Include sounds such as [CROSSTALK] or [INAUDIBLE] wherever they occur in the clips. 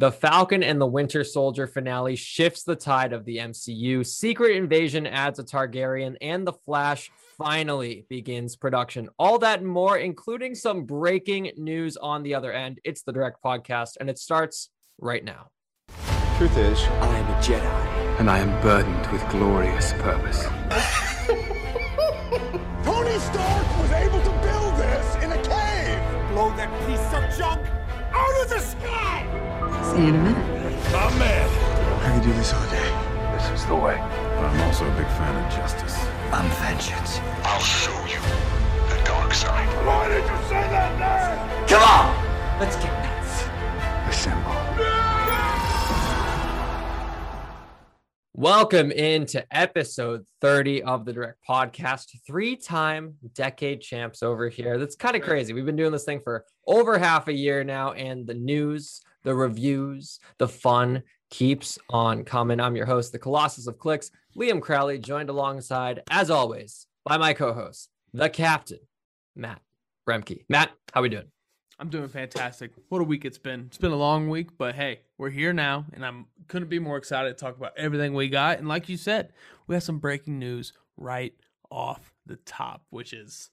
The Falcon and the Winter Soldier finale shifts the tide of the MCU. Secret Invasion adds a Targaryen, and The Flash finally begins production. All that and more, including some breaking news on the other end. It's the Direct Podcast, and it starts right now. Truth is, I am a Jedi. And I am burdened with glorious purpose. [LAUGHS] Tony Stark was able to build this in a cave! Blow that piece of junk See you in a minute. My man! I could do this all day. This is the way. But I'm also a big fan of justice. I'm vengeance. I'll show you the dark side. Why did you say that name? Come on! Let's get nuts. Assemble. Welcome into episode 30 of the Direct Podcast. Three time decade champs over here. That's kind of crazy. We've been doing this thing for over half a year now, and the news, the reviews, the fun keeps on coming. I'm your host, the Colossus of Clicks, Liam Crowley, joined alongside, as always, by my co host, the captain, Matt Remke. Matt, how we doing? I'm doing fantastic. What a week it's been. It's been a long week, but hey, we're here now, and I'm couldn't be more excited to talk about everything we got. And like you said, we have some breaking news right off the top, which is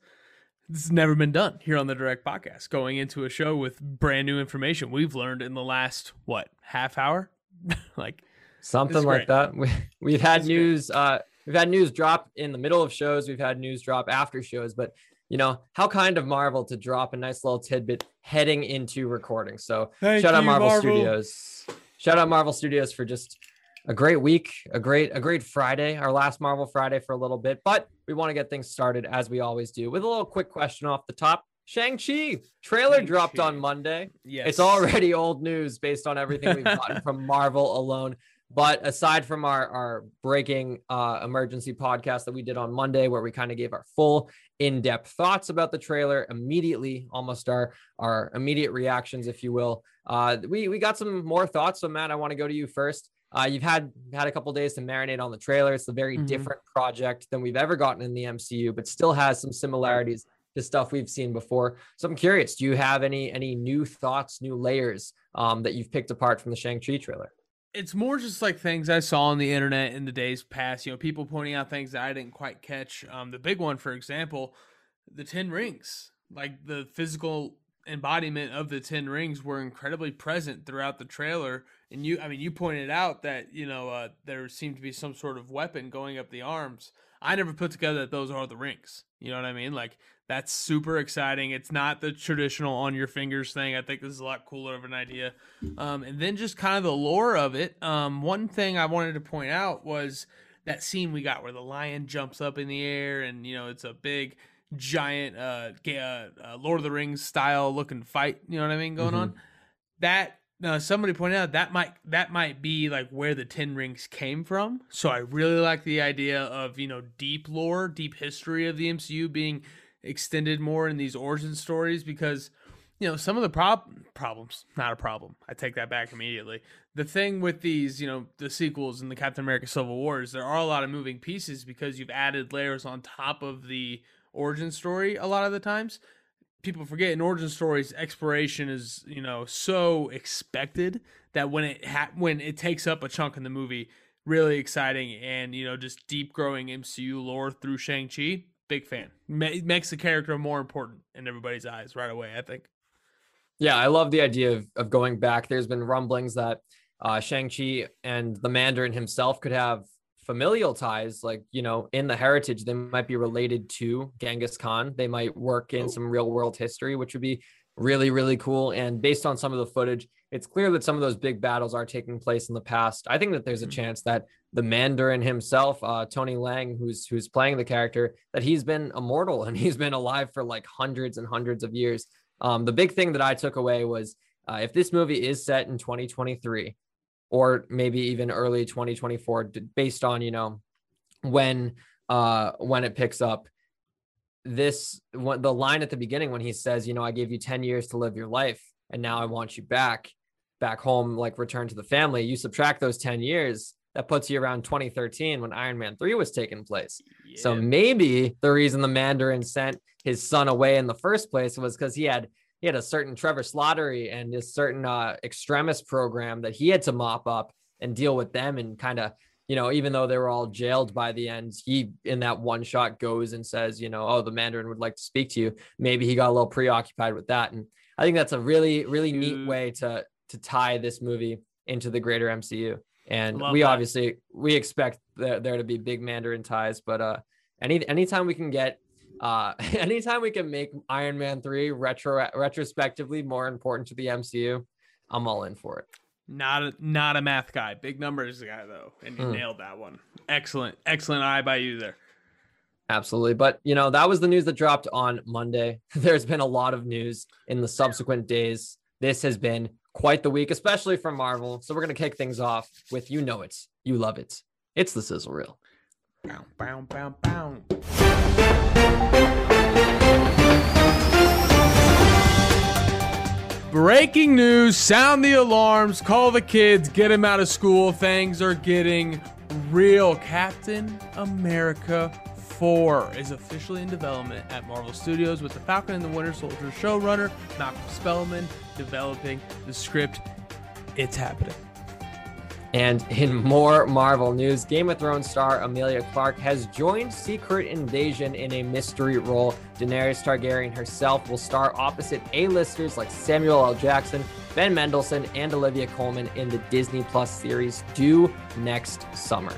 this has never been done here on the Direct Podcast. Going into a show with brand new information we've learned in the last what half hour, [LAUGHS] like something like that. [LAUGHS] We, we've had news. Uh, we've had news drop in the middle of shows. We've had news drop after shows, but you know, how kind of Marvel to drop a nice little tidbit heading into recording. So Thank shout out Marvel, Marvel. Studios. Shout out Marvel Studios for just a great week, a great, a great Friday, our last Marvel Friday for a little bit. But we want to get things started as we always do with a little quick question off the top. Shang-Chi trailer dropped Shang-Chi. on Monday. yes, It's already old news based on everything we've gotten [LAUGHS] from Marvel alone. But aside from our, our breaking uh, emergency podcast that we did on Monday, where we kind of gave our full in-depth thoughts about the trailer immediately, almost our our immediate reactions, if you will, uh, we we got some more thoughts. So Matt, I want to go to you first. Uh, you've had had a couple days to marinate on the trailer. It's a very Mhm. different project than we've ever gotten in the MCU, but still has some similarities to stuff we've seen before. So I'm curious, do you have any any new thoughts, new layers um, that you've picked apart from the Shang-Chi trailer? it's more just like things I saw on the internet in the days past. You know, people pointing out things that I didn't quite catch. Um, the big one, for example, the Ten Rings, like the physical embodiment of the Ten Rings, were incredibly present throughout the trailer. And you, I mean, you pointed out that you know uh, there seemed to be some sort of weapon going up the arms. I never put together that those are the rings. You know what I mean? Like that's super exciting. It's not the traditional on your fingers thing. I think this is a lot cooler of an idea. Um, and then just kind of the lore of it. Um, one thing I wanted to point out was that scene we got where the lion jumps up in the air and you know it's a big giant uh, uh, Lord of the Rings style looking fight. You know what I mean going on. That uh, somebody pointed out that might that might be like where the Ten Rings came from. So I really like the idea of you know deep lore, deep history of the MCU being extended more in these origin stories because you know some of the prob- problems not a problem. I take that back immediately. The thing with these you know the sequels and the captain america civil wars there are a lot of moving pieces because you've added layers on top of the origin story a lot of the times people forget in origin stories exploration is you know so expected that when it ha- when it takes up a chunk in the movie really exciting and you know just deep growing mcu lore through shang-chi big fan Ma- makes the character more important in everybody's eyes right away i think Yeah, I love the idea of, of going back. There's been rumblings that uh, Shang-Chi and the Mandarin himself could have familial ties, like, you know, in the heritage, they might be related to Genghis Khan. They might work in some real world history, which would be really, really cool. And based on some of the footage, it's clear that some of those big battles are taking place in the past. I think that there's a Mhm. chance that the Mandarin himself, uh, Tony Leung, who's who's playing the character, that he's been immortal and [LAUGHS] he's been alive for like hundreds and hundreds of years. Um, the big thing that I took away was uh, if this movie is set in 2023 or maybe even early 2024, based on you know when uh, when it picks up, this what the line at the beginning when he says, you know, I gave you 10 years to live your life, and now I want you back, back home, like return to the family. You subtract those 10 years, that puts you around 2013 when Iron Man 3 was taking place. So maybe the reason the Mandarin sent his son away in the first place was because he had he had a certain Trevor Slattery and a certain uh, extremis program that he had to mop up and deal with them and kind of you know, even though they were all jailed by the end, he in that one shot goes and says, you know, oh, the Mandarin would like to speak to you. Maybe he got a little preoccupied with that. And I think that's a really, really neat way to to tie this movie into the greater MCU. And we that. obviously we expect there, there to be big Mandarin ties, but uh any anytime we can get uh [LAUGHS] anytime we can make Iron Man 3 retro retrospectively more important to the MCU, I'm all in for it. Not a, not a math guy. Big numbers guy though, and you mm. nailed that one. Excellent, excellent eye by you there. Absolutely. But, you know, that was the news that dropped on Monday. [LAUGHS] There's been a lot of news in the subsequent days. This has been quite the week, especially from Marvel. So we're going to kick things off with You Know It, You Love It. It's the Sizzle Reel. Bow, bow, bow, bow. Breaking news, sound the alarms, call the kids, get them out of school. Things are getting real. Captain America 4 is officially in development at Marvel Studios with the Falcon and the Winter Soldier showrunner Malcolm Spellman developing the script. It's happening. And in more Marvel news, Game of Thrones star Emilia Clarke has joined Secret Invasion in a mystery role. Daenerys Targaryen herself will star opposite A-listers like Samuel L. Jackson, Ben Mendelsohn, and Olivia Colman in the Disney Plus series due next summer.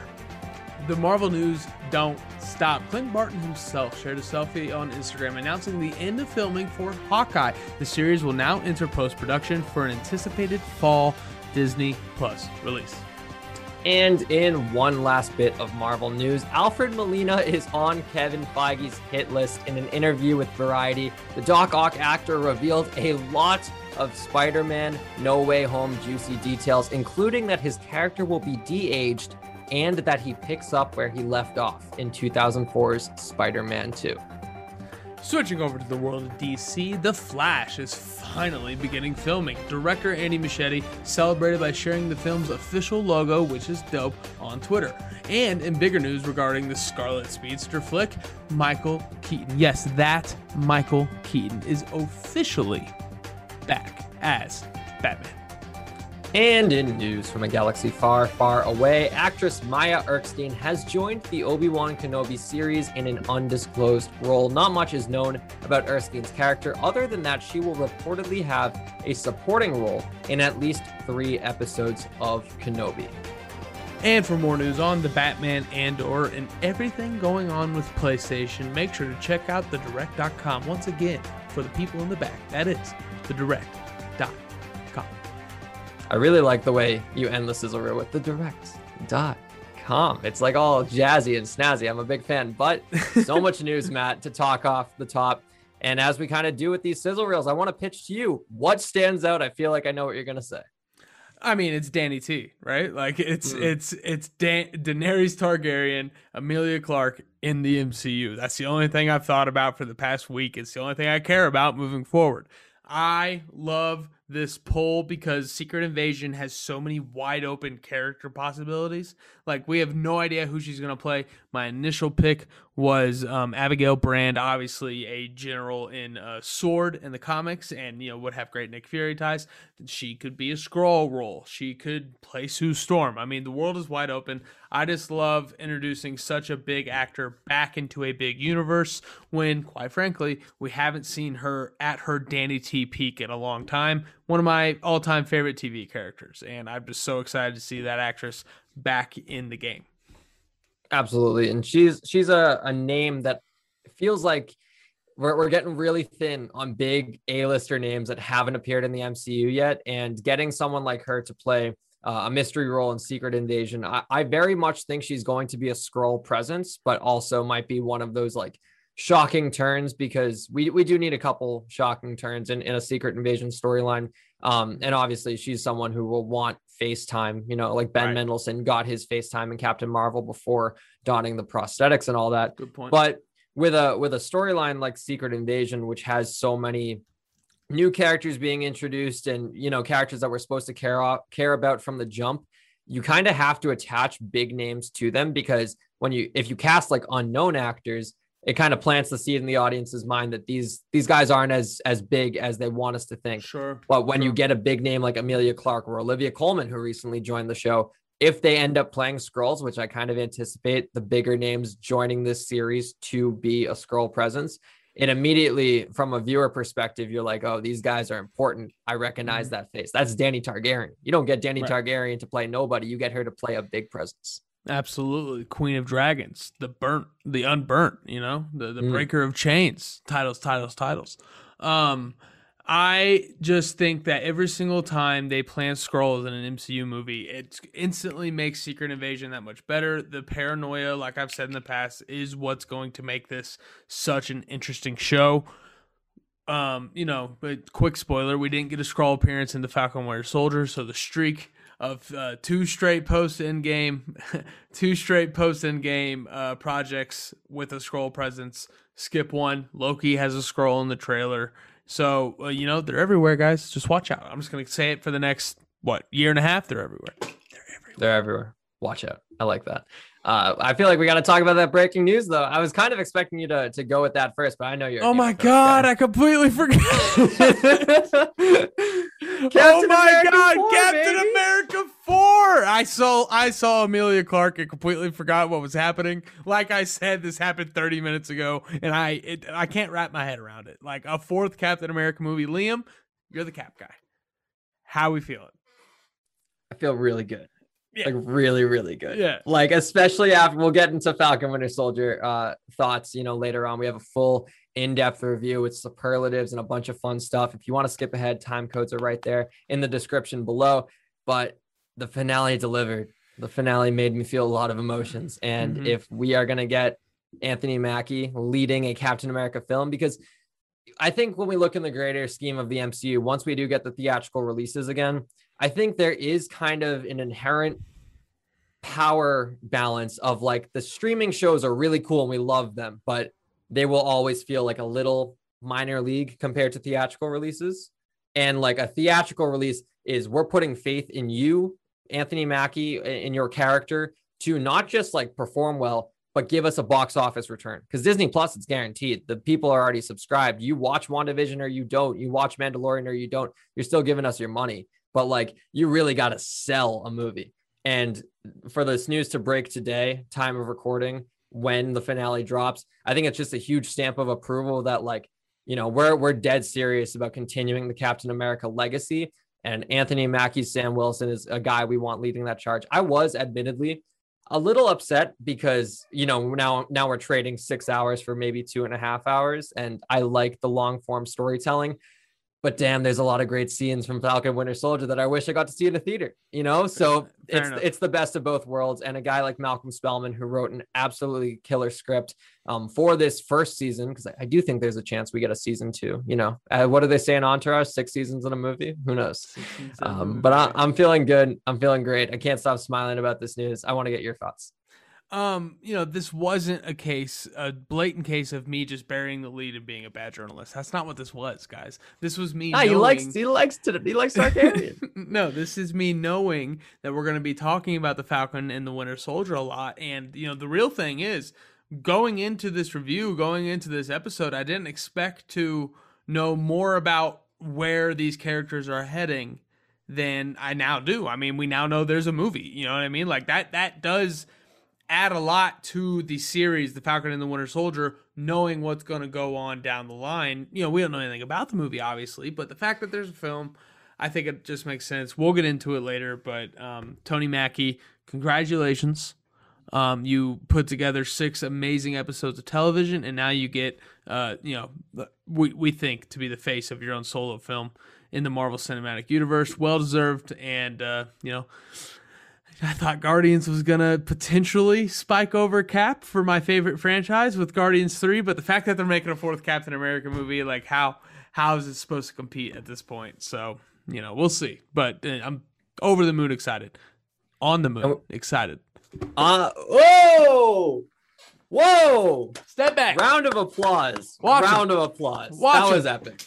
The Marvel news don't stop. Clint Barton himself shared a selfie on Instagram announcing the end of filming for Hawkeye. The series will now enter post production for an anticipated fall Disney Plus release. And in one last bit of Marvel news, Alfred Molina is on Kevin Feige's hit list. In an interview with Variety, the Doc Ock actor revealed a lot of Spider Man No Way Home juicy details, including that his character will be de aged and that he picks up where he left off in 2004's Spider Man 2. Switching over to the world of DC, The Flash is finally beginning filming. Director Andy Muschietti celebrated by sharing the film's official logo, which is dope, on Twitter. And in bigger news regarding the Scarlet Speedster flick, Michael Keaton, yes, that Michael Keaton is officially back as Batman. And in news from a galaxy far, far away, actress Maya Erskine has joined the Obi Wan Kenobi series in an undisclosed role. Not much is known about Erskine's character, other than that she will reportedly have a supporting role in at least three episodes of Kenobi. And for more news on the Batman Andor and everything going on with PlayStation, make sure to check out thedirect.com once again for the people in the back. That is thedirect.com. I really like the way you end the sizzle reel with the direct dot com. It's like all jazzy and snazzy. I'm a big fan, but [LAUGHS] so much news, Matt, to talk off the top. And as we kind of do with these sizzle reels, I want to pitch to you what stands out. I feel like I know what you're going to say. I mean, it's Danny T, right? Like it's mm. it's it's Dan- Daenerys Targaryen, Emilia Clarke in the MCU. That's the only thing I've thought about for the past week. It's the only thing I care about moving forward. I love this poll because Secret Invasion has so many wide open character possibilities. Like we have no idea who she's to play. My initial pick was um, Abigail Brand, obviously a general in uh, S.W.O.R.D. in the comics, and you know would have great Nick Fury ties. She could be a Skrull role. She could play Sue Storm. I mean, the world is wide open. I just love introducing such a big actor back into a big universe when, quite frankly, we haven't seen her at her Danny T peak in a long time. One of my all-time favorite TV characters, and I'm just so excited to see that actress back in the game. Absolutely. And she's she's a, a name that feels like we're, we're getting really thin on big A-lister names that haven't appeared in the MCU yet. And getting someone like her to play uh, a mystery role in Secret Invasion, I, I very much think she's going to be a Skrull presence, but also might be one of those like shocking turns because we, we do need a couple shocking turns in, in a Secret Invasion storyline. Um, and obviously, she's someone who will want FaceTime, you know, like Ben right. Mendelsohn got his FaceTime in Captain Marvel before donning the prosthetics and all that. Good point. But with a with a storyline like Secret Invasion, which has so many new characters being introduced and you know characters that we're supposed to care off, care about from the jump, you kind of have to attach big names to them because when you if you cast like unknown actors, it kind of plants the seed in the audience's mind that these these guys aren't as as big as they want us to think. Sure. But when you get a big name like Emilia Clarke or Olivia Colman, who recently joined the show, if they end up playing Skrulls, which I kind of anticipate the bigger names joining this series to be a Skrull presence, it immediately, from a viewer perspective, you're like, oh, these guys are important. I recognize Mm-hmm. that face. That's Danny Targaryen. You don't get Danny Right. Targaryen to play nobody. You get her to play a big presence. Absolutely. Queen of Dragons, the burnt, the unburnt, you know, the, the Mm. breaker of chains, titles, titles, titles. Um, I just think that every single time they plant Skrulls in an MCU movie, it instantly makes Secret Invasion that much better. The paranoia, like I've said in the past, is what's going to make this such an interesting show. Um, you know, but quick spoiler, we didn't get a Skrull appearance in the Falcon Winter Soldier, so the streak of uh, two straight post end game, [LAUGHS] two straight post end game uh, projects with a Skrull presence. Skip one. Loki has a Skrull in the trailer, so uh, you know they're everywhere, guys. Just watch out. I'm just gonna say it for the next what year and a half. They're everywhere. They're everywhere. Watch out. I like that. Uh, I feel like we got to talk about that breaking news, though. I was kind of expecting you to, to go with that first, but I know you're. Oh my god, guy. I completely forgot. [LAUGHS] [LAUGHS] Captain oh my America god, 4, Captain baby. America 4. I saw I saw Emilia Clarke and completely forgot what was happening. Like I said, this happened 30 minutes ago and I it, I can't wrap my head around it. Like a fourth Captain America movie. Liam, you're the cap guy. How we feeling? I feel really good. Yeah. Like really, really good. Yeah. Like especially after we'll get into Falcon Winter Soldier uh thoughts, you know, later on. We have a full in-depth review with superlatives and a bunch of fun stuff. If you want to skip ahead, time codes are right there in the description below. But the finale delivered. The finale made me feel a lot of emotions. And Mhm. if we are gonna get Anthony Mackie leading a Captain America film, because I think when we look in the greater scheme of the MCU, once we do get the theatrical releases again, I think there is kind of an inherent power balance of like the streaming shows are really cool and we love them, but they will always feel like a little minor league compared to theatrical releases. And like a theatrical release is we're putting faith in you, Anthony Mackie, in your character to not just like perform well, but give us a box office return. Because Disney Plus, it's guaranteed. The people are already subscribed. You watch WandaVision or you don't. You watch Mandalorian or you don't. You're still giving us your money. But like you really got to sell a movie. And for this news to break today, time of recording, when the finale drops, I think it's just a huge stamp of approval that like, you know, we're we're dead serious about continuing the Captain America legacy. And Anthony Mackie, Sam Wilson is a guy we want leading that charge. I was admittedly a little upset because you know now now we're trading six hours for maybe two and a half hours, and I like the long form storytelling. But damn, there's a lot of great scenes from Falcon Winter Soldier that I wish I got to see in a theater. You know, so Fair it's enough. it's the best of both worlds. And a guy like Malcolm Spellman who wrote an absolutely killer script um, for this first season, because I, I do think there's a chance we get a season two. You know, uh, what do they say in Entourage? Six seasons in a movie? Who knows? Um, but I, I'm feeling good. I'm feeling great. I can't stop smiling about this news. I want to get your thoughts. Um, you know, this wasn't a case, a blatant case of me just burying the lead and being a bad journalist. That's not what this was, guys. This was me. Ah, he likes he likes to he likes Targaryen. [LAUGHS] no, this is me knowing that we're going to be talking about the Falcon and the Winter Soldier a lot. And, you know, the real thing is going into this review, going into this episode, I didn't expect to know more about where these characters are heading than I now do. I mean, we now know there's a movie, you know what I mean? Like that, that does add a lot to the series, The Falcon and the Winter Soldier, knowing what's going to go on down the line. You know, we don't know anything about the movie, obviously, but the fact that there's a film, I think it just makes sense. We'll get into it later, but um, Tony Mackie, congratulations. Um, you put together six amazing episodes of television, and now you get, uh, you know, we, we think to be the face of your own solo film in the Marvel Cinematic Universe. Well deserved, and, uh, you know, I thought Guardians was gonna potentially spike over Cap for my favorite franchise with Guardians Three, but the fact that they're making a fourth Captain America movie, like how how is it supposed to compete at this point? So you know, we'll see. But uh, I'm over the moon excited, on the moon Oh. excited. Uh whoa, whoa! Step back. Round of applause. Watch Round of applause. Watch that was epic.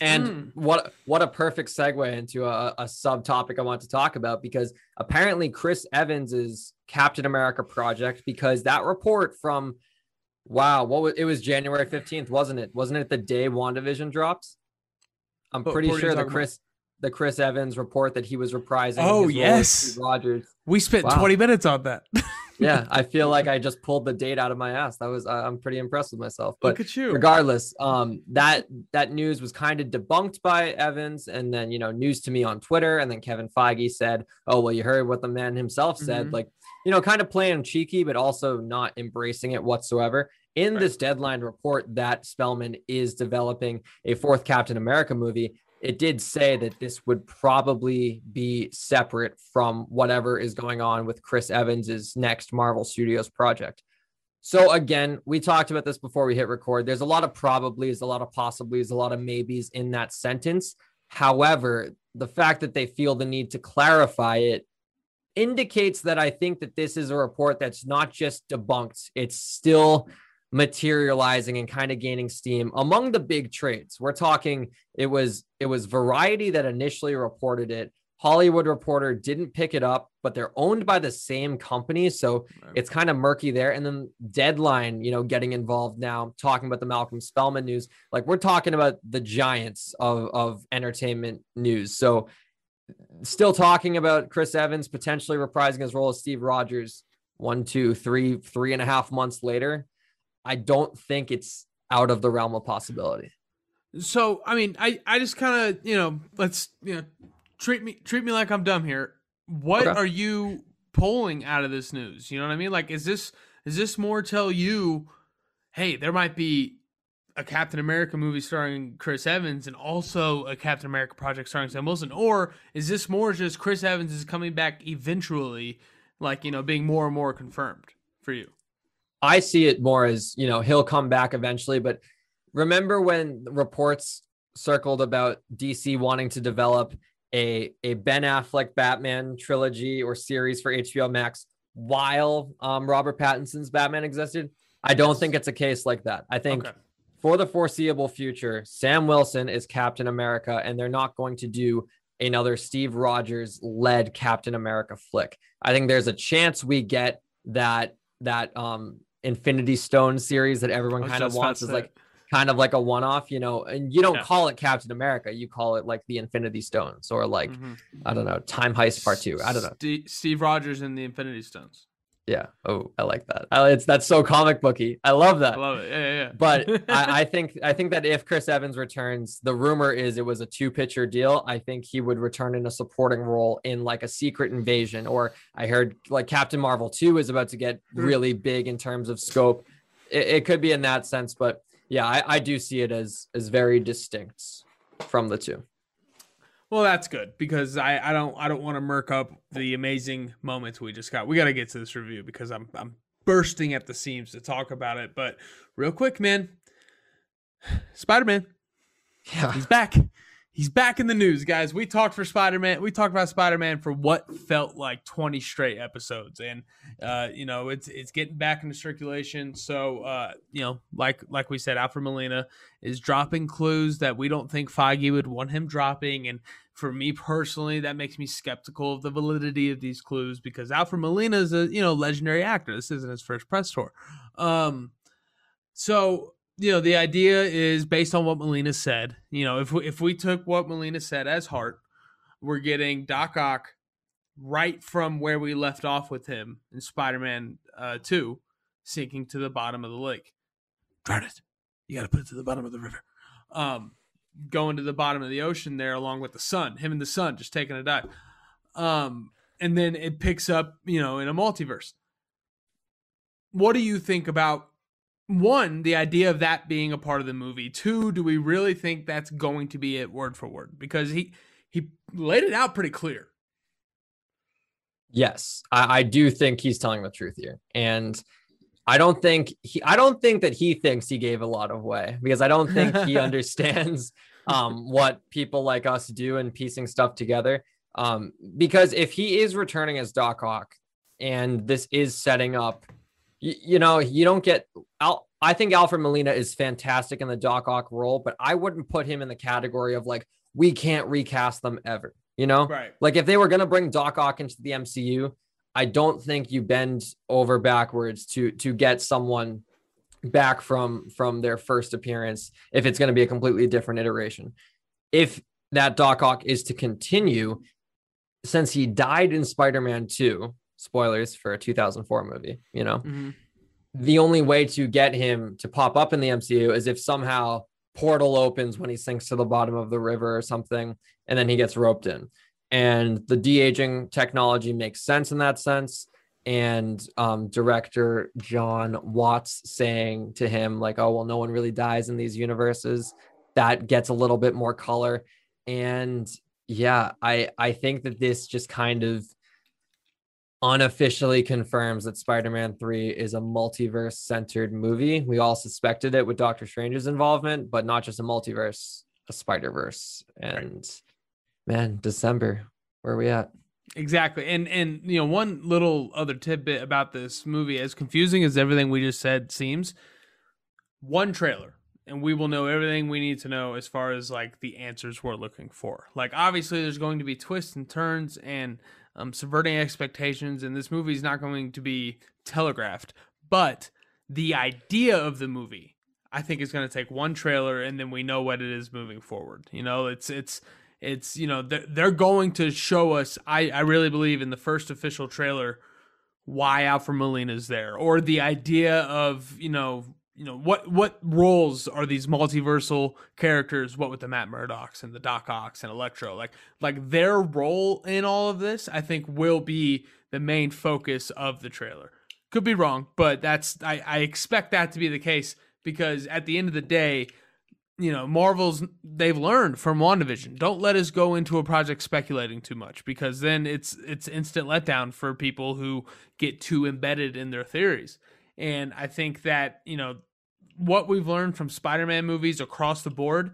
And Mm. what what a perfect segue into a, a subtopic I want to talk about because apparently Chris Evans is Captain America project because that report from Wow, what was it was January 15th, wasn't it? Wasn't it the day WandaVision drops? I'm pretty sure the talking about? Chris the Chris Evans report that he was reprising. Oh, yes. Rogers. We spent Wow. 20 minutes on that. [LAUGHS] Yeah, [LAUGHS] I feel like I just pulled the date out of my ass. That was I'm pretty impressed with myself. But Look at you. regardless um that that news was kind of debunked by evans and then you know news to me on twitter and then kevin feige said oh well you heard what the man himself said Mhm. like you know kind of playing cheeky but also not embracing it whatsoever in Right. this deadline report that spellman is developing a fourth captain america movie it did say that this would probably be separate from whatever is going on with chris evans's next marvel studios project so again, we talked about this before we hit record. There's a lot of probablys, a lot of possiblies, a lot of maybes in that sentence. However, the fact that they feel the need to clarify it indicates that I think that this is a report that's not just debunked, it's still materializing and kind of gaining steam among the big trades. We're talking it was it was Variety that initially reported it. Hollywood Reporter didn't pick it up, but they're owned by the same company, so Right. it's kind of murky there. And then Deadline, you know, getting involved now, talking about the Malcolm Spellman news. Like we're talking about the giants of of entertainment news. So still talking about Chris Evans potentially reprising his role as Steve Rogers one, two, three, three and a half months later. I don't think it's out of the realm of possibility. So I mean, I I just kind of you know let's you know treat me treat me like I'm dumb here. What Okay. are you pulling out of this news? You know what I mean? Like, is this is this more tell you, hey, there might be a Captain America movie starring Chris Evans and also a Captain America project starring Sam Wilson, or is this more just Chris Evans is coming back eventually, like you know, being more and more confirmed for you? I see it more as, you know, he'll come back eventually. But remember when reports circled about DC wanting to develop a, a Ben Affleck Batman trilogy or series for HBO Max while um, Robert Pattinson's Batman existed? I don't think it's a case like that. I think Okay. for the foreseeable future, Sam Wilson is Captain America, and they're not going to do another Steve Rogers led Captain America flick. I think there's a chance we get that that um Infinity Stone series that everyone kind of wants is like kind of like a one-off, you know, and you don't Yeah. call it Captain America, you call it like the Infinity Stones or like Mhm. I don't know, Time Heist Part 2. I don't know. Steve Rogers and the Infinity Stones. Yeah. Oh, I like that. I, it's that's so comic booky. I love that. I love it. Yeah, yeah. yeah. but [LAUGHS] I, I think I think that if Chris Evans returns, the rumor is it was a two pitcher deal. I think he would return in a supporting role in like a secret invasion, or I heard like Captain Marvel 2 is about to get Hmm. really big in terms of scope. It, it could be in that sense, but yeah, I, I do see it as as very distinct from the two. Well, that's good because I, I don't I don't want to murk up the amazing moments we just got. We got to get to this review because I'm I'm bursting at the seams to talk about it. But real quick, man, [SIGHS] Spider Man, Yeah. he's back. He's back in the news, guys. We talked for Spider Man. We talked about Spider Man for what felt like 20 straight episodes, and uh, you know it's it's getting back into circulation. So uh, you know, like like we said, Alfred Molina is dropping clues that we don't think Feige would want him dropping, and for me personally, that makes me skeptical of the validity of these clues because Alfred Molina is a you know legendary actor. This isn't his first press tour. Um, so you know the idea is based on what Molina said. You know, if we, if we took what Molina said as heart, we're getting Doc Ock right from where we left off with him in Spider-Man uh, Two, sinking to the bottom of the lake. Drown it. You got to put it to the bottom of the river. Um, going to the bottom of the ocean there, along with the sun. Him and the sun just taking a dive. Um, and then it picks up, you know, in a multiverse. What do you think about one, the idea of that being a part of the movie. Two, do we really think that's going to be it word for word? Because he he laid it out pretty clear. Yes, I, I do think he's telling the truth here, and I don't think he. I don't think that he thinks he gave a lot of way because I don't think he [LAUGHS] understands um, what people like us do in piecing stuff together. Um, because if he is returning as Doc Ock, and this is setting up, you, you know, you don't get. Al, I think Alfred Molina is fantastic in the Doc Ock role, but I wouldn't put him in the category of like we can't recast them ever. You know, Right. like if they were going to bring Doc Ock into the MCU, I don't think you bend over backwards to to get someone back from from their first appearance if it's going to be a completely different iteration. If that Doc Ock is to continue, since he died in Spider-Man 2, spoilers for a 2004 movie, you know. Mhm. The only way to get him to pop up in the MCU is if somehow portal opens when he sinks to the bottom of the river or something and then he gets roped in. And the de-aging technology makes sense in that sense and um, director John Watts saying to him like, "Oh well, no one really dies in these universes." That gets a little bit more color, and yeah, I I think that this just kind of unofficially confirms that Spider-Man 3 is a multiverse centered movie. We all suspected it with Doctor Strange's involvement, but not just a multiverse, a Spider-Verse. And man, December, where are we at? Exactly. And and you know, one little other tidbit about this movie, as confusing as everything we just said seems, one trailer and we will know everything we need to know as far as like the answers we're looking for. Like obviously there's going to be twists and turns and um, subverting expectations and this movie is not going to be telegraphed, but the idea of the movie I think is going to take one trailer and then we know what it is moving forward. You know, it's it's it's you know they're, they're going to show us I, I really believe in the first official trailer why alfred molina is there or the idea of you know you know what what roles are these multiversal characters what with the matt murdocks and the doc ocks and electro like like their role in all of this i think will be the main focus of the trailer could be wrong but that's i, I expect that to be the case because at the end of the day you know, Marvel's they've learned from WandaVision. Don't let us go into a project speculating too much because then it's it's instant letdown for people who get too embedded in their theories. And I think that, you know, what we've learned from Spider-Man movies across the board,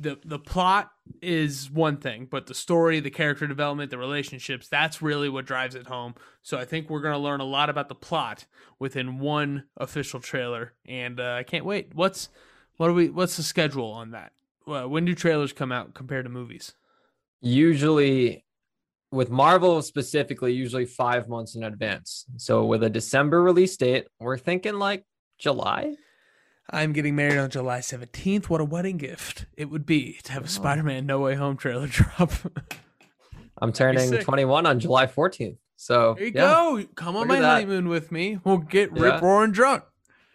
the the plot is one thing, but the story, the character development, the relationships, that's really what drives it home. So I think we're going to learn a lot about the plot within one official trailer and uh, I can't wait. What's what are we? What's the schedule on that? When do trailers come out compared to movies? Usually, with Marvel specifically, usually five months in advance. So with a December release date, we're thinking like July. I'm getting married on July 17th. What a wedding gift it would be to have a oh. Spider-Man No Way Home trailer [LAUGHS] drop. I'm turning 21 on July 14th. So there you yeah. go. Come on Look my honeymoon with me. We'll get Yeah. rip roaring drunk.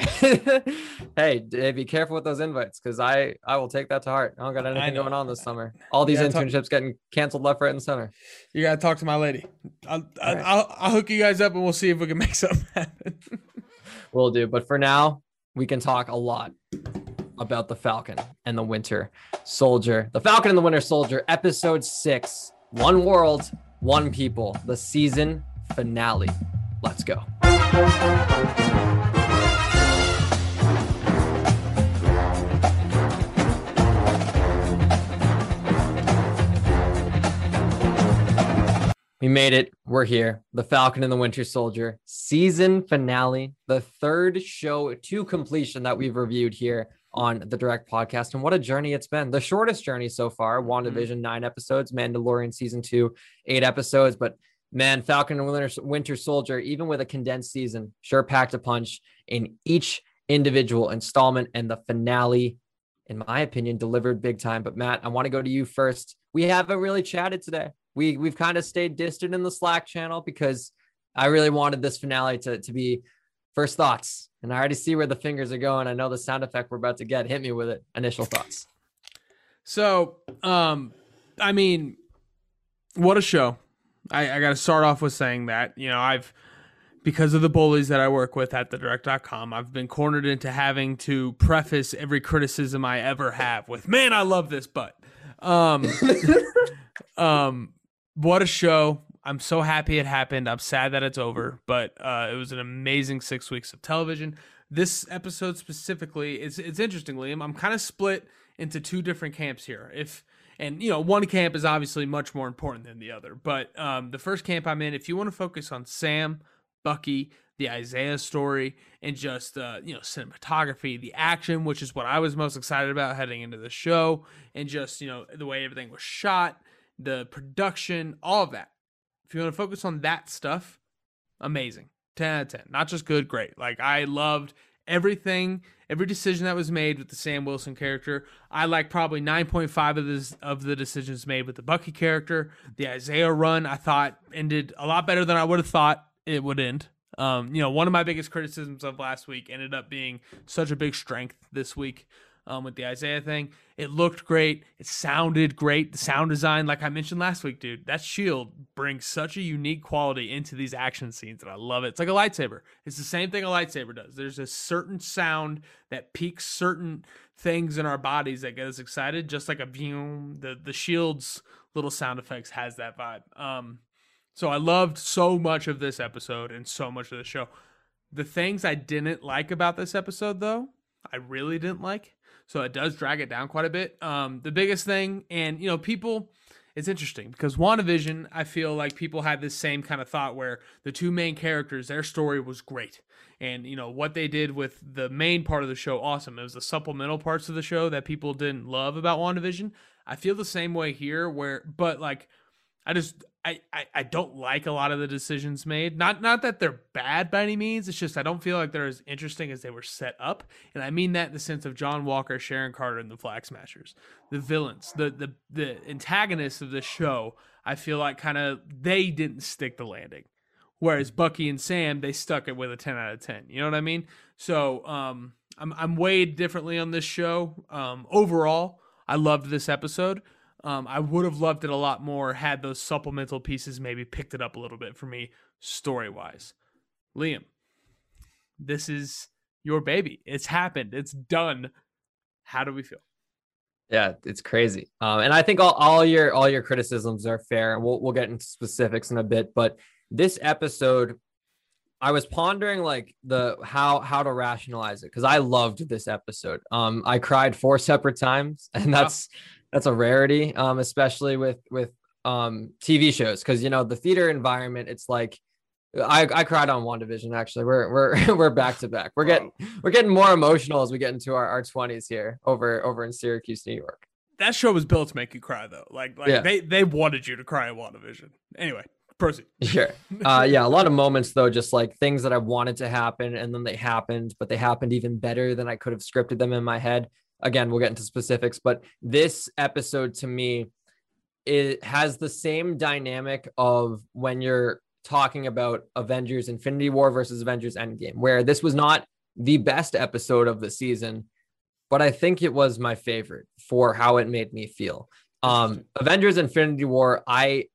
[LAUGHS] hey, be careful with those invites because I I will take that to heart. I don't got anything going on this summer. All these Yeah, talk- internships getting canceled left, right, and center. You gotta talk to my lady. I'll, I'll, right. I'll, I'll hook you guys up and we'll see if we can make [LAUGHS] something happen. we'll do. But for now, we can talk a lot about the Falcon and the Winter Soldier. The Falcon and the Winter Soldier, episode six One World, One People, the season finale. Let's go. We made it. We're here. The Falcon and the Winter Soldier season finale, the third show to completion that we've reviewed here on the direct podcast. And what a journey it's been. The shortest journey so far mm-hmm. WandaVision, nine episodes, Mandalorian season two, eight episodes. But man, Falcon and Winter, Winter Soldier, even with a condensed season, sure packed a punch in each individual installment. And the finale, in my opinion, delivered big time. But Matt, I want to go to you first. We haven't really chatted today. We we've kind of stayed distant in the Slack channel because I really wanted this finale to, to be first thoughts. And I already see where the fingers are going. I know the sound effect we're about to get. Hit me with it. Initial thoughts. So, um, I mean, what a show! I, I got to start off with saying that you know I've because of the bullies that I work with at the direct.com, I've been cornered into having to preface every criticism I ever have with, "Man, I love this," but um, [LAUGHS] um, what a show! I'm so happy it happened. I'm sad that it's over, but uh, it was an amazing six weeks of television. This episode specifically, it's it's interesting, Liam. I'm kind of split into two different camps here. If and you know, one camp is obviously much more important than the other, but um, the first camp I'm in, if you want to focus on Sam, Bucky, the Isaiah story, and just uh, you know cinematography, the action, which is what I was most excited about heading into the show, and just you know the way everything was shot, the production, all of that. If you want to focus on that stuff, amazing. 10 out of 10. Not just good, great. Like I loved everything, every decision that was made with the Sam Wilson character. I like probably 9.5 of this of the decisions made with the Bucky character. The Isaiah run I thought ended a lot better than I would have thought it would end. Um, you know, one of my biggest criticisms of last week ended up being such a big strength this week um, with the Isaiah thing. It looked great. It sounded great. The sound design, like I mentioned last week, dude, that shield brings such a unique quality into these action scenes, and I love it. It's like a lightsaber. It's the same thing a lightsaber does. There's a certain sound that peaks certain things in our bodies that get us excited, just like a boom. The the shield's little sound effects has that vibe. Um, so I loved so much of this episode and so much of the show. The things I didn't like about this episode, though, I really didn't like so it does drag it down quite a bit. Um, the biggest thing, and you know, people, it's interesting because WandaVision, I feel like people had this same kind of thought where the two main characters, their story was great. And you know what they did with the main part of the show, awesome. It was the supplemental parts of the show that people didn't love about WandaVision. I feel the same way here, where but like I just I, I, I don't like a lot of the decisions made. Not not that they're bad by any means. It's just I don't feel like they're as interesting as they were set up. And I mean that in the sense of John Walker, Sharon Carter, and the Flag Smashers. The villains, the the the antagonists of the show, I feel like kind of they didn't stick the landing. Whereas Bucky and Sam, they stuck it with a 10 out of 10. You know what I mean? So um I'm I'm weighed differently on this show. Um overall, I loved this episode. Um, I would have loved it a lot more had those supplemental pieces maybe picked it up a little bit for me story wise. Liam, this is your baby. It's happened. It's done. How do we feel? Yeah, it's crazy. Um, and I think all, all your all your criticisms are fair. We'll we'll get into specifics in a bit, but this episode, I was pondering like the how how to rationalize it because I loved this episode. Um, I cried four [LAUGHS] separate times, and that's that's a rarity, um, especially with with um TV shows because you know the theater environment. It's like I, I cried on WandaVision actually. We're we're [LAUGHS] we're back to back. We're getting we're getting more emotional as we get into our, our 20s here over over in Syracuse, New York. That show was built to make you cry though. Like like yeah. they they wanted you to cry in WandaVision. Anyway, proceed. [LAUGHS] Sure. Uh yeah, a lot of moments though, just like things that I wanted to happen and then they happened, but they happened even better than I could have scripted them in my head again, we'll get into specifics, but this episode to me, it has the same dynamic of when you're talking about Avengers Infinity War versus Avengers Endgame, where this was not the best episode of the season, but I think it was my favorite for how it made me feel. Um, Avengers Infinity War, I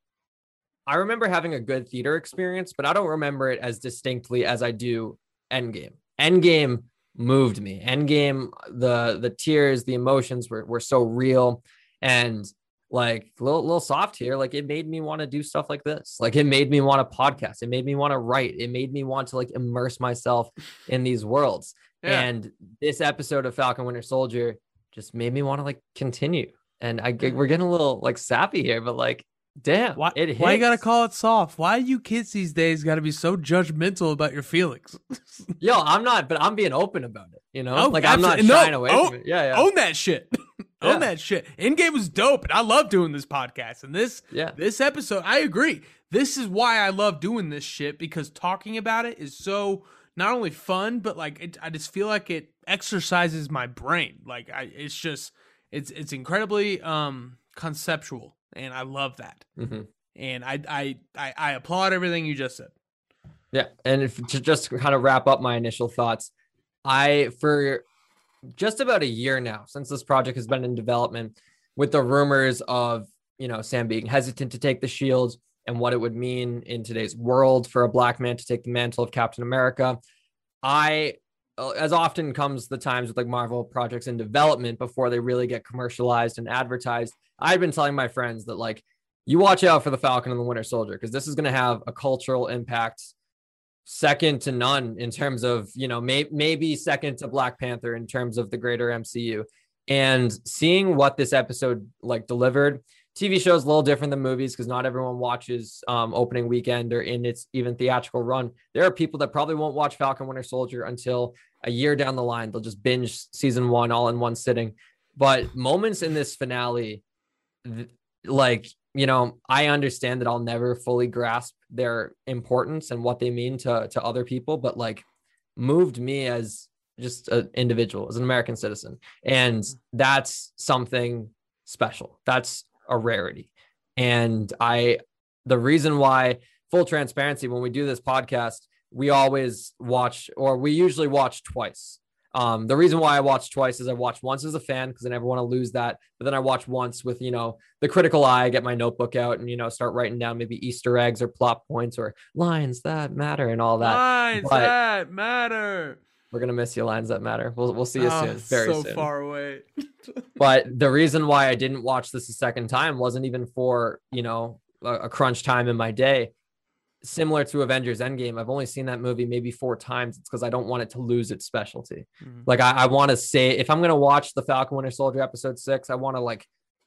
I remember having a good theater experience, but I don't remember it as distinctly as I do Endgame. Endgame moved me. Endgame, the the tears, the emotions were were so real, and like a little, little soft here. Like it made me want to do stuff like this. Like it made me want to podcast. It made me want to write. It made me want to like immerse myself in these worlds. [LAUGHS] Yeah. And this episode of Falcon Winter Soldier just made me want to like continue. And I mm-hmm. we're getting a little like sappy here, but like Damn, why, it hits. why you gotta call it soft? Why you kids these days gotta be so judgmental about your feelings? [LAUGHS] Yo, I'm not, but I'm being open about it. You know, oh, like absolutely. I'm not shying no, away own, from it. Yeah, yeah. Own that shit. [LAUGHS] own yeah. that shit. Endgame was dope, and I love doing this podcast. And this, yeah, this episode, I agree. This is why I love doing this shit because talking about it is so not only fun, but like it, I just feel like it exercises my brain. Like I, it's just, it's it's incredibly um conceptual and I love that. Mm-hmm. And I, I I I applaud everything you just said. Yeah, and if, to just kind of wrap up my initial thoughts, I for just about a year now since this project has been in development, with the rumors of you know Sam being hesitant to take the shield and what it would mean in today's world for a black man to take the mantle of Captain America, I as often comes the times with like Marvel projects in development before they really get commercialized and advertised. I've been telling my friends that like you watch out for the Falcon and the Winter Soldier because this is going to have a cultural impact second to none in terms of you know may- maybe second to Black Panther in terms of the greater MCU. And seeing what this episode like delivered, TV shows a little different than movies because not everyone watches um, opening weekend or in its even theatrical run. There are people that probably won't watch Falcon Winter Soldier until a year down the line. They'll just binge season one all in one sitting. But moments in this finale, like, you know, I understand that I'll never fully grasp their importance and what they mean to, to other people, but like moved me as just an individual, as an American citizen. And that's something special. That's a rarity. And I, the reason why, full transparency, when we do this podcast, we always watch, or we usually watch twice. Um, the reason why I watched twice is I watched once as a fan because I never want to lose that. But then I watch once with, you know, the critical eye, get my notebook out and, you know, start writing down maybe Easter eggs or plot points or lines that matter and all that. Lines But- that matter. We're going to miss you, lines that matter. We'll, we'll see you Oh, soon. Very so soon. far away. [LAUGHS] but the reason why I didn't watch this a second time wasn't even for, you know, a, a crunch time in my day. Similar to Avengers Endgame, I've only seen that movie maybe four times. It's because I don't want it to lose its specialty. Mhm. Like I, I want to say, if I'm gonna watch the Falcon Winter Soldier episode six, I want to like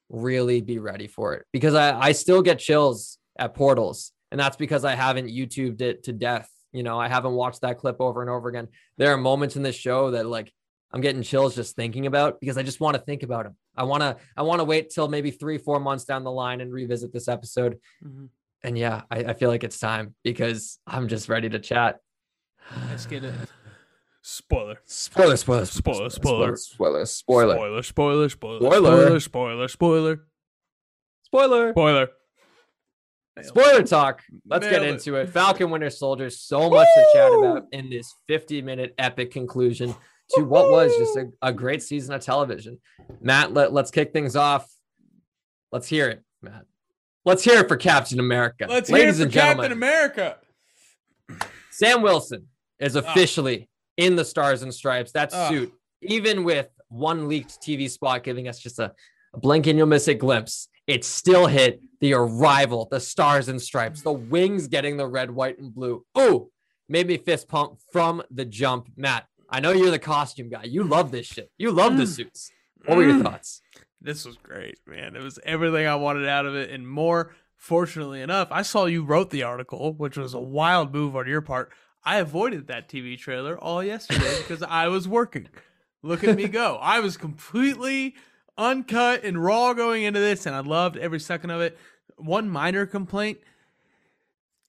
really be ready for it because I, I still get chills at portals, and that's because I haven't YouTubed it to death. You know, I haven't watched that clip over and over again. There are moments in this show that like I'm getting chills just thinking about because I just want to think about them. I want to I want to wait till maybe three, four months down the line and revisit this episode. Mhm. And yeah, I, I feel like it's time because I'm just ready to chat. Let's get it. [SIGHS] Spoiler. Spoiler, spoiler, Spoiler, spoiler, spoiler. spoiler, spoiler, Spoiler. Spoiler. Spoiler. Spoiler. Spoiler. Spoiler. Spoiler. spoiler. Spoiler. Spoiler talk. Let's get Nailed it. into it. Falcon Winter Soldier. So much to chat about in this 50 minute epic conclusion to what was just a, a great season of television. Matt, let, let's kick things off. Let's hear it, Matt. Let's hear it for Captain America. Let's hear it Ladies for Captain America. Sam Wilson is Ah. officially in the Stars and Stripes. That Ah. suit, even with one leaked TV spot giving us just a, a blink and you'll miss it glimpse, it still hit the arrival, the Stars and Stripes, the wings getting the red, white, and blue. Ooh, made me fist pump from the jump. Matt, I know you're the costume guy. You love this shit. You love the Mm. suits. What were your Mm. thoughts? This was great, man. It was everything I wanted out of it and more. Fortunately enough, I saw you wrote the article, which was a wild move on your part. I avoided that TV trailer all yesterday [LAUGHS] because I was working. Look at me go. I was completely uncut and raw going into this, and I loved every second of it. One minor complaint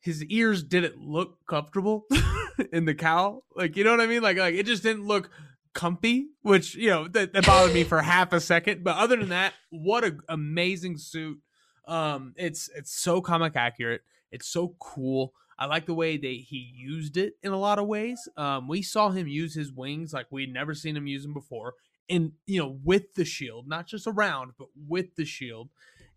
his ears didn't look comfortable [LAUGHS] in the cowl. Like, you know what I mean? Like, like it just didn't look comfy, which you know that, that bothered me for half a second. But other than that, what an amazing suit! Um, it's it's so comic accurate. It's so cool. I like the way that he used it in a lot of ways. Um, we saw him use his wings like we'd never seen him use them before, and you know with the shield, not just around, but with the shield.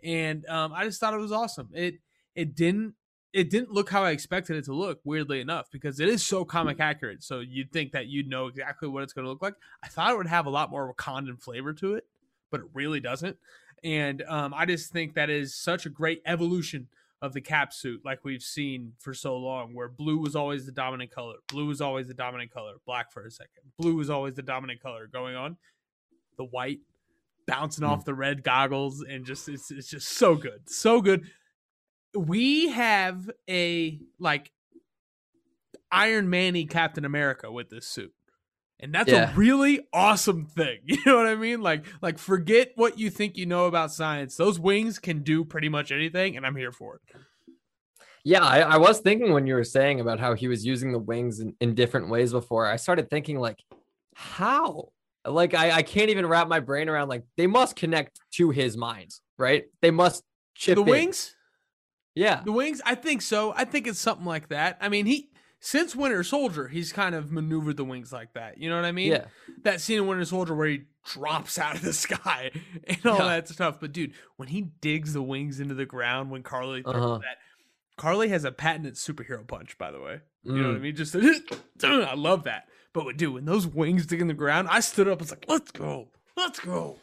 And um, I just thought it was awesome. It it didn't it didn't look how I expected it to look, weirdly enough, because it is so comic accurate. So you'd think that you'd know exactly what it's going to look like. I thought it would have a lot more Wakandan flavor to it, but it really doesn't. And um, I just think that is such a great evolution of the cap suit, like we've seen for so long, where blue was always the dominant color, blue was always the dominant color, black for a second, blue was always the dominant color going on, the white bouncing off the red goggles, and just it's, it's just so good, so good we have a like Iron Manny Captain America with this suit. And that's Yeah. a really awesome thing. [LAUGHS] You know what I mean? Like like forget what you think you know about science. Those wings can do pretty much anything and I'm here for it. Yeah, I, I was thinking when you were saying about how he was using the wings in, in different ways before. I started thinking like, how? Like I, I can't even wrap my brain around like they must connect to his mind, right? They must chip The in. wings? Yeah. The wings? I think so. I think it's something like that. I mean, he since Winter Soldier, he's kind of maneuvered the wings like that. You know what I mean? Yeah. that scene in Winter Soldier where he drops out of the [LAUGHS] sky and all Yeah. that stuff. But dude, when he digs the wings into the ground, when Karli throws Uh-huh. that, Karli has a patented superhero punch, by the way. You know what I Mm. mean? Just [LAUGHS] I love that. But dude, when those wings dig in the ground, I stood up. and was like, "Let's go, let's go!"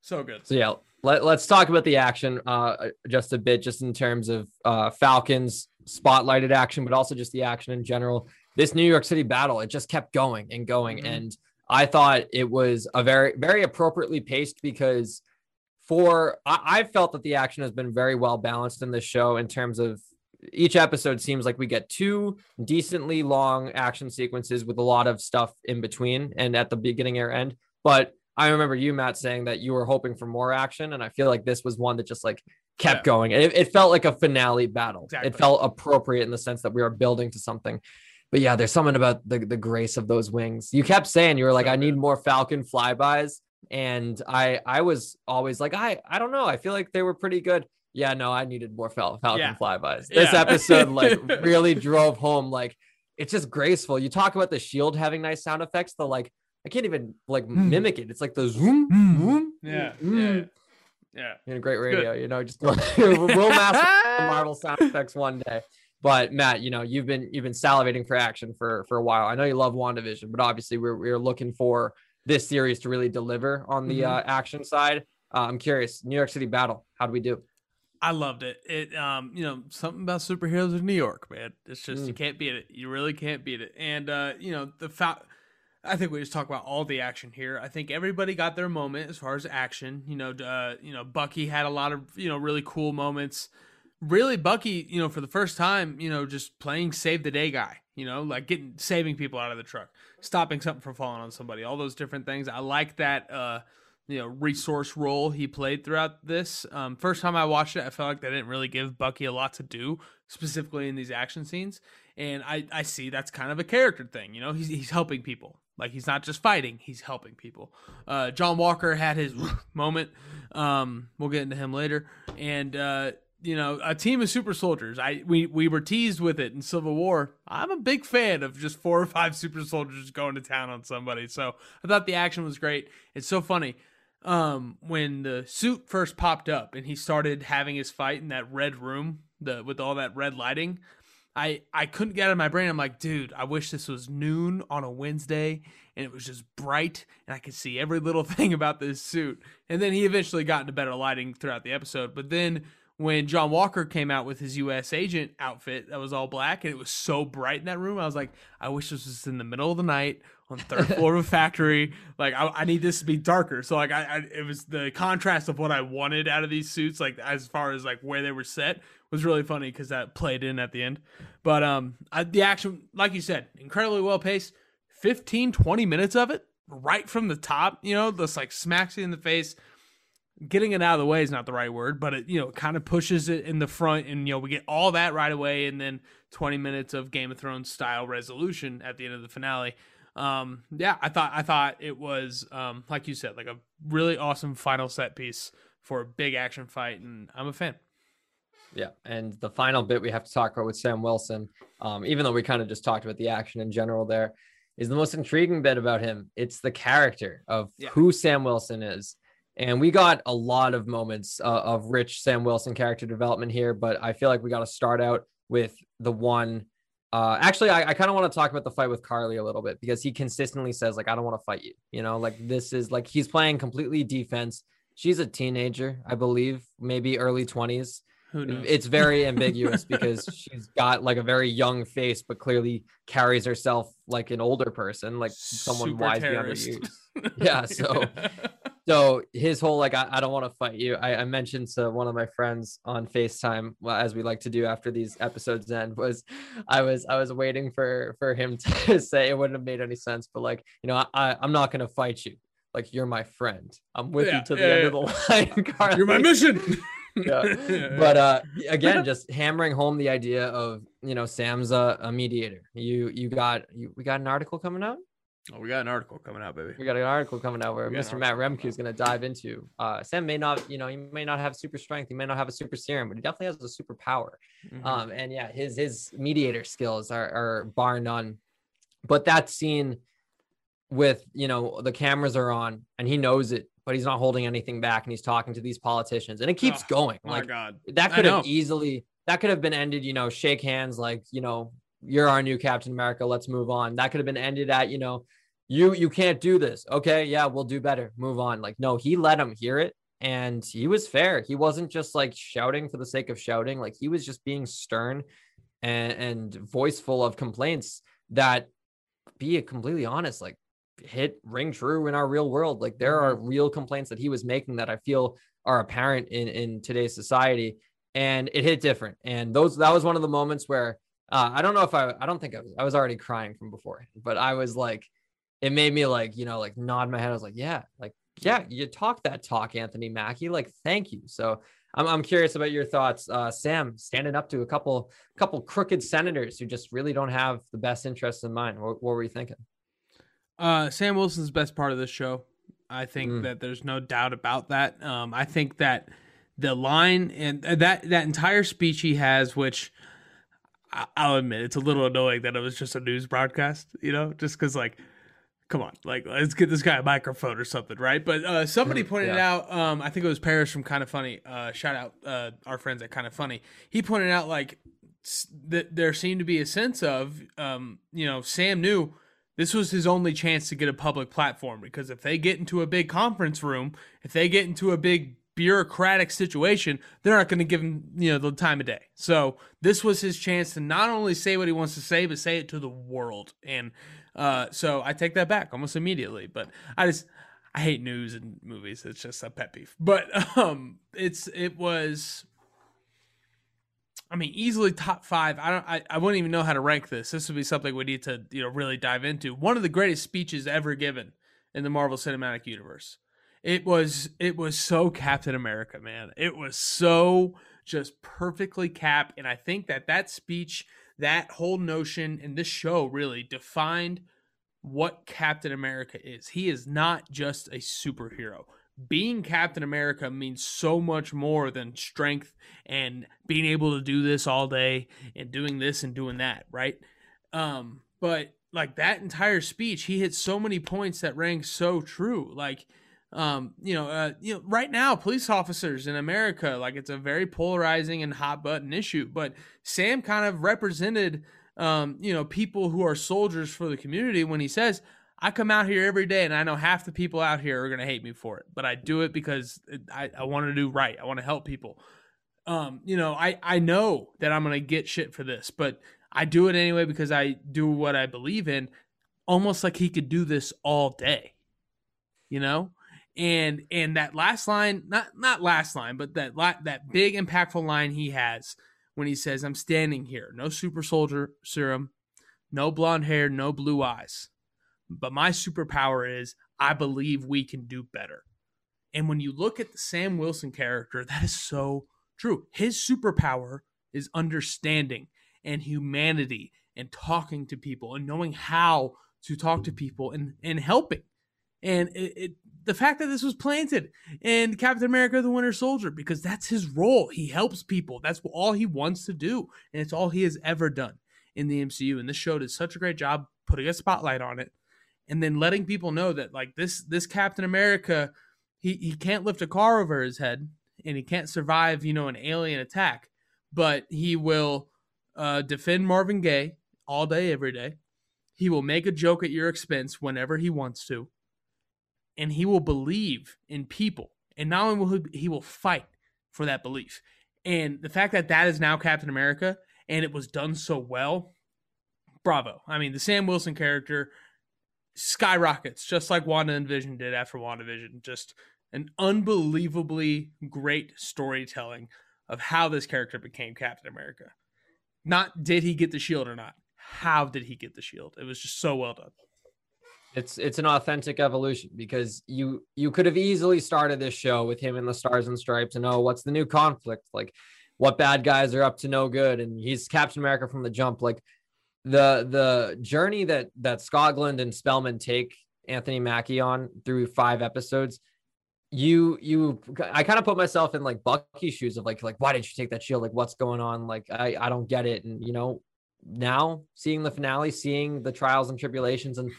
So good. So yeah, let, let's talk about the action uh just a bit, just in terms of uh Falcons spotlighted action, but also just the action in general. This New York City battle, it just kept going and going. Mhm. And I thought it was a very, very appropriately paced because for I, I felt that the action has been very well balanced in this show in terms of each episode seems like we get two decently long action sequences with a lot of stuff in between and at the beginning or end. But I remember you, Matt, saying that you were hoping for more action, and I feel like this was one that just like kept Yeah. going. It, it felt like a finale battle. Exactly. It felt appropriate in the sense that we are building to something. but yeah, there's something about the the grace of those wings. You kept saying you were like, So I need more Falcon flybys, and I I was always like, I I don't know, I feel like they were pretty good. Yeah, no, I needed more Fal- Falcon Yeah. flybys. This Yeah. episode like [LAUGHS] really drove home like it's just graceful. You talk about the shield having nice sound effects, the like I can't even like mimic it. It's like the zoom, zoom, Yeah, mm. yeah, yeah. in a great good. radio, you know, just go, [LAUGHS] we'll master the Marvel sound [LAUGHS] effects one day. But Matt, you know, you've been you've been salivating for action for for a while. I know you love WandaVision, but obviously we're we're looking for this series to really deliver on the Mhm. uh, action side. Uh, I'm curious, New York City battle, how do we do? I loved it. It, um, you know, something about superheroes in New York, man. It's just you Mm. can't beat it. You really can't beat it. And uh, you know, the fa- I think we just talk about all the action here. I think everybody got their moment as far as action. You know, uh, you know, Bucky had a lot of you know really cool moments. Really, Bucky, you know, for the first time, you know, just playing save the day guy. You know, like getting saving people out of the truck, stopping something from falling on somebody. All those different things. I like that. Uh, you know resource role he played throughout this. Um, first time I watched it, I felt like they didn't really give Bucky a lot to do, specifically in these action scenes. And I, I see that's kind of a character thing. You know, he's he's helping people. Like he's not just fighting; he's helping people. Uh, John Walker had his [LAUGHS] moment. Um, we'll get into him later. And uh, you know, a team of super soldiers. I we we were teased with it in Civil War. I'm a big fan of just four or five super soldiers going to town on somebody. So I thought the action was great. It's so funny um when the suit first popped up and he started having his fight in that red room the with all that red lighting i i couldn't get out of my brain i'm like dude i wish this was noon on a wednesday and it was just bright and i could see every little [LAUGHS] thing about this suit and then he eventually got into better lighting throughout the episode but then when John Walker came out with his U.S. agent outfit that was all black and it was so bright in that room, I was like, I wish this was in the middle of the night on the third [LAUGHS] floor of a factory. Like, I, I need this to be darker. So, like, I, I it was the contrast of what I wanted out of these suits, like as far as like where they were set, was really funny because that played in at the end. But um, I, the action, like you said, incredibly well paced. 15, 20 minutes of it right from the top. You know, just like smacks you in the face getting it out of the way is not the right word, but it you know kind of pushes it in the front, and you know we get all that right away, and then 20 minutes of Game of Thrones style resolution at the end of the finale. Um, yeah, I thought I thought it was um, like you said, like a really awesome final set piece for a big action fight, and I'm a fan. Yeah, and the final bit we have to talk about with Sam Wilson, um, even though we kind of just talked about the action in general, there is the most intriguing bit about him. It's the character of Yeah. who Sam Wilson is, and we got a lot of moments uh, of rich Sam Wilson character development here. But I feel like we got to start out with the one. Uh, actually, I, I kind of want to talk about the fight with Karli a little bit because he consistently says like, "I don't want to fight you." You know, like this is like he's playing completely defense. She's a teenager, I believe, maybe early twenties Who knows? it's very [LAUGHS] ambiguous because she's got like a very young face but clearly carries herself like an older person like someone Super wise beyond her years Yeah, so- so his whole like i, I don't want to fight you. I, I mentioned to one of my friends on facetime well, as we like to do after these episodes end was i was i was waiting for for him [LAUGHS] to say it wouldn't have made any sense but like you know i i'm not gonna fight you. Like you're my friend. I'm with Yeah, you to the yeah, end yeah. of the [LAUGHS] line Karli You're my mission. Yeah. [LAUGHS] but uh again just hammering home the idea of you know sam's a, a mediator. You you got you, we got an article coming out? Oh, we got an article coming out, baby. we got an article coming out where mr matt Roembke is going to dive into. Uh sam may not you know he may not have super strength he may not have a super serum but he definitely has a super power. Mhm. um and yeah his his mediator skills are, are bar none. But that scene with you know the cameras are on and he knows it but he's not holding anything back and he's talking to these politicians and it keeps Oh, going. my like God. that could have easily that could have been ended you know shake hands like you know you're our new captain america let's move on. That could have been ended at you know you you can't do this. Okay yeah we'll do better. Move on. Like no he let him hear it and he was fair. He wasn't just like shouting for the sake of shouting. Like he was just being stern and and voiceful of complaints that be completely honest like hit ring true in our real world like there are real complaints that he was making that i feel are apparent in in today's society and it hit different and those that was one of the moments where uh, i don't know if i i don't think i was i was already crying from before but i was like it made me like you know like nod my head i was like yeah like yeah you talk that talk anthony mackie like thank you so I'm, I'm curious about your thoughts, uh, Sam. Standing up to a couple couple crooked senators who just really don't have the best interests in mind. What, what were you thinking? Uh, Sam Wilson's best part of this show. I think mm. that there's no doubt about that. Um, I think that the line and that that entire speech he has, which I'll admit it's a little annoying that it was just a news broadcast, you know, just because like, come on, like let's get this guy a microphone or something, right? But uh, somebody pointed yeah. out, um, I think it was Paris from Kind of Funny. Uh, shout out uh, our friends at Kind of Funny. He pointed out like that there seemed to be a sense of, um, you know, Sam knew this was his only chance to get a public platform because if they get into a big conference room, if they get into a big bureaucratic situation, they're not going to give him, you know, the time of day. So this was his chance to not only say what he wants to say, but say it to the world. And uh, so I take that back almost immediately. But I just I hate news and movies. It's just a pet peeve. But [LAUGHS] um, it's it was. I mean, easily top five. I don't. I, I wouldn't even know how to rank this. This would be something we need to you know really dive into. One of the greatest speeches ever given in the Marvel Cinematic Universe. It was it was so Captain America, man. It was so just perfectly cap and I think that that speech, that whole notion and this show really defined what Captain America is. He is not just a superhero. Being Captain America means so much more than strength and being able to do this all day and doing this and doing that, right? Um, but like that entire speech, he hit so many points that rang so true. Like um, you know, uh, you know, right now, police officers in America, like it's a very polarizing and hot button issue. But Sam kind of represented, um, you know, people who are soldiers for the community when he says, "I come out here every day, and I know half the people out here are going to hate me for it, but I do it because I, I want to do right. I want to help people. Um, you know, I I know that I'm going to get shit for this, but I do it anyway because I do what I believe in. Almost like he could do this all day, you know." and and that last line not not last line but that that big impactful line he has when he says i'm standing here no super soldier serum no blonde hair no blue eyes but my superpower is i believe we can do better and when you look at the sam wilson character [LAUGHS] that is so true his superpower is understanding and humanity and talking to people and knowing how to talk to people and and helping and it, it the fact that this was planted in Captain America the Winter Soldier because that's his role. He helps people. That's all he wants to do. And it's all he has ever done in the MCU. And this show did such a great job putting a spotlight on it and then letting people know that like this this Captain America, he, he can't lift a car over his head and he can't survive, you know, an alien attack, but he will uh, defend Marvin Gaye all day, every day. He will make a joke at your expense whenever he wants to and he will believe in people. And not only will he, he will fight for that belief. And the fact that that is now Captain America and it was done so well, bravo. I mean, the Sam Wilson character skyrockets just like Wanda and Vision did after WandaVision. Just an unbelievably great storytelling of how this character became Captain America. Not did he get the shield or not. How did he get the shield? It was just so well done. It's it's an authentic evolution because you you could have easily started this show with him in the stars and stripes and oh what's the new conflict like what bad guys are up to no good and he's Captain America from the jump like the the journey that that Skogland and Spellman take Anthony Mackie on through five episodes you you I kind of put myself in like Bucky's shoes of like like why did you take that shield? Like what's going on? Like I I don't get it. And you know now seeing the finale seeing the trials and tribulations and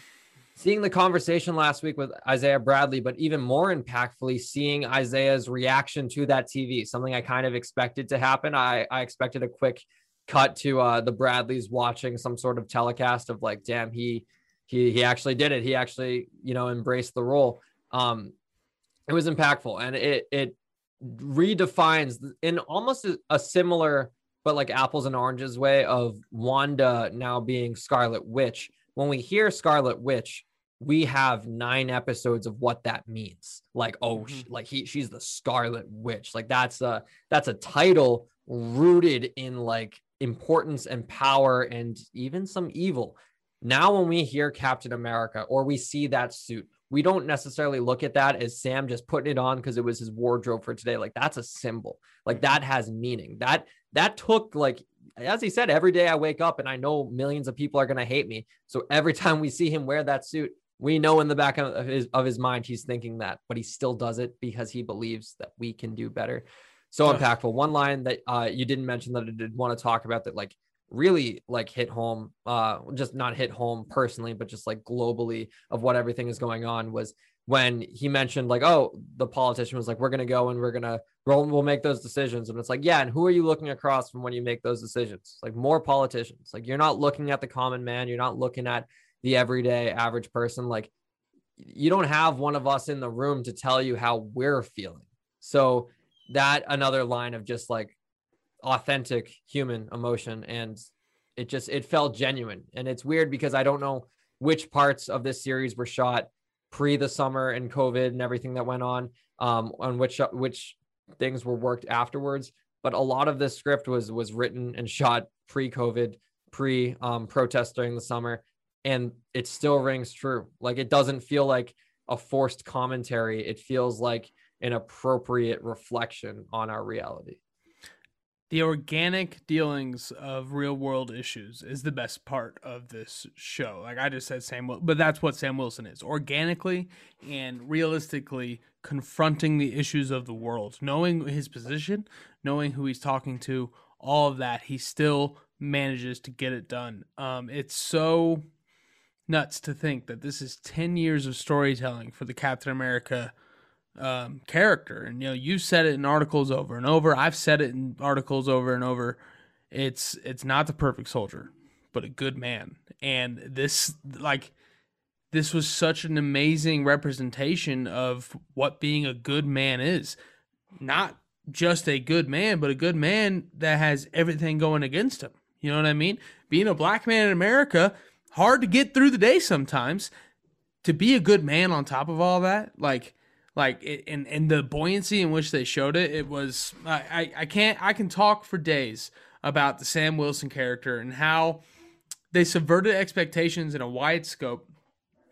seeing the conversation last week with Isaiah Bradley, but even more impactfully, seeing Isaiah's reaction to that TV, something I kind of expected to happen. I, I expected a quick cut to uh, the Bradleys watching some sort of telecast of like, damn, he he he actually did it. He actually, you know, embraced the role. Um, it was impactful and it it redefines in almost a, similar but like apples and oranges way of Wanda now being Scarlet Witch when we hear Scarlet Witch, we have nine episodes of what that means. Like, oh, mm-hmm. she, like he, she's the Scarlet Witch. Like that's a that's a title rooted in like importance and power and even some evil. Now, when we hear Captain America or we see that suit, we don't necessarily look at that as Sam just putting it on because it was his wardrobe for today. Like that's a symbol. Like that has meaning. That that took like as he said, every day I wake up and I know millions of people are gonna hate me. So every [LAUGHS] time we see him wear that suit, we know in the back of his of his mind he's thinking that, but he still does it because he believes that we can do better. So impactful. One line that uh, you didn't mention that I did want to talk about that like really like hit home uh just not hit home personally but just like globally of what everything is going on was when he mentioned like oh the politician was like we're going to go and we're going to roll we'll make those decisions. And it's like yeah and who are you looking across from when you make those decisions? Like more politicians. Like you're not looking at the common man you're not looking at the everyday average person. Like you don't have one of us in the room to tell you how we're feeling. So that another line of just like authentic human emotion and it just it felt genuine. And it's weird because i don't know which parts of this series were shot pre the summer and covid and everything that went on um on which which things were worked afterwards. But a lot of this script was was written and shot pre covid pre um protest during the summer and it still rings true. Like it doesn't feel like a forced commentary. It feels like an appropriate reflection on our reality the organic dealings of real world issues is the best part of this show. Like I just said, Sam, but that's what Sam Wilson is organically and realistically confronting the issues of the world, knowing his position, knowing who he's talking to, all of that. He still manages to get it done. Um, it's so nuts to think that this is 10 years of storytelling for the Captain America um, character. And you know, you said it in articles over and over. I've said it in articles over and over. It's it's not the perfect soldier, but a good man. And this like this was such an amazing representation of what being a good man is. Not just a good man, but a good man that has everything going against him. You know what I mean? Being a black man in America, hard to get through the day sometimes. To be a good man on top of all that, like like it, and and the buoyancy in which they showed it it was I, I can't i can talk for days about the sam wilson character and how they subverted expectations in a wide scope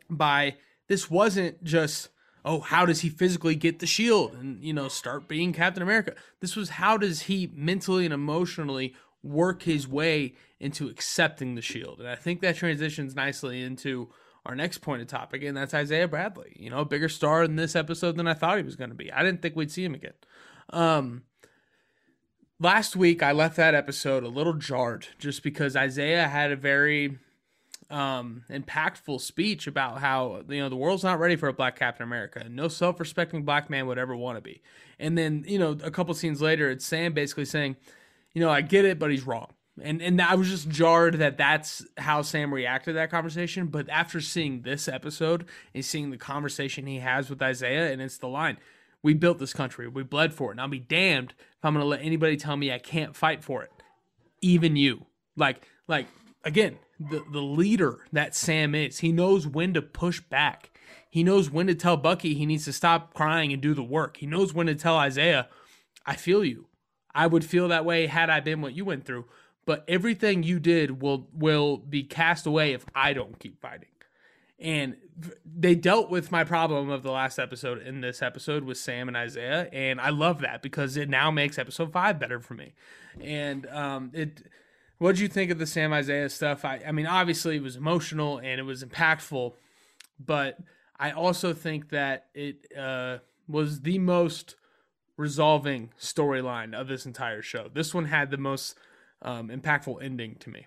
by this wasn't just oh how does he physically get the shield and you know start being captain america? This was how does he mentally and emotionally work his way into accepting the shield? And i think that transitions nicely into our next pointed topic, and that's Isaiah Bradley. You know, a bigger star in this episode than I thought he was going to be. I didn't think we'd see him again. Um, last week, I left that episode a little jarred just because Isaiah had a very um, impactful speech about how you know the world's not ready for a black Captain America. No self-respecting black man would ever want to be. And then you know a couple scenes later, it's Sam basically saying, you know, I get it, but he's wrong and and I was just jarred that that's how Sam reacted to that conversation. But after seeing this episode and seeing the conversation he has with Isaiah, and it's the line, "We built this country, we bled for it, and I'll be damned if I'm going to let anybody tell me I can't fight for it, even you." Like like again, the the leader that Sam is, he knows when to push back. He knows when to tell Bucky he needs to stop crying and do the work. He knows when to tell Isaiah, "I feel you." I would feel that way had I been what you went through but everything you did will will be cast away if I don't keep fighting. And they dealt with my problem of the last episode in this episode with Sam and Isaiah, and I love that because it now makes episode five better for me. And um, it, what did you think of the Sam Isaiah stuff? I, I mean, obviously it was emotional and it was impactful, but I also think that it uh, was the most resolving storyline of this entire show. This one had the most um, impactful ending to me.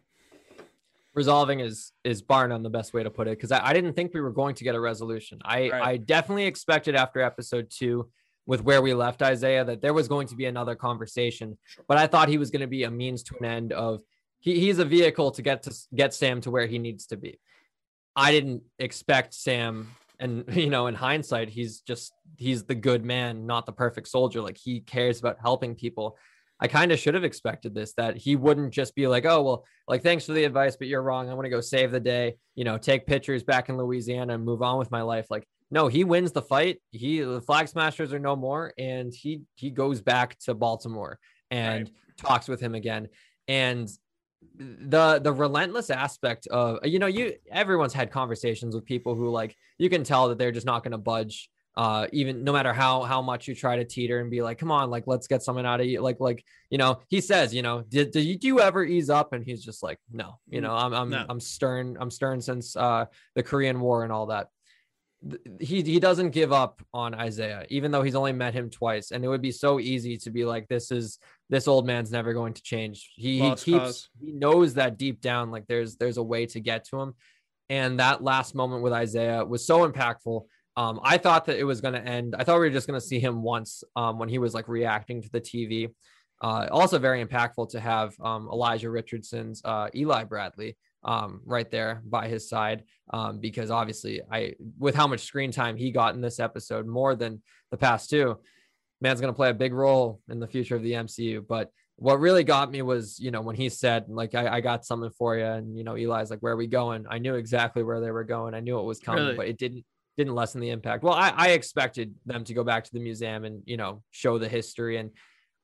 Resolving is is bar none the best way to put it because I, I, didn't think we were going to get a resolution. I right. I definitely expected after episode two with where we left Isaiah that there was going to be another conversation, sure. but I thought he was going to be a means to an end of he, he's a vehicle to get to get Sam to where he needs to be. I didn't expect Sam and [LAUGHS] you know in hindsight he's just he's the good man not the perfect soldier like he cares about helping people I kind of should have expected this that he wouldn't just be like, oh, well, like, thanks for the advice, but you're wrong. I want to go save the day, you know, take pictures back in Louisiana and move on with my life. Like, no, he wins the fight. He, the flag smashers are no more. And he, he goes back to Baltimore and right. talks with him again. And the the relentless aspect of you know you everyone's had conversations with people who like you can tell that they're just not going to budge uh even no matter how how much you try to teeter and be like come on like let's get something out of you like like you know he says you know did, did you, do you ever ease up? And he's just like no you know i'm i'm, No. I'm stern i'm stern since uh the korean war and all that. He he doesn't give up on isaiah even though he's only met him twice. And it would be so easy to be like this is this old man's never going to change. He, he keeps cause. he knows that deep down like there's there's a way to get to him. And that last moment with isaiah was so impactful um, I thought that it was going to end. I thought we were just going to see him once um, when he was like reacting to the TV. Uh, also, very impactful to have um, Elijah Richardson's uh, Eli Bradley um, right there by his side um, because obviously, I with how much screen time he got in this episode, more than the past two, man's going to play a big role in the future of the MCU. But what really got me was, you know, when he said, like, I, I got something for you. And, you know, Eli's like, where are we going? I knew exactly where they were going. I knew it was coming, Really? but it didn't didn't lessen the impact. Well, I, I expected them to go back to the museum and you know show the history. And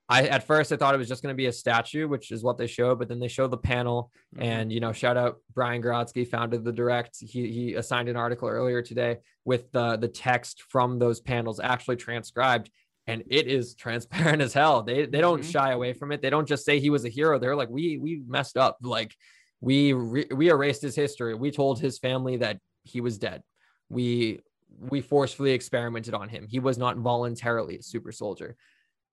I at first I thought it was just going to be a statue, which is what they showed, but then they showed the panel. And you know, shout out Brian Grodsky, founded the direct. He he assigned an article earlier today with the the text from those panels actually transcribed. And it is transparent [LAUGHS] as hell. They they don't Mhm. shy away from it. They don't just say he was a hero. They're like, we we messed up. Like we re- we erased his history. We told his family that he was dead we we forcefully experimented on him. He was not voluntarily a super soldier.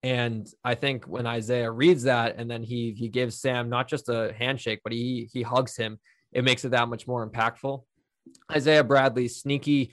And I think when Isaiah reads that and then he he gives Sam not just a handshake, but he he hugs him, it makes it that much more impactful. Isaiah Bradley, sneaky.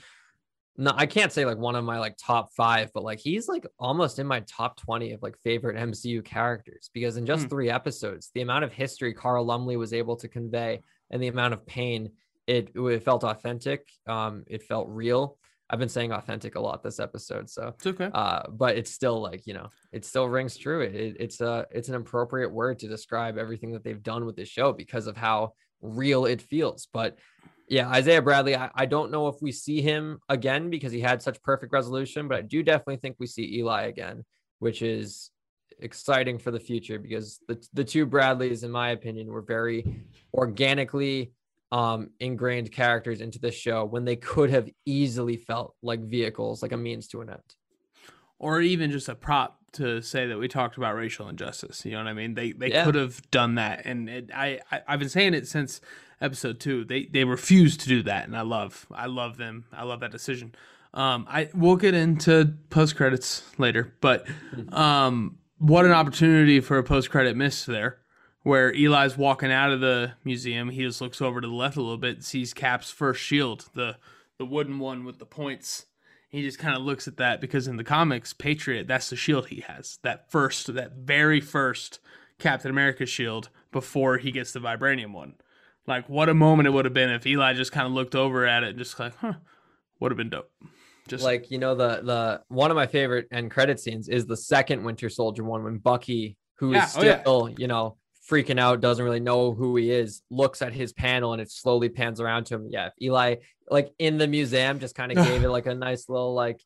No, I can't say like one of my like top five, but like he's like almost in my top 20 of like favorite MCU characters because in just Hmm. three episodes, the amount of history Carl Lumbly was able to convey and the amount of pain it it felt authentic um it felt real. I've been saying authentic a lot this episode so It's okay. uh but it's still like you know it still rings true. It, it it's a it's an appropriate word to describe everything that they've done with this show because of how real it feels. But yeah isaiah bradley I, I don't know if we see him again because he had such perfect resolution but i do definitely think we see eli again which is exciting for the future because the, the two bradleys in my opinion were very organically um ingrained characters into the show when they could have easily felt like vehicles like a means to an end or even just a prop to say that we talked about racial injustice. You know what I mean? They they Yeah. could have done that, and it, I, I I've been saying it since episode two. They they refused to do that, and I love I love them. I love that decision. Um, I we'll get into post credits later, but [LAUGHS] um, what an opportunity for a post credit miss there, where Eli's walking out of the museum. He just looks over to the left a little bit, and sees Cap's first shield, the the wooden one with the points. He just kind of looks at that because in the comics, Patriot, that's the shield he has. That first, that very first Captain America shield before he gets the vibranium one. Like, what a moment it would have been if Eli just kind of looked over at it and just like, huh, would have been dope. Just like you know the the one of my favorite end credit scenes is the second winter soldier one when bucky who is Yeah, oh, yeah. still you know freaking out doesn't really know who he is looks at his panel and it slowly pans around to him yeah if eli like in the museum just kind of gave it [SIGHS] like a nice little like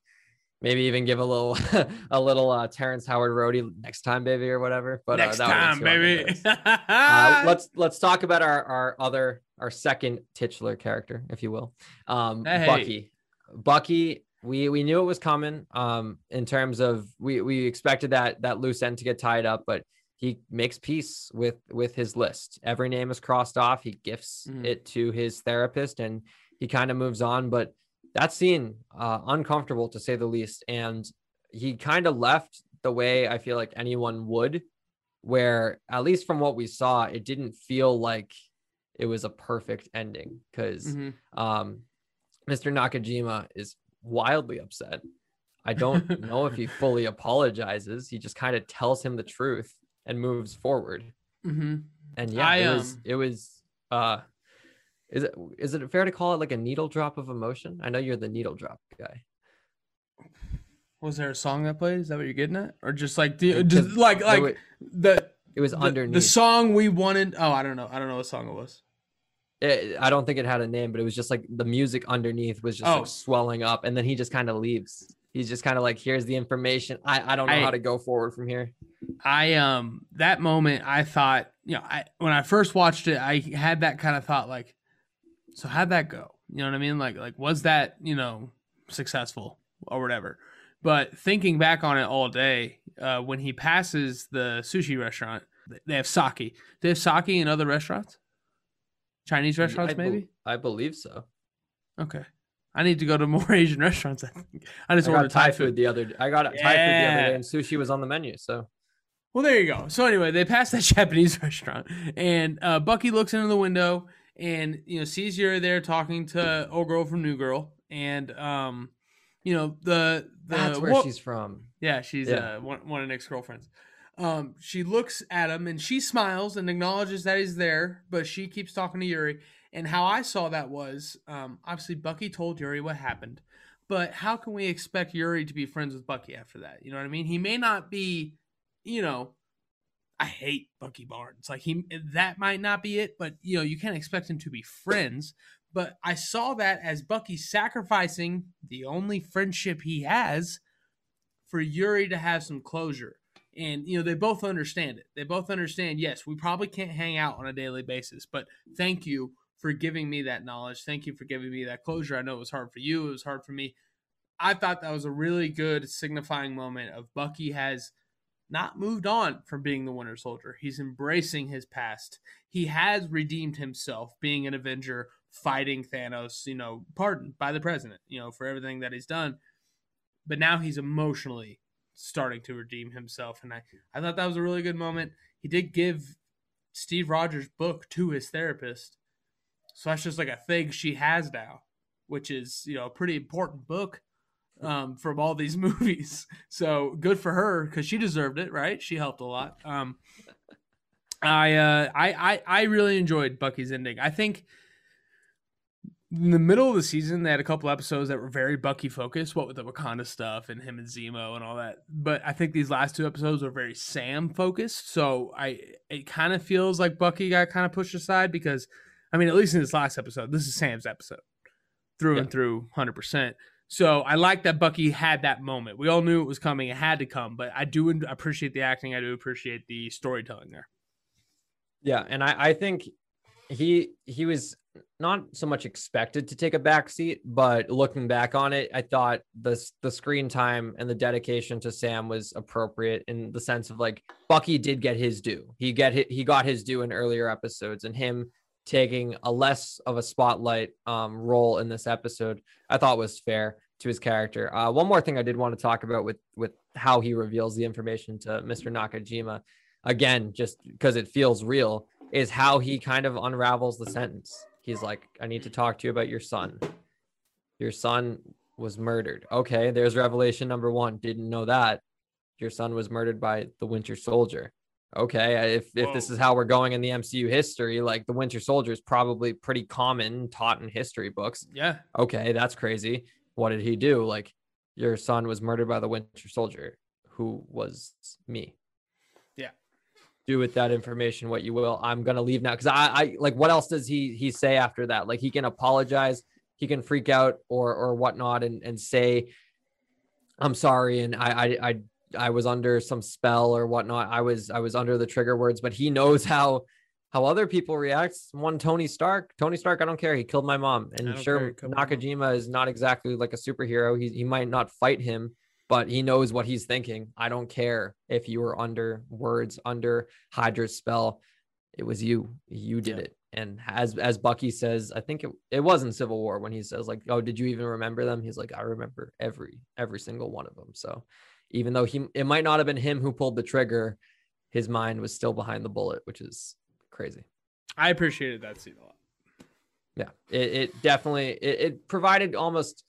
maybe even give a little [LAUGHS] a little uh terrence howard Rhodey next time baby or whatever but next uh, that time, would be too on the baby. uh, let's let's talk about our our other our second titular character, if you will, um, Hey. Bucky. Bucky, we we knew it was coming. Um, in terms of we we expected that that loose end to get tied up, but he makes peace with with his list. Every name is crossed off. He gifts Mhm. it to his therapist, and he kind of moves on. But that scene, uh, uncomfortable to say the least, and he kind of left the way I feel like anyone would where at least from what we saw, it didn't feel like it was a perfect ending because Mhm. um, Mr. Nakajima is wildly upset. I don't [LAUGHS] know if he fully apologizes. He just kind of tells him the truth and moves forward. Mhm. And yeah, I, it was um, it was uh is it is it fair to call it like a needle drop of emotion? I know you're the needle drop guy. Was there a song that played? Is that what you're getting at, or just like the, just like like wa- the It was the, underneath. the song we wanted? Oh, I don't know. I don't know what song it was. it, I don't think it had a name, but it was just like the music underneath was just Oh. like swelling up, and then he just kind of leaves. He's just kind of like, "Here's the information. I I don't know I- how to go forward from here." I um that moment I thought, you know, I when I first watched it, I had that kind of thought like, so how'd that go? You know what I mean? Like like was that, you know, successful or whatever. But thinking back on it all day, uh, when he passes the sushi restaurant, they have sake. They have sake in other restaurants? Chinese restaurants, I be- maybe? I believe so. Okay. I need to go to more [LAUGHS] Asian restaurants. I think. I just I ordered Thai food the other. Day. I got Thai food the other day, and sushi was on the menu. So Well, there you go. So anyway, they pass that [LAUGHS] Japanese restaurant, and uh, Bucky looks into the window and you know sees Yori there talking to old girl from New Girl, and um, you know the the that's where she's from. yeah she's Yeah. Uh, one one of Nick's girlfriends. Um, she looks at him and she smiles and acknowledges that he's there, but she keeps talking to Yori. And how I saw that was um, obviously Bucky told Yori what happened, but how can we expect Yori to be friends with Bucky after that? You know what I mean? He may not be, you know, I hate Bucky Barnes. Like he that might not be it, but you know, you can't expect him to be friends. But I saw that as Bucky sacrificing the only friendship he has for Yori to have some closure. And you know, they both understand it. They both understand, yes, we probably can't hang out on a daily basis, but thank you for giving me that knowledge. Thank you for giving me that closure. I know it was hard for you, it was hard for me. I thought that was a really good signifying moment of Bucky has not moved on from being the Winter Soldier. He's embracing his past. He has redeemed himself, being an Avenger, fighting Thanos, you know, pardoned by the president, you know, for everything that he's done. But now he's emotionally starting to redeem himself. And I, I thought that was a really good moment. He did give Steve Rogers' book to his therapist. So that's just like a thing she has now, which is, you know, a pretty important book um, from all these [LAUGHS] movies. So good for her because she deserved it, right? She helped a lot. Um, I, uh, I I I really enjoyed Bucky's ending. I think in the middle of the season they had a couple episodes that were very Bucky focused, what with the Wakanda stuff and him and Zemo and all that. But I think these last two episodes were very Sam focused. So I it kind of feels like Bucky got kind of pushed aside because I mean at least in this last episode, this is Sam's episode through and through, hundred percent. So I like that Bucky had that moment. We all knew it was coming; it had to come. But I do appreciate the acting. I do appreciate the storytelling there. Yeah, and I, I think he he was not so much expected to take a back seat, but looking back on it, I thought the the screen time and the dedication to Sam was appropriate in the sense of like Bucky did get his due. He get he got his due in earlier episodes, and him taking a less of a spotlight um, role in this episode, I thought was fair to his character. Uh, one more thing I did want to talk about with with how he reveals the information to Mr. Nakajima again, just because it feels real, is how he kind of unravels the sentence. He's like, I need to talk to you about your son. Your son was murdered. Okay, there's revelation number one. Didn't know that. Your son was murdered by the Winter Soldier. Okay, if if this is how we're going in the MCU history, like the Winter Soldier is probably pretty common, taught in history books. Yeah, Okay, that's crazy. What did he do? Like, your son was murdered by the Winter Soldier, who was me Yeah. do with that information what you will. I'm gonna leave now because I, I like what else does he he say after that? Like he can apologize, he can freak out or or whatnot and and say, I'm sorry, and I I I I was under some spell or whatnot. I was I was under the trigger words, but he knows how how other people react. One Tony Stark, Tony Stark, I don't care. He killed my mom, and sure he killed my mom. Nakajima is not exactly like a superhero. He he might not fight him, but he knows what he's thinking. I don't care if you were under words, under Hydra's spell. It was you. You did Yeah. it. And as as Bucky says, I think it, it was in Civil War when he says, like, oh, did you even remember them? He's like, I remember every every single one of them. So even though he it might not have been him who pulled the trigger, his mind was still behind the bullet, which is crazy. I appreciated that scene a lot. Yeah, it, it definitely it, it provided almost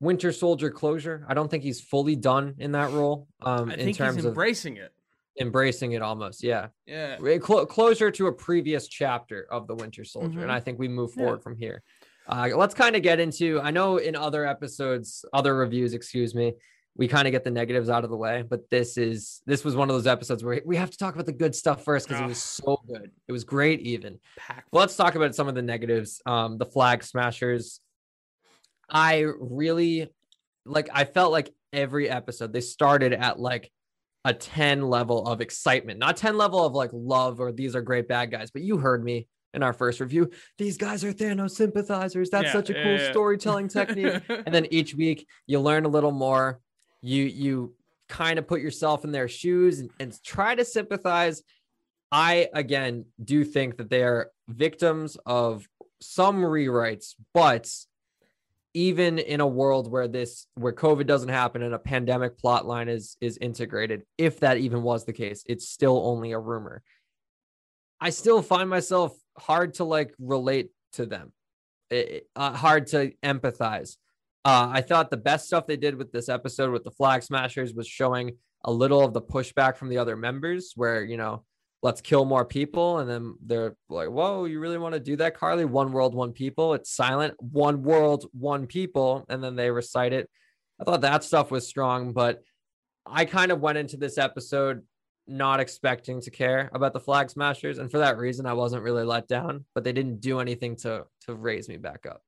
Winter Soldier closure. I don't think he's fully done in that role. Um, I in terms he's of embracing it. embracing it, almost. Yeah, Yeah, clo- closure to a previous chapter of the Winter Soldier, and Mhm. I think we move Yeah. forward from here. Uh, let's kind of get into. I know in other episodes, other reviews, excuse me, we kind of get the negatives out of the way, but this is this was one of those episodes where we have to talk about the good stuff first because it was so good. It was great, even. Well, let's talk about some of the negatives. Um, the flag smashers. I really like. I felt like every episode they started at like a 10 level of excitement, not 10 level of like love or these are great bad guys, but you heard me in our first review. These guys are Thanos sympathizers. That's Yeah, such a yeah, cool yeah. storytelling technique. [LAUGHS] and then each week you learn a little more. You you kind of put yourself in their shoes and, and try to sympathize. I again do think that they are victims of some rewrites, but even in a world where this where COVID doesn't happen and a pandemic plot line is is integrated, if that even was the case, it's still only a rumor. I still find myself hard to like relate to them, It- uh, hard to empathize. Uh, I thought the best stuff they did with this episode with the Flag Smashers was showing a little of the pushback from the other members, where you know, let's kill more people, and then they're like, "Whoa, you really want to do that, Karli? One world, one people." It's silent. One world, one people, and then they recite it. I thought that stuff was strong, but I kind of went into this episode not expecting to care about the Flag Smashers, and for that reason, I wasn't really let down. But they didn't do anything to to raise me back up.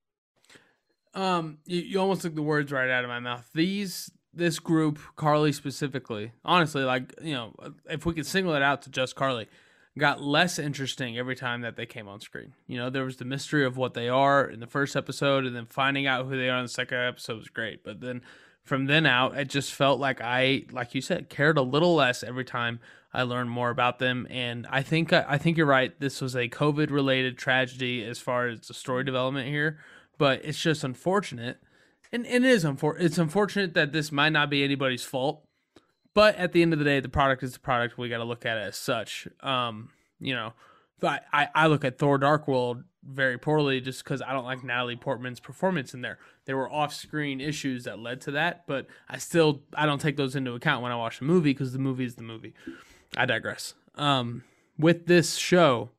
Um, you, you almost took the words right out of my mouth. These, this group, Karli specifically, honestly, like you know, if we could single it out to just Karli, got less interesting every time that they came on screen. You know, there was the mystery of what they are in the first episode, and then finding out who they are in the second episode was great. But then from then out, it just felt like I, like you said, cared a little less every time I learned more about them. And I think I think you're right. This was a COVID related tragedy as far as the story development here, but it's just unfortunate. And, and it is unfor- it's unfortunate that this might not be anybody's fault. But at the end of the day, the product is the product. We got to look at it as such. Um, you know, but I, I look at Thor Dark World very poorly just because I don't like Natalie Portman's performance in there. There were off screen issues that led to that, but I still I don't take those into account when I watch the movie because the movie is the movie. I digress. Um, with this show,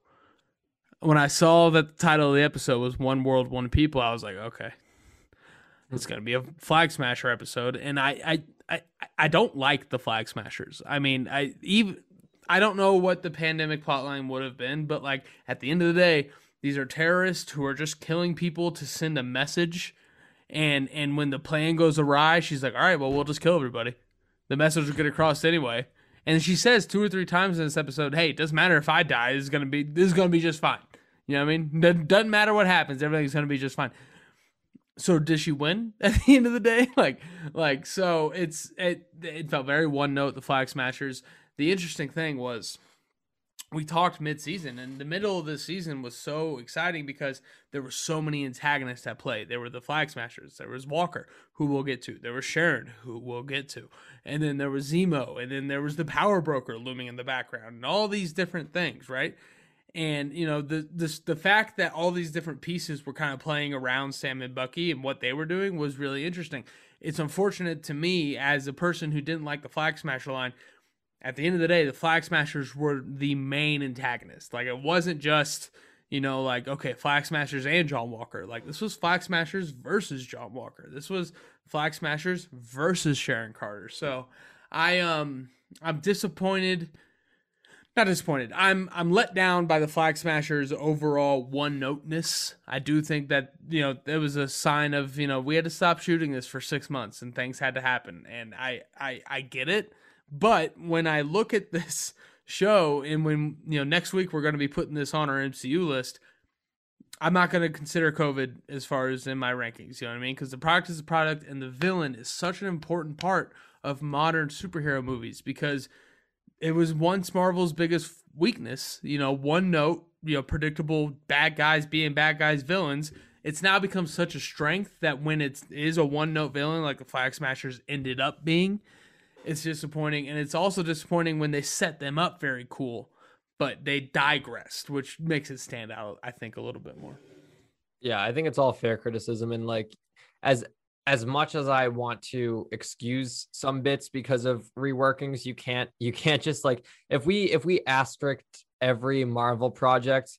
when I saw that the title of the episode was One World, One People, I was like, okay, it's gonna be a Flag Smasher episode, and I I I, I don't like the Flag Smashers. I mean, I even I don't know what the pandemic plotline would have been, but like at the end of the day, these are terrorists who are just killing people to send a message. And and when the plan goes awry, she's like, "All right, well, we'll just kill everybody. The message will get across anyway." And she says two or three times in this episode, "Hey, it doesn't matter if I die. This is gonna be this is gonna be just fine. You know what I mean? Doesn't matter what happens. Everything's gonna be just fine." So does she win [LAUGHS] at the end of the day? [LAUGHS] Like like so it's it it felt very one note. The Flag Smashers. The interesting thing was we talked mid-season and the middle of the season was so exciting because there were so many antagonists at play there were the flag smashers there was walker who we'll get to there was sharon who we'll get to and then there was zemo and then there was the power broker looming in the background and all these different things right and you know the the the fact that all these different pieces were kind of playing around Sam and Bucky and what they were doing was really interesting. It's unfortunate to me as a person who didn't like the Flag Smasher line. At the end of the day, the Flag Smashers were the main antagonist. Like it wasn't just you know like okay Flag Smashers and John Walker. Like this was Flag Smashers versus John Walker. This was Flag Smashers versus Sharon Carter. So I um I'm disappointed not disappointed. I'm I'm let down by the Flag Smashers' overall one noteness. I do think that you know there was a sign of you know we had to stop shooting this for six months and things had to happen, and I I I get it. But when I look at this [LAUGHS] show and when you know next week we're going to be putting this on our MCU list, I'm not going to consider COVID as far as in my rankings. You know what I mean? Because the product is a product, and the villain is such an important part of modern superhero movies because it was once Marvel's biggest weakness. You know, one note, you know, predictable bad guys being bad guys villains. It's now become such a strength that when it is a one note villain like the Flag Smashers ended up being, it's disappointing. And it's also disappointing when they set them up very cool, but they digressed, which makes it stand out, I think, a little bit more. Yeah, I think it's all fair criticism and like as as much as I want to excuse some bits because of reworkings, you can't you can't just like if we if we asterisked every Marvel project,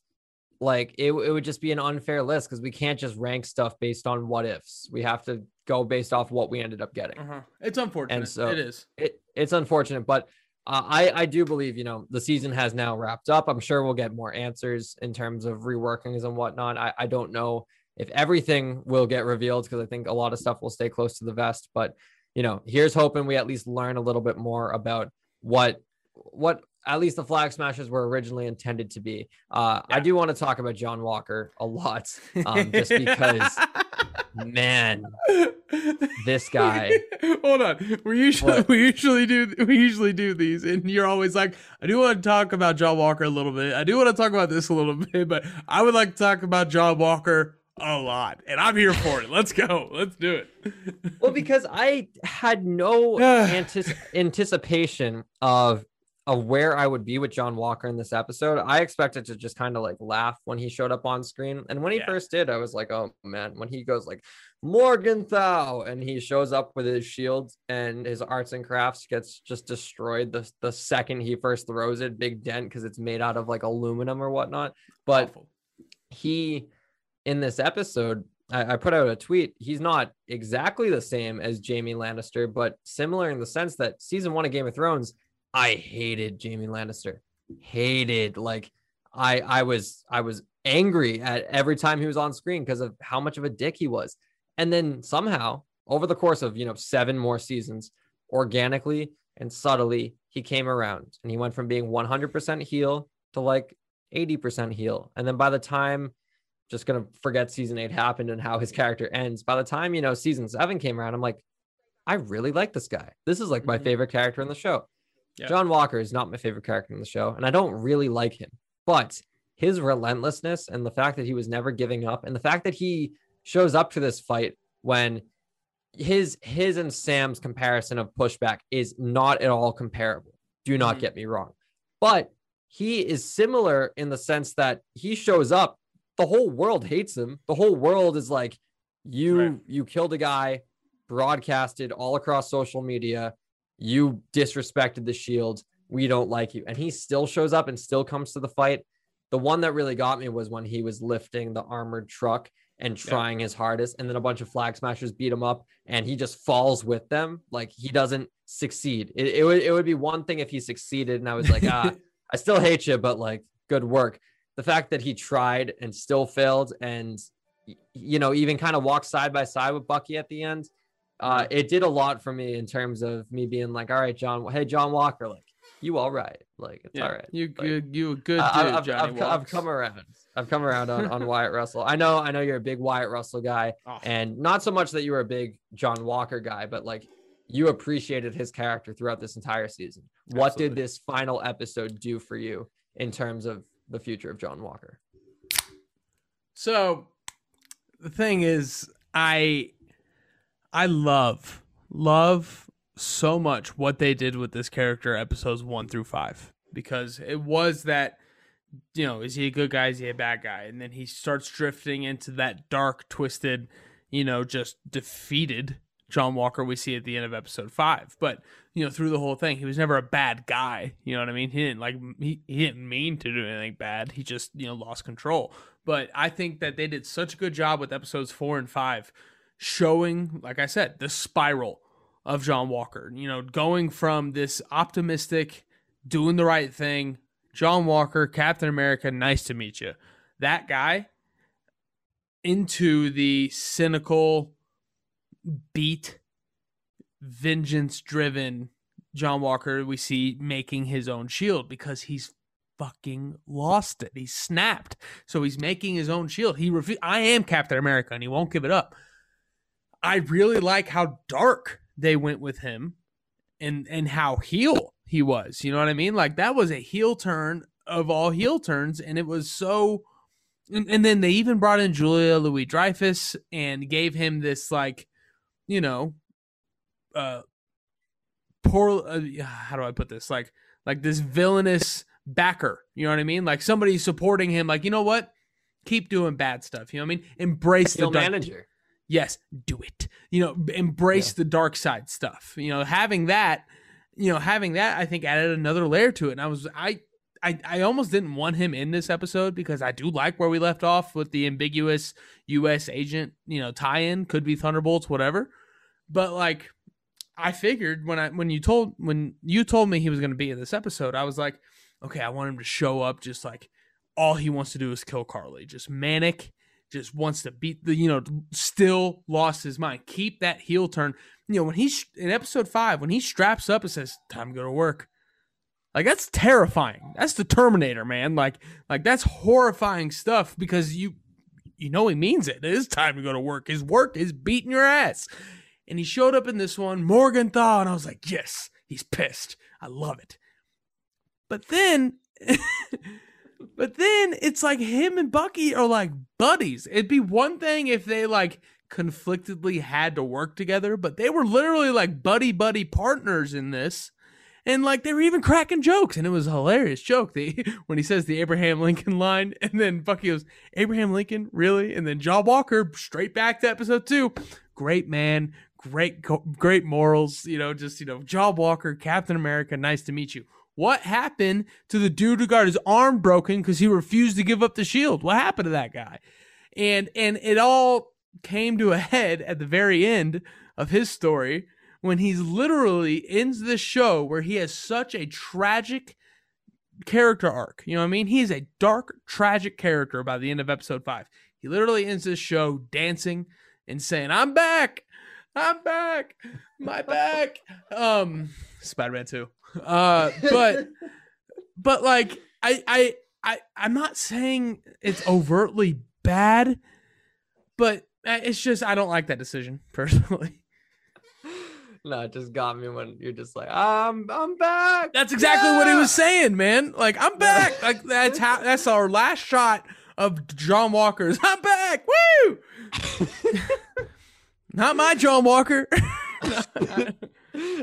like it, it would just be an unfair list because we can't just rank stuff based on what ifs. We have to go based off what we ended up getting. Uh-huh. It's unfortunate. And so it is. It it's unfortunate, but uh, I I do believe you know the season has now wrapped up. I'm sure we'll get more answers in terms of reworkings and whatnot. I I don't know if everything will get revealed because I think a lot of stuff will stay close to the vest. But you know, here's hoping we at least learn a little bit more about what what at least the flag smashers were originally intended to be. Uh, yeah. I do want to talk about John Walker a lot, [LAUGHS] um, just because, [LAUGHS] man, this guy. [LAUGHS] Hold on, we usually what? [LAUGHS] we usually do we usually do these, and you're always like, I do want to talk about John Walker a little bit. I do want to talk about this a little [LAUGHS] bit, but I would like to talk about John Walker a lot, and I'm here for it. Let's go. Let's do it. well, because I had no [SIGHS] antis- anticipation of of where I would be with John Walker in this episode. I expected to just kind of like laugh when he showed up on screen. And when he yeah. first did, I was like, oh man, when he goes like Morgenthau and he shows up with his shield and his arts and crafts gets just destroyed the, the second he first throws it, big dent because it's made out of like aluminum or whatnot. But Awful. he in this episode, I, I put out a tweet. He's not exactly the same as Jaime Lannister, but similar in the sense that season one of Game of Thrones I hated Jaime Lannister. Hated like I I was I was angry at every time he was on screen because of how much of a dick he was. And then somehow over the course of, you know, seven more seasons, organically and subtly, he came around and he went from being 100% heel to like 80% heel. And then by the time just going to forget season 8 happened and how his character ends, by the time, you know, season 7 came around, I'm like I really like this guy. This is like my mm-hmm. favorite character in the show. John Walker is not my favorite character in the show, and I don't really like him. But his relentlessness and the fact that he was never giving up, and the fact that he shows up to this fight when his his and Sam's comparison of pushback is not at all comparable. Do not mm-hmm. get me wrong. But he is similar in the sense that he shows up, the whole world hates him. The whole world is like, you right. you killed a guy, broadcasted all across social media you disrespected the shield. We don't like you. And he still shows up and still comes to the fight. The one that really got me was when he was lifting the armored truck and trying yeah. his hardest. And then a bunch of flag smashers beat him up and he just falls with them. Like he doesn't succeed. It, it, would, it would be one thing if he succeeded. And I was like, ah, [LAUGHS] I still hate you, but like good work. The fact that he tried and still failed and, you know, even kind of walked side by side with Bucky at the end uh, it did a lot for me in terms of me being like, all right, John, hey, John Walker, like, you all right. Like, it's yeah, all right. You, like, you, you a good dude, I, I've, Johnny I've, I've, come around. I've come around on, on Wyatt Russell. I know, I know you're a big Wyatt Russell guy oh. and not so much that you were a big John Walker guy, but like you appreciated his character throughout this entire season. Absolutely. What did this final episode do for you in terms of the future of John Walker? So the thing is, I, I love love so much what they did with this character episodes one through five because it was that you know is he a good guy? Is he a bad guy? And then he starts drifting into that dark twisted you know just defeated john walker we see at the end of episode five. But you know through the whole thing he was never a bad guy. You know what i mean? He didn't like he, he didn't mean to do anything bad. He just you know lost control. But i think that they did such a good job with episodes four and five showing, like I said, the spiral of John Walker. You know, going from this optimistic, doing the right thing, John Walker, Captain America, nice to meet you. That guy into the cynical, beat, vengeance driven John Walker we see making his own shield because he's fucking lost it. He's snapped. So he's making his own shield. He I am Captain America and he won't give it up. I really like how dark they went with him and and how heel he was. You know what I mean? Like that was a heel turn of all heel turns, and it was so. And, and then they even brought in Julia Louis Dreyfus and gave him this like, you know, uh, poor. Uh, how do I put this? Like, like this villainous backer. You know what I mean? Like somebody supporting him. Like, you know what? Keep doing bad stuff. You know what I mean? Embrace heel the manager yes, do it. You know, embrace yeah. the dark side stuff. You know, having that, you know, having that, I think added another layer to it. And I was, I, I, I almost didn't want him in this episode because I do like where we left off with the ambiguous U.S. agent, you know, tie-in. Could be Thunderbolts, whatever. But like, I figured when I when you told when you told me he was going to be in this episode, I was like, okay, I want him to show up just like all he wants to do is kill Karli, just manic just wants to beat the, you know, still lost his mind. Keep that heel turn. You know, when he's in episode five, when he straps up and says, time to go to work, Like that's terrifying. That's the Terminator, man. Like like that's horrifying stuff because you you know he means it. It is time to go to work. His work is beating your ass. And he showed up in this one, Morgenthau, and I was like, yes, he's pissed. I love it. But then [LAUGHS] but then it's like him and Bucky are like buddies. It'd be one thing if they like conflictedly had to work together, but they were literally like buddy buddy partners in this. And like they were even cracking jokes, and it was a hilarious joke. [LAUGHS] The when he says the Abraham Lincoln line, and then Bucky goes, "Abraham Lincoln, really?" And then John Walker straight back to episode two. Great man, great great morals. You know, just you know, John Walker, Captain America. Nice to meet you. What happened to the dude who got his arm broken because he refused to give up the shield? What happened to that guy? And and it all came to a head at the very end of his story when he's literally ends this show where he has such a tragic character arc. You know what I mean? He's a dark, tragic character by the end of episode five. He literally ends this show dancing and saying, I'm back. I'm back. My back. [LAUGHS] Um Spider-Man 2. Uh but [LAUGHS] but like I I I I'm not saying it's overtly bad, but it's just I don't like that decision [LAUGHS] personally. No, it just got me when you're just like, I'm I'm back. That's exactly yeah! what he was saying, man. Like I'm back. like that's how that's our last shot of John Walker's. [LAUGHS] I'm back. Woo! not my John Walker.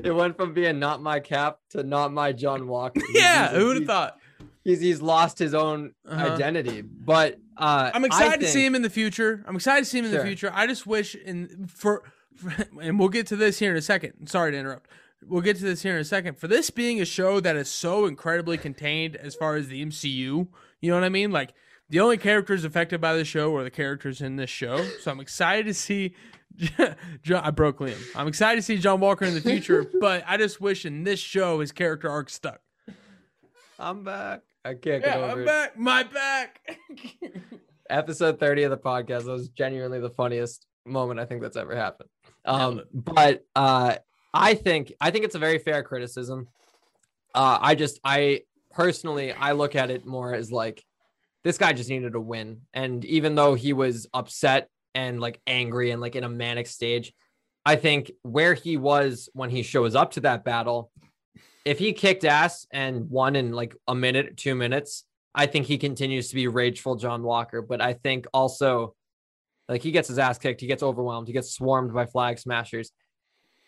It went from being not my cap to not my John Walker. [LAUGHS] yeah, who would have thought? He's he's lost his own uh-huh. identity. But uh, I'm excited think... to see him in the future. I'm excited to see him in sure. the future. I just wish in for [LAUGHS] and we'll get to this here in a second. Sorry to interrupt. We'll get to this here in a second. For this being a show that is so incredibly contained as far as the MCU, you know what I mean? Like the only characters affected by the show are the characters in this show. So I'm excited to see [LAUGHS] John, I broke Liam. I'm excited to see John Walker in the future, [LAUGHS] but I just wish in this show his character arc stuck. I'm back. I can't get yeah, over I'm it. back. My back. [LAUGHS] Episode 30 of the podcast. That was genuinely the funniest moment I think that's ever happened. Um, but uh, I think I think it's a very fair criticism. Uh, I just I personally I look at it more as like this guy just needed a win, and even though he was upset and like angry and like in a manic stage, I think where he was when he shows up to that battle, if he kicked ass and won in like a minute, two minutes, I think he continues to be rageful John Walker. But I think also like he gets his ass kicked, he gets overwhelmed, he gets swarmed by flag smashers.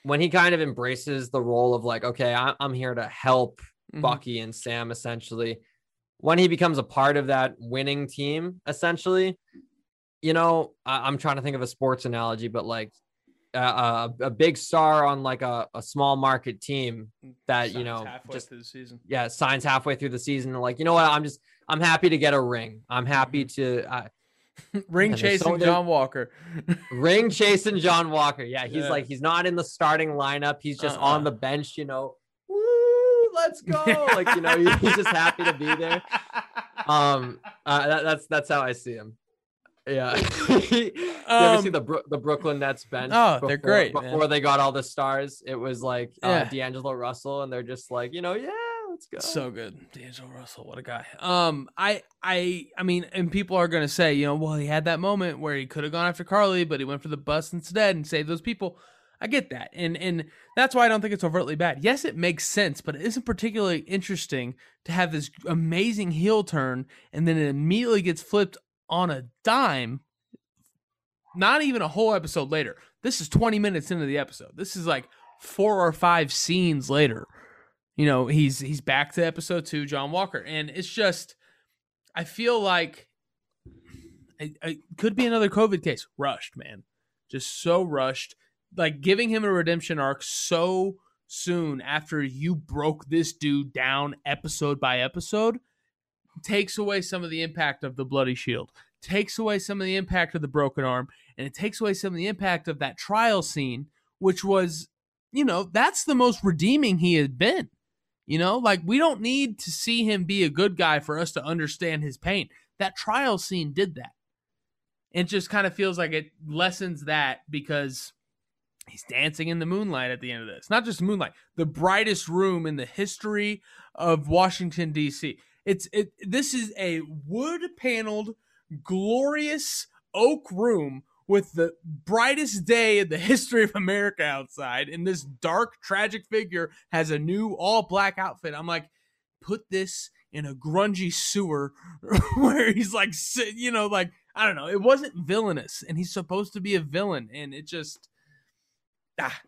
When he kind of embraces the role of like, okay, I'm here to help mm-hmm. Bucky and Sam essentially. When he becomes a part of that winning team, essentially, you know, I- am trying to think of a sports analogy, but like a, a big star on like a, a small market team that signs you know just through the season. Yeah, signs halfway through the season. Like, you know what? I'm just I'm happy to get a ring. I'm happy mm-hmm. to uh, [LAUGHS] ring chasing so John Walker. [LAUGHS] ring chasing John Walker. Yeah, he's yeah. like he's not in the starting lineup. He's just uh-uh. on the bench. You know, woo, let's go. [LAUGHS] like you know, he's just happy to be there. Um, uh, that, that's that's how I see him. Yeah. [LAUGHS] [LAUGHS] you um, ever see the Bro- the Brooklyn Nets bench? Oh, before, they're great. Before man. they got all the stars, it was like uh, yeah. D'Angelo Russell, and they're just like, you know, yeah, let's go. So good, D'Angelo Russell, what a guy. Um, I, I, I mean, and people are gonna say, you know, well, he had that moment where he could have gone after Karli, but he went for the bus instead and saved those people. I get that, and and that's why I don't think it's overtly bad. Yes, it makes sense, but it isn't particularly interesting to have this amazing heel turn and then it immediately gets flipped on a dime, not even a whole episode later. This is 20 minutes into the episode. This is like four or five scenes later. You know, he's he's back to episode two, John Walker. And it's just I feel like it, it could be another COVID case. Rushed, man. Just so rushed. Like giving him a redemption arc so soon after you broke this dude down episode by episode takes away some of the impact of the bloody shield, takes away some of the impact of the broken arm, and it takes away some of the impact of that trial scene, which was, you know, that's the most redeeming he had been. You know, like we don't need to see him be a good guy for us to understand his pain. That trial scene did that. It just kind of feels like it lessens that because He's dancing in the moonlight at the end of this. Not just moonlight, the brightest room in the history of Washington D.C. It's it. This is a wood paneled, glorious oak room with the brightest day in the [LAUGHS] history of America outside, and this dark, tragic figure has a new all black outfit. I'm like, put this in a grungy sewer [LAUGHS] where he's like, you know, like I don't know. It wasn't villainous, and he's supposed to be a villain, and it just ah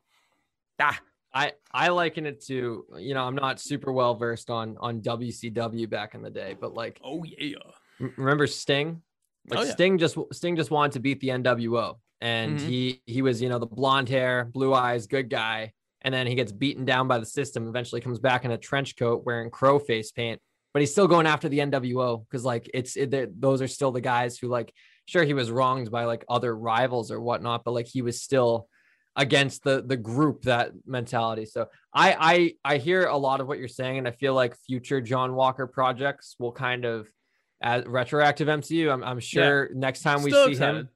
ah. I I liken it to you know I'm not super well versed on on WCW back in the day, but like oh yeah, remember Sting? Like Oh, yeah. Sting just Sting just wanted to beat the NWO, and Mhm. he he was you know the blonde hair, blue eyes, good guy, and then he gets beaten down by the system. Eventually comes back in a trench coat wearing crow face paint, but he's still going after the NWO because like it's it, those are still the guys who like sure he was wronged by like other rivals or whatnot, but like he was still against the the group that mentality. So I I I hear a lot of what you're saying, and I feel like future John Walker projects will kind of as retroactive MCU. I'm I'm sure next time we Still see excited. him,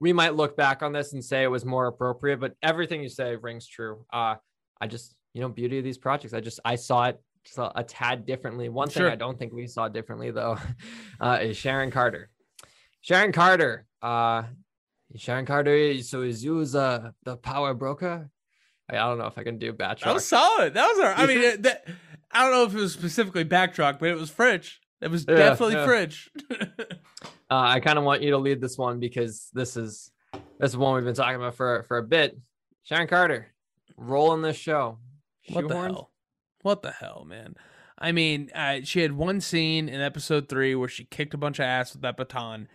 we might look back on this and say it was more appropriate. But everything you say rings true. Uh, I just you know beauty of these projects. I just I saw it just a, a tad differently. One thing I don't think we saw differently though [LAUGHS] uh, is Sharon Carter. Sharon Carter. Uh, Sharon Carter. is- So is you uh, the power broker? I I don't know if I can do That Batroc. was solid. That was our. I mean, [LAUGHS] it, that, I don't know if it was specifically Batroc, but it was Fridge. It was Yeah, definitely yeah. Fridge. [LAUGHS] Uh, I kind of want you to lead this one because this is this is one we've been talking about for for a bit. Sharon Carter, rolling this show. What the hell? What the hell, man? I mean, uh, she had one scene in episode three where she kicked a bunch of ass with that baton,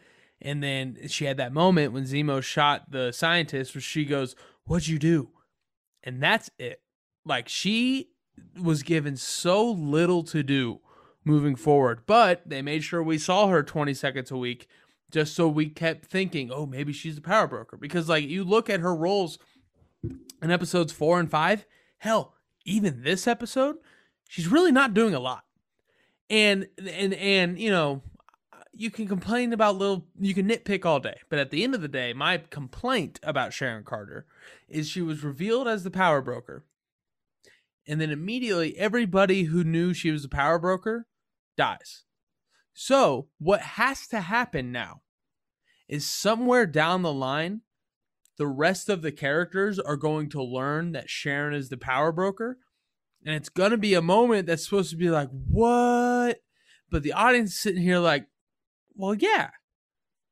and then she had that moment when Zemo shot the scientist, where she goes, "What'd you do?" And that's it. Like she was given so little to do moving forward, but they made sure we saw her 20 seconds a week, just so we kept thinking, "Oh, maybe she's a power broker." Because like you look at her roles in episodes four and five, hell, even this episode, she's really not doing a lot. And and and you know, you can complain about little you can nitpick all day, but at the end of the day, my complaint about Sharon Carter is she was revealed as the power broker. And then immediately everybody who knew she was a power broker dies. So, what has to happen now is somewhere down the line the rest of the characters are going to learn that Sharon is the power broker. And it's going to be a moment that's supposed to be like, what? But the audience sitting here like, well, yeah,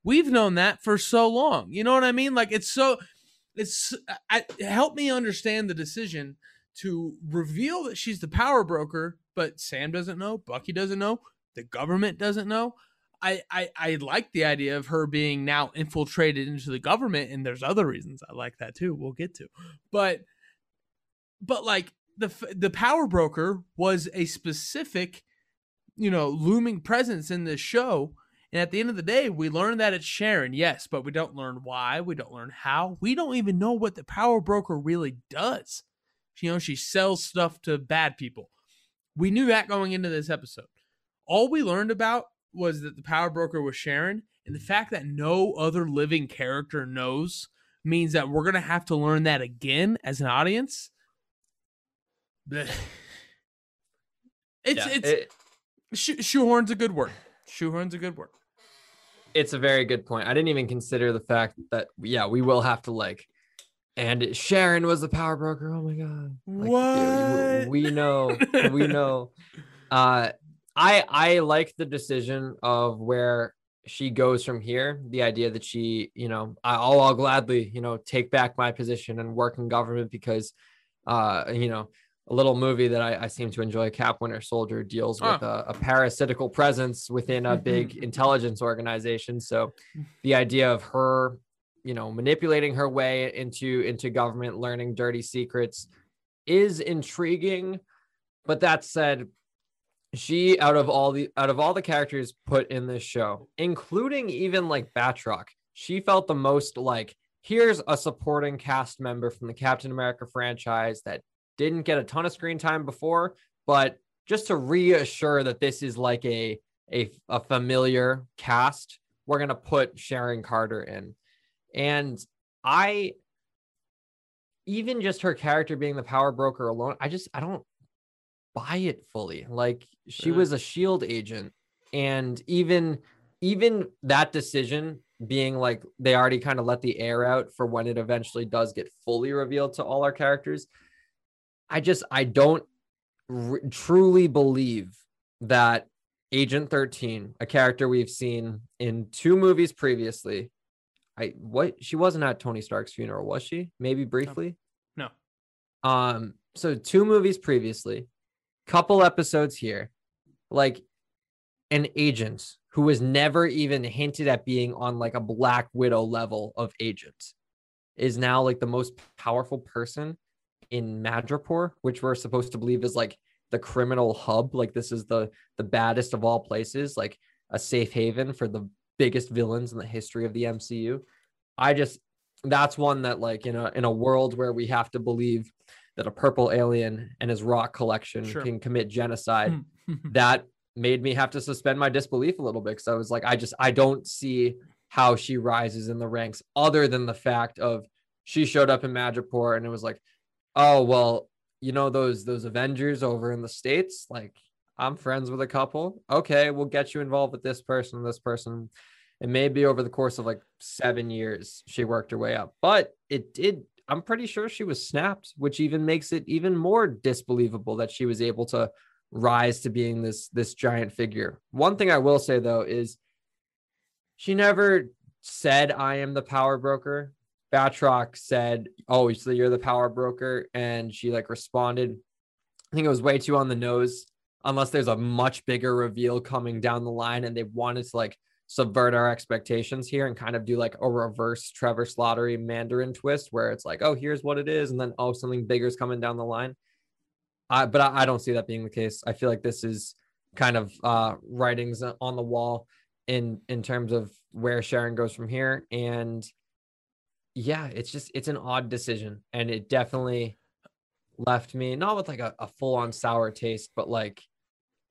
we've known that for so long. You know what I mean? Like, it's so, it's, I, help me understand the decision to reveal that she's the power broker, but Sam doesn't know, Bucky doesn't know, the government doesn't know. I, I I like the idea of her being now infiltrated into the government, and there's other reasons I like that too. We'll get to, but but like the the power broker was a specific, you know, looming presence in this show. And at the end of the day, we learn that it's Sharon, yes, but we don't learn why. We don't learn how. We don't even know what the power broker really does. You know, she sells stuff to bad people. We knew that going into this episode. All we learned about was that the power broker was Sharon, and the fact that no other living character knows means that we're gonna have to learn that again as an audience. Blech. It's Yeah, it's it- shoehorn's a good word. Shoehorn's a good word. It's a very good point. I didn't even consider the fact that yeah, we will have to like and Sharon was the power broker. Oh my god. Like, What? we we know. we know. [LAUGHS] Uh I I like the decision of where she goes from here. The idea that she, you know, I'll, I'll gladly, you know, take back my position and work in government because, uh, you know, a little movie that I, I seem to enjoy, Cap Winter Soldier, deals with a, a parasitical presence within a big mm-hmm. intelligence organization. So, mm-hmm. the idea of her, you know, manipulating her way into into government, learning dirty secrets, is intriguing. But that said, she out of all the out of all the characters put in this show, including even like Batroc, she felt the most like here's a supporting cast member from the Captain America franchise that didn't get a ton of screen time before, but just to reassure that this is like a a, a familiar cast, we're gonna put Sharon Carter in. And I even just her character being the power broker alone, I just I don't buy it fully. Like she Yeah. was a shield agent and even even that decision being like they already kind of let the air out for when it eventually does get fully revealed to all our characters. I just I don't r- truly believe that Agent 13, a character we've seen in two movies previously. I what she wasn't at Tony Stark's funeral, was she? Maybe briefly. No. Um, so two movies previously, couple episodes here, like an agent who was never even hinted at being on like a Black Widow level of agent is now like the most powerful person in Madripoor, which we're supposed to believe is like the criminal hub. Like this is the the baddest of all places, like a safe haven for the biggest villains in the history of the MCU. I just that's one that like in a in a world where we have to believe that a purple alien and his rock collection Sure. can commit genocide hmm. [LAUGHS] Hmm. that made me have to suspend my disbelief a little bit because I was like, I just I don't see how she rises in the ranks other than the fact of she showed up in Madripoor and it was like, oh well, you know those those Avengers over in the states, like I'm friends with a couple. Okay, we'll get you involved with this person, this person. And maybe over the course of like seven years, she worked her way up. But it did. I'm pretty sure she was snapped, which even makes it even more disbelievable that she was able to rise to being this this giant figure. One thing I will say though is she never said I am the power broker. Batroc said, "Oh, so you're the power broker," and she like responded. I think it was way too on the nose. Unless there's a much bigger reveal coming down the line, and they wanted to like subvert our expectations here and kind of do like a reverse Trevor Slattery Mandarin twist, where it's like, "Oh, here's what it is," and then oh, something bigger is coming down the line. I, but I, I don't see that being the case. I feel like this is kind of uh, writings on the wall in in terms of where Sharon goes from here. And yeah, it's just it's an odd decision, and it definitely left me not with like a, a full on sour taste, but like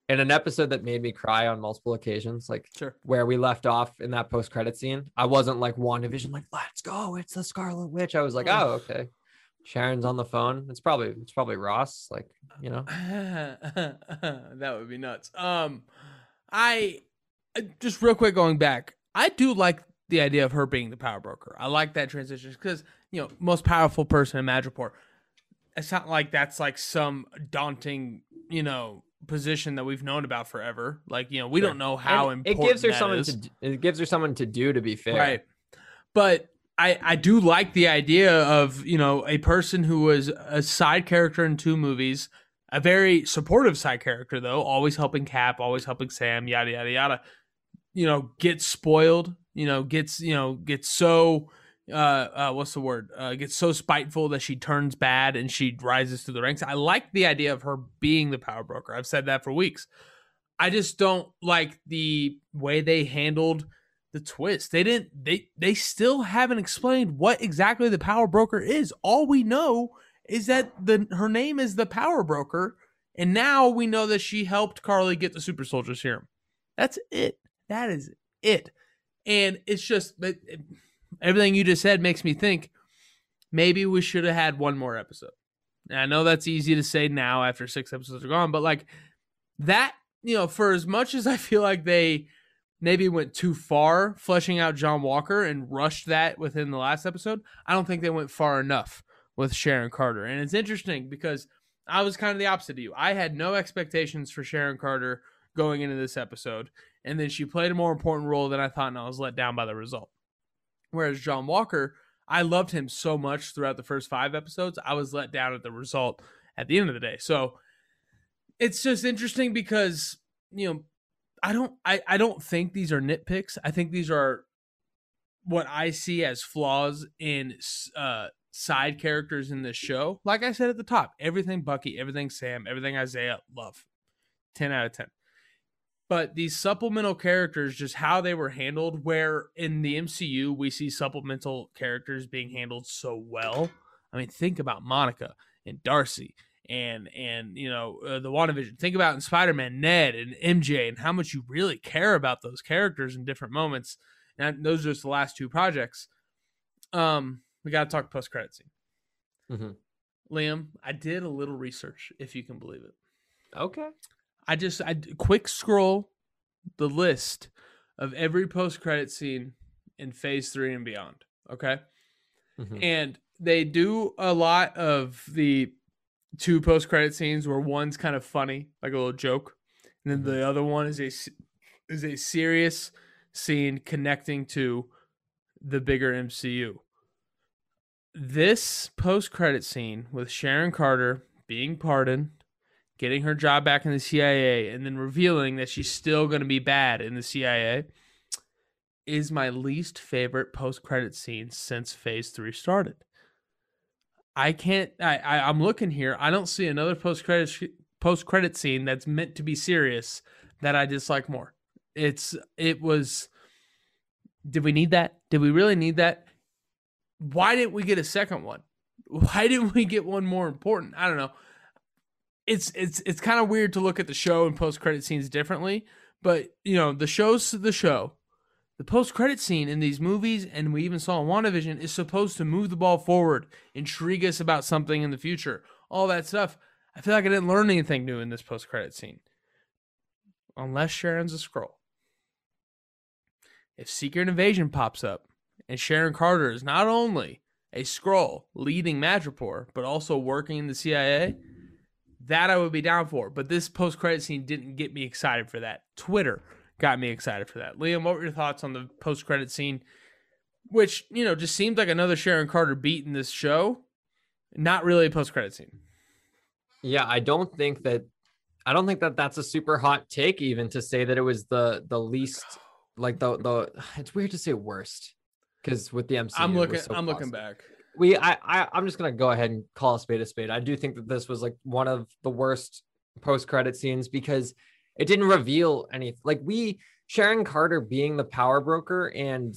in an episode that made me cry on multiple occasions, like Sure. where we left off in that post credit scene. I wasn't like WandaVision, like let's go, it's the Scarlet Witch. I was like, oh okay. Sharon's on the phone. It's probably it's probably Ross. Like you know, [LAUGHS] that would be nuts. Um, I uh, just real quick going back. I do like the idea of her being the power broker. I like that transition because you know most powerful person in Madripoor. It's not like that's like some daunting you know position that we've known about forever. Like you know we don't know how And important it gives her someone is. to it gives her someone to do. To be fair, Right. But I I do like the idea of, you know, a person who was a side character in two movies, a very supportive side character though, always helping Cap, always helping Sam, yada yada yada. You know, get spoiled, you know, gets, you know, gets so uh, uh what's the word? Uh gets so spiteful that she turns bad and she rises to the ranks. I like the idea of her being the power broker. I've said that for weeks. I just don't like the way they handled the twist. They didn't they they still haven't explained what exactly the power broker is. All we know is that the her name is the power broker and now we know that she helped Karli get the super soldier serum. That's it. That is it. And it's just but it- everything you just said makes me think maybe we should have had one more episode. And I know that's easy to say now after 6 episodes are gone, but like that, you know, for as much as I feel like they maybe went too far fleshing out John Walker and rushed that within the last episode. I don't think they went far enough with Sharon Carter. And it's interesting because I was kind of the opposite of you. I had no expectations for Sharon Carter going into this episode. And then she played a more important role than I thought, and I was let down by the result. Whereas John Walker, I loved him so much throughout the first five episodes. I was let down at the result at the end of the day. So it's just interesting because, you know, I don't I, I don't think these are nitpicks. I think these are what I see as flaws in uh side characters in this show. Like I said at the top, everything Bucky, everything Sam, everything Isaiah, love. 10 out of 10. But these supplemental characters, just how they were handled, where in the MCU we see supplemental characters being handled so well. I mean, think about Monica and Darcy and and you know uh, the WandaVision. Think about in Spider-Man, Ned and MJ, and how much you really care about those characters in different moments. And those are just the last two projects. Um, we got to talk post credit scene. mm-hmm. Liam, I did a little research, if you can believe it. Okay. I just I quick scroll the list of every post credit scene in Phase Three and beyond. Okay, Mhm. and they do a lot of the two post credit scenes where one's kind of funny, like a little joke, and then the other one is a is a serious scene connecting to the bigger MCU. This post credit scene with Sharon Carter being pardoned, getting her job back in the CIA, and then revealing that she's still going to be bad in the CIA is my least favorite post credit scene since Phase Three started. I can't. I, I I'm looking here. I don't see another post credit post credit scene that's meant to be serious that I dislike more. It's it was. Did we need that? Did we really need that? Why didn't we get a second one? Why didn't we get one more important? I don't know. It's it's it's kind of weird to look at the show and post credit scenes differently, but you know the show's the show. The post credit scene in these movies, and we even saw in WandaVision, is supposed to move the ball forward, intrigue us about something in the future, all that stuff. I feel like I didn't learn anything new in this post credit scene. Unless Sharon's a Skrull. If Secret Invasion pops up and Sharon Carter is not only a Skrull leading Madripoor, but also working in the CIA, that I would be down for. But this post credit scene didn't get me excited for that. Twitter got me excited for that. Liam, what were your thoughts on the post credit scene? Which, you know, just seemed like another Sharon Carter beat in this show. Not really a post credit scene. Yeah, I don't think that I don't think that that's a super hot take even to say that it was the the least like the the [SIGHS] it's weird to say worst because with the MCU I'm looking so I'm looking back. We I, I i'm just gonna go ahead and call a spade a spade. I do think that this was like one of the worst post-credit scenes because it didn't reveal any like we sharon carter being the power broker and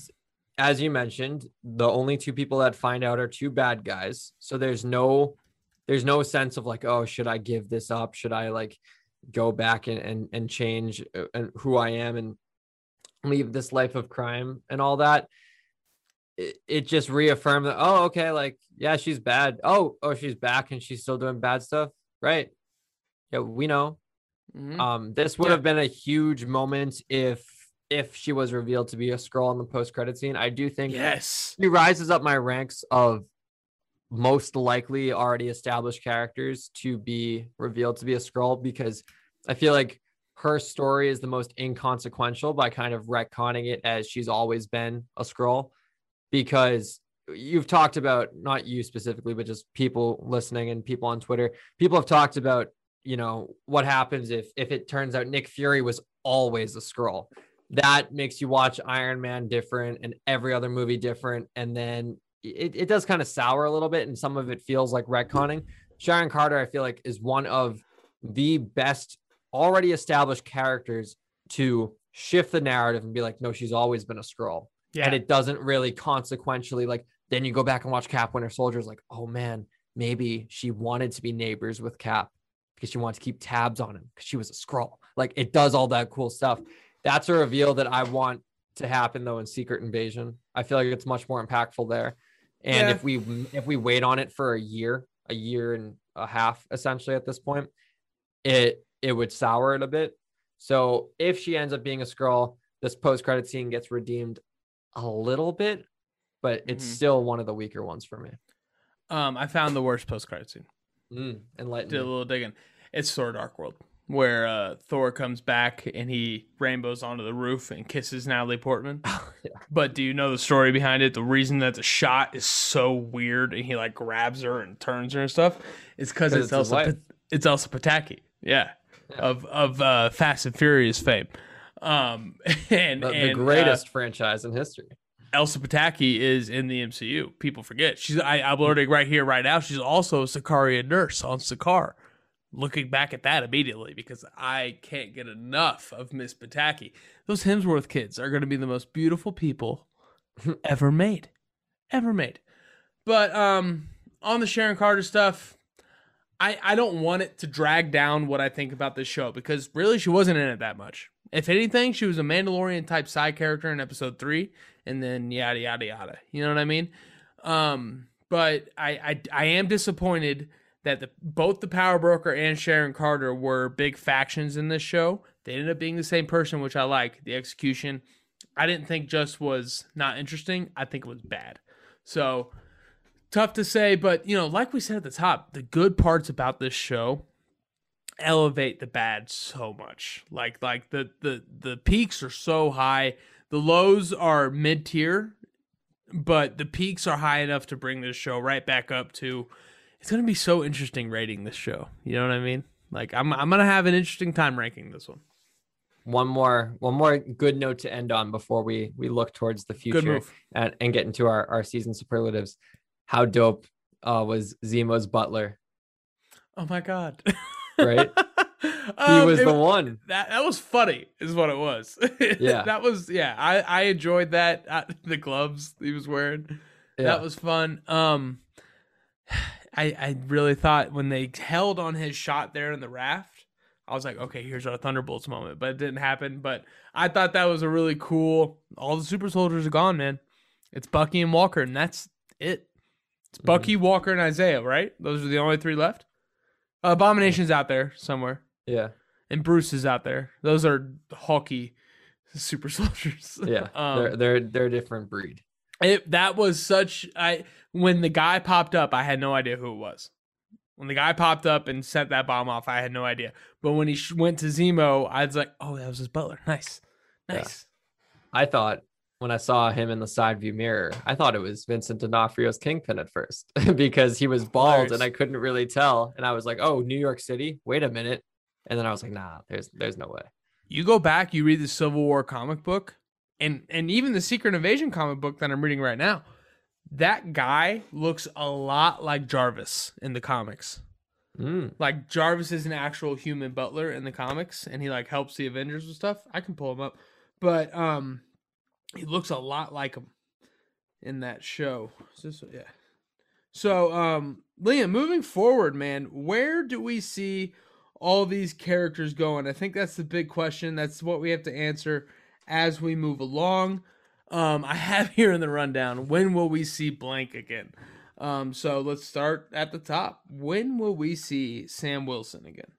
as you mentioned the only two people that find out are two bad guys. So there's no there's no sense of like oh should i give this up? Should i like go back and and, and change uh, and who i am and leave this life of crime and all that it, it just reaffirmed that oh okay like yeah she's bad oh oh she's back and she's still doing bad stuff right yeah we know Mhm. um this would Yeah. have been a huge moment if if she was revealed to be a Skrull in the post credit scene i do think yes. she rises up my ranks of most likely already established characters to be revealed to be a Skrull because I feel like her story is the most inconsequential by kind of retconning it as she's always been a Skrull because you've talked about not you specifically but just people listening and people on Twitter people have talked about you know what happens if if it turns out Nick Fury was always a Skrull that makes you watch Iron Man different and every other movie different. And then it, it does kind of sour a little bit, and some of it feels like retconning. Sharon Carter, I feel like, is one of the best already established characters to shift the narrative and be like, no, she's always been a Skrull. Yeah. And it doesn't really consequentially like then you go back and watch Cap Winter Soldiers, like, oh man, maybe she wanted to be neighbors with Cap because she wanted to keep tabs on him because she was a Skrull. Like it does all that cool stuff. That's a reveal that I want to happen though in Secret Invasion. I feel like it's much more impactful there. And Yeah. if we if we wait on it for a year, a year and a half essentially at this point, it it would sour it a bit. So if she ends up being a Skrull, this post credit scene gets redeemed a little bit, but it's Mhm. still one of the weaker ones for me. Um, I found the worst post-credit scene. Mm, enlighten Did a little digging. It's Thor: Dark World, where uh, Thor comes back and he rainbows onto the roof and kisses Natalie Portman. [LAUGHS] Yeah. But do you know the story behind it? The reason that the shot is so weird and he like grabs her and turns her and stuff is because it's, it's Elsa. it's Elsa Pataky. Yeah. Of of uh, Fast and Furious fame. Um, [LAUGHS] and, The, the and, uh, greatest franchise in history. Elsa Pataky is in the MCU. People forget. She's I, I'm learning right here, right now. She's also a Sicarian nurse on Sakaar. Looking back at that immediately because I can't get enough of Miss Pataky. Those Hemsworth kids are going to be the most beautiful people [LAUGHS] ever made, ever made. But um, on the Sharon Carter stuff, I I don't want it to drag down what I think about this show because really she wasn't in it that much. If anything, she was a Mandalorian type side character in episode three, and then yada yada yada. You know what I mean? Um, but I, I I am disappointed that the both the Power Broker and Sharon Carter were big factions in this show. They ended up being the same person, which I like. The execution, I didn't think just was not interesting. I think it was bad. So tough to say, but you know, like we said at the top, the good parts about this show elevate the bad so much. Like like the the the peaks are so high, the lows are mid tier, but the peaks are high enough to bring this show right back up to. It's gonna be so interesting rating this show. You know what I mean? Like I'm I'm gonna have an interesting time ranking this one. One more one more good note to end on before we we look towards the future and, and get into our, our season superlatives. How dope uh, was Zemo's butler? Oh my god. right? [LAUGHS] Um, he was it- the one. That that was funny, is what it was. [LAUGHS] Yeah. that was yeah. I I enjoyed that. Uh, [LAUGHS] the gloves he was wearing, Yeah. that was fun. Um, [SIGHS] I I really thought when they held on his shot there in the raft, I was like, okay, here's our Thunderbolts moment, but it didn't happen. But I thought that was a really cool. All the super soldiers are gone, man. It's Bucky and Walker, and that's it. It's Mm-hmm. Bucky, Walker, and Isaiah, right? Those are the only three left. Abomination's out there somewhere yeah. and Bruce is out there. Those are hulky super [LAUGHS] soldiers. Yeah. [LAUGHS] um, they're they're they're a different breed. it, that was such. I when the guy popped up, I had no idea who it was. When the guy popped up and set that bomb off, I had no idea. But when he sh- went to Zemo, I was like, "Oh, that was his butler. [LAUGHS] Nice, Yeah. nice." I thought when I saw him in the side view mirror, I thought it was Vincent D'Onofrio's Kingpin at first [LAUGHS] because he was bald and I couldn't really tell. And I was like, "Oh, New York City. Wait a minute." And then I was like, "Nah, there's there's no way." You go back, you read the Civil War comic book, and and even the Secret Invasion comic book that I'm reading right now. That guy looks a lot like Jarvis in the comics. Mm. like Jarvis is an actual human butler in the comics and he like helps the Avengers with stuff. I can pull him up. But um he looks a lot like him in that show. Is this yeah. So um Liam, moving forward, man, where do we see all these characters going? I think that's the big question. That's what we have to answer as we move along. Um I have here in the rundown, when will we see blank again? Um, so let's start at the top. When will we see Sam Wilson again?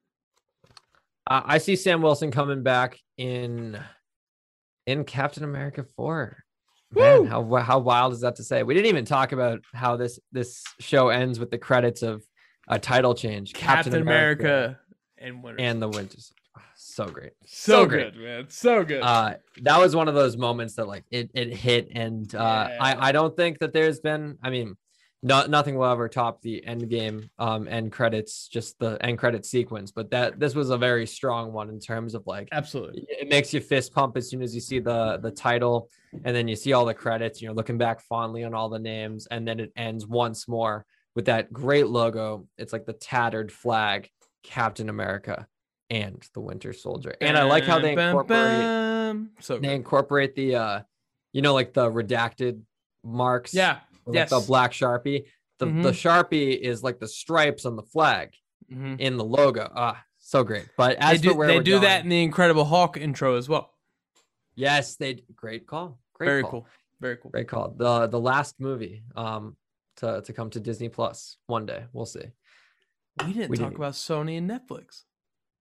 Uh, I see Sam Wilson coming back in in Captain America 4. Man, Woo! how how wild is that to say? We didn't even talk about how this this show ends with the credits of a title change. Captain, America, and Winter and the. Winters. So great. so, so good, man. So good. Uh that was one of those moments that like it it hit and uh Yeah. I I don't think that there's been I mean no, nothing will ever top the Endgame um end credits just the end credit sequence but that this was a very strong one in terms of like Absolutely. it makes you fist pump as soon as you see the the title and then you see all the credits you're looking back fondly on all the names and then it ends once more with that great logo it's like the tattered flag captain america and the winter soldier and i like how they incorporate. So they incorporate the uh you know like the redacted marks yeah. Like yes. the black sharpie the, the Mhm. sharpie is like the stripes on the flag Mhm. in the logo ah so great but They as do, for where they do that in the Incredible Hulk intro as well. Yes, they great call. Great Very call. cool. Very cool. Great call. The the last movie um to to come to Disney Plus one day. We'll see. We didn't We talk didn't- about Sony and Netflix.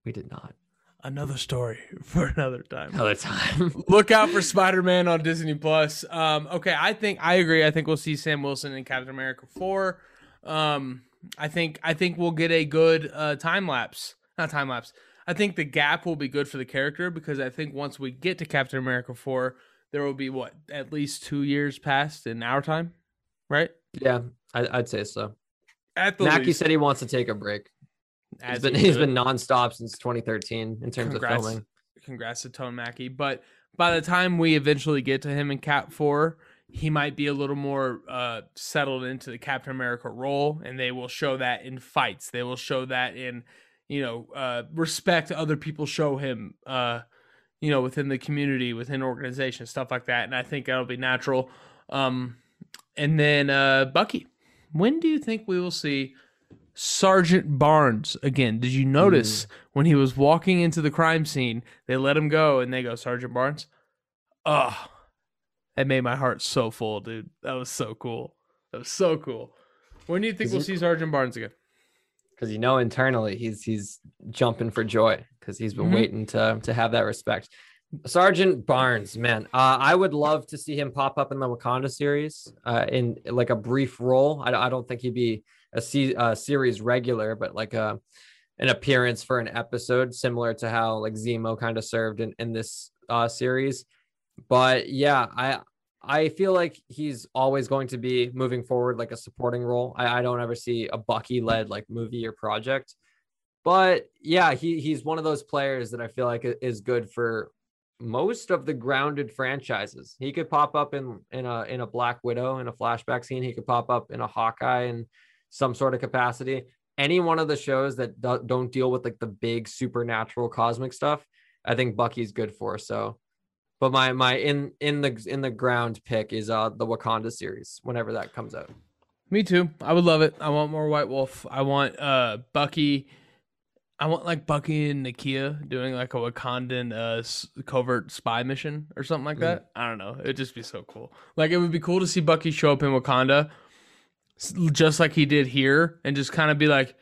We did not. Another story [LAUGHS] for another time. Another time. [LAUGHS] Look out for Spider Man on Disney Plus. Um, okay, I think I agree. I think we'll see Sam Wilson in Captain America four. Um, I think I think we'll get a good uh, time lapse. Not time lapse. I think the gap will be good for the character because I think once we get to Captain America four, there will be what at least two years past in our time, right? yeah, I, I'd say so. At the Mackie least, said he wants to take a break. He's as been he he's been nonstop since 2013 in terms Congrats. of filming. congrats to Tone Mackie. But by the time we eventually get to him in Cap Four, he might be a little more uh, settled into the Captain America role, and they will show that in fights. They will show that in you know uh, respect other people show him. Uh, you know, within the community, within organizations, stuff like that, and I think that'll be natural. Um, and then uh, Bucky, when do you think we will see Sergeant Barnes again? Did you notice when he was walking into the crime scene, they let him go and they go, Sergeant Barnes? Oh, that made my heart so full, dude. That was so cool. That was so cool. When do you think we'll it- see Sergeant Barnes again? because you know internally he's he's jumping for joy because he's been Mhm. waiting to to have that respect. Sergeant Barnes, man, uh, I would love to see him pop up in the Wakanda series uh, in like a brief role. I, I don't think he'd be a se- uh, series regular, but like a an appearance for an episode, similar to how like Zemo kind of served in in this uh, series. But yeah, I I feel like he's always going to be moving forward like a supporting role. I, I don't ever see a Bucky led like movie or project. But yeah, he he's one of those players that I feel like is good for most of the grounded franchises. He could pop up in in a in a Black Widow in a flashback scene. He could pop up in a Hawkeye in some sort of capacity. Any one of the shows that do, don't deal with like the big supernatural cosmic stuff, I think Bucky's good for. So, but my my in in the in the ground pick is uh the Wakanda series whenever that comes out. Me too. I would love it. I want more White Wolf. I want uh Bucky. I want like Bucky and Nakia doing like a Wakandan uh covert spy mission or something like that. I don't know. It'd just be so cool. Like it would be cool to see Bucky show up in Wakanda, just like he did here, and just kind of be like,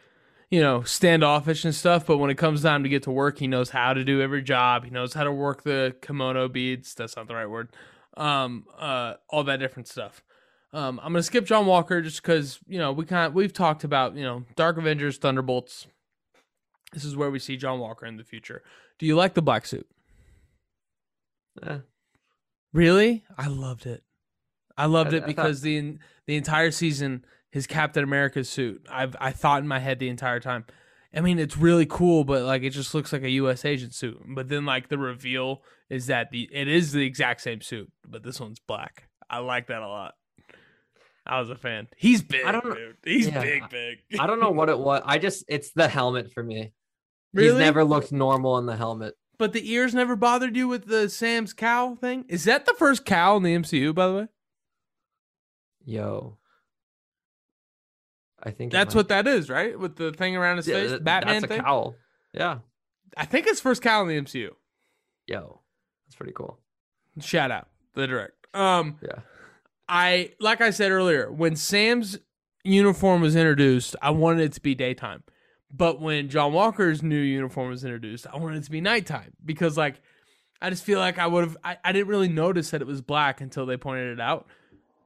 you know, standoffish and stuff. But when it comes time to get to work, he knows how to do every job. He knows how to work the kimono beads. That's not the right word. Um, uh, all that different stuff. Um, I'm gonna skip John Walker just because you know we kind of we've talked about you know Dark Avengers, Thunderbolts. This is where we see John Walker in the future. Do you like the black suit? Eh, Really? I loved it. I loved I- it I thought- [LAUGHS] because the the entire season, his Captain America suit, I've I thought in my head the entire time. I mean, it's really cool, but like it just looks like a U.S. agent suit. But then like the reveal is that the it is the exact same suit, but this one's black. I like that a lot. I was a fan. He's big. I don't know- dude. He's yeah, big, big. I don't know what it was. I just it's the helmet for me. He's Really? never looked normal in the helmet. But the ears never bothered you with the Sam's cowl thing. Is that the first cowl in the MCU? By the way, Yo. I think that's might- what that is, right? With the thing around his Yeah, face, that- Batman That's a thing. cowl. Yeah. I think it's first cowl in the MCU. Yo. That's pretty cool. Shout out the direct. Um, Yeah. I like I said earlier, when Sam's uniform was introduced, I wanted it to be daytime. But when John Walker's new uniform was introduced, I wanted it to be nighttime because like I just feel like I would have I, I didn't really notice that it was black until they pointed it out.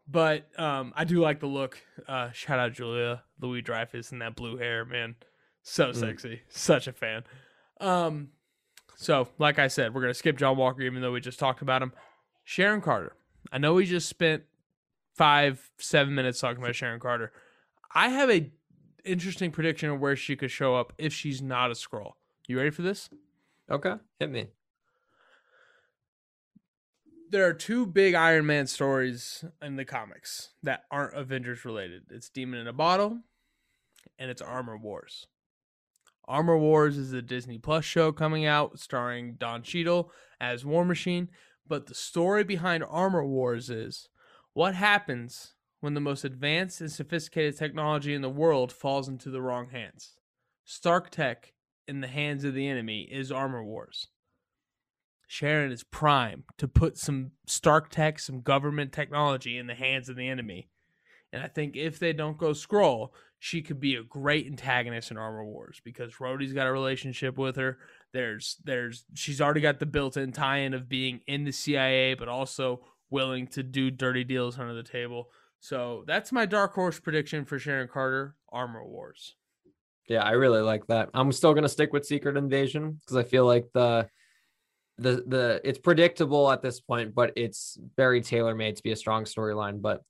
But um I do like the look. Uh shout out Julia Louis Dreyfus and that blue hair, man. So sexy. Such a fan. Um so like I said, we're gonna skip John Walker even though we just talked about him. Sharon Carter. I know we just spent five, seven minutes talking about Sharon Carter. I have a interesting prediction of where she could show up if she's not a Skrull. You ready for this? Okay. Hit me. There are two big Iron Man stories in the comics that aren't Avengers related. It's Demon in a Bottle and it's Armor Wars. Armor Wars is a Disney Plus show coming out starring Don Cheadle as War Machine, but the story behind Armor Wars is what happens when the most advanced and sophisticated technology in the world falls into the wrong hands. Stark Tech in the hands of the enemy is Armor Wars. Sharon is prime to put some Stark tech, some government technology in the hands of the enemy. And I think if they don't go Skrull, she could be a great antagonist in Armor Wars because Rhodey's got a relationship with her. There's there's she's already got the built-in tie-in of being in the CIA, but also willing to do dirty deals under the table. So that's my dark horse prediction for Sharon Carter, Armor Wars. Yeah, I really like that. I'm still gonna stick with Secret Invasion because I feel like the the the it's predictable at this point, but it's very tailor made to be a strong storyline. But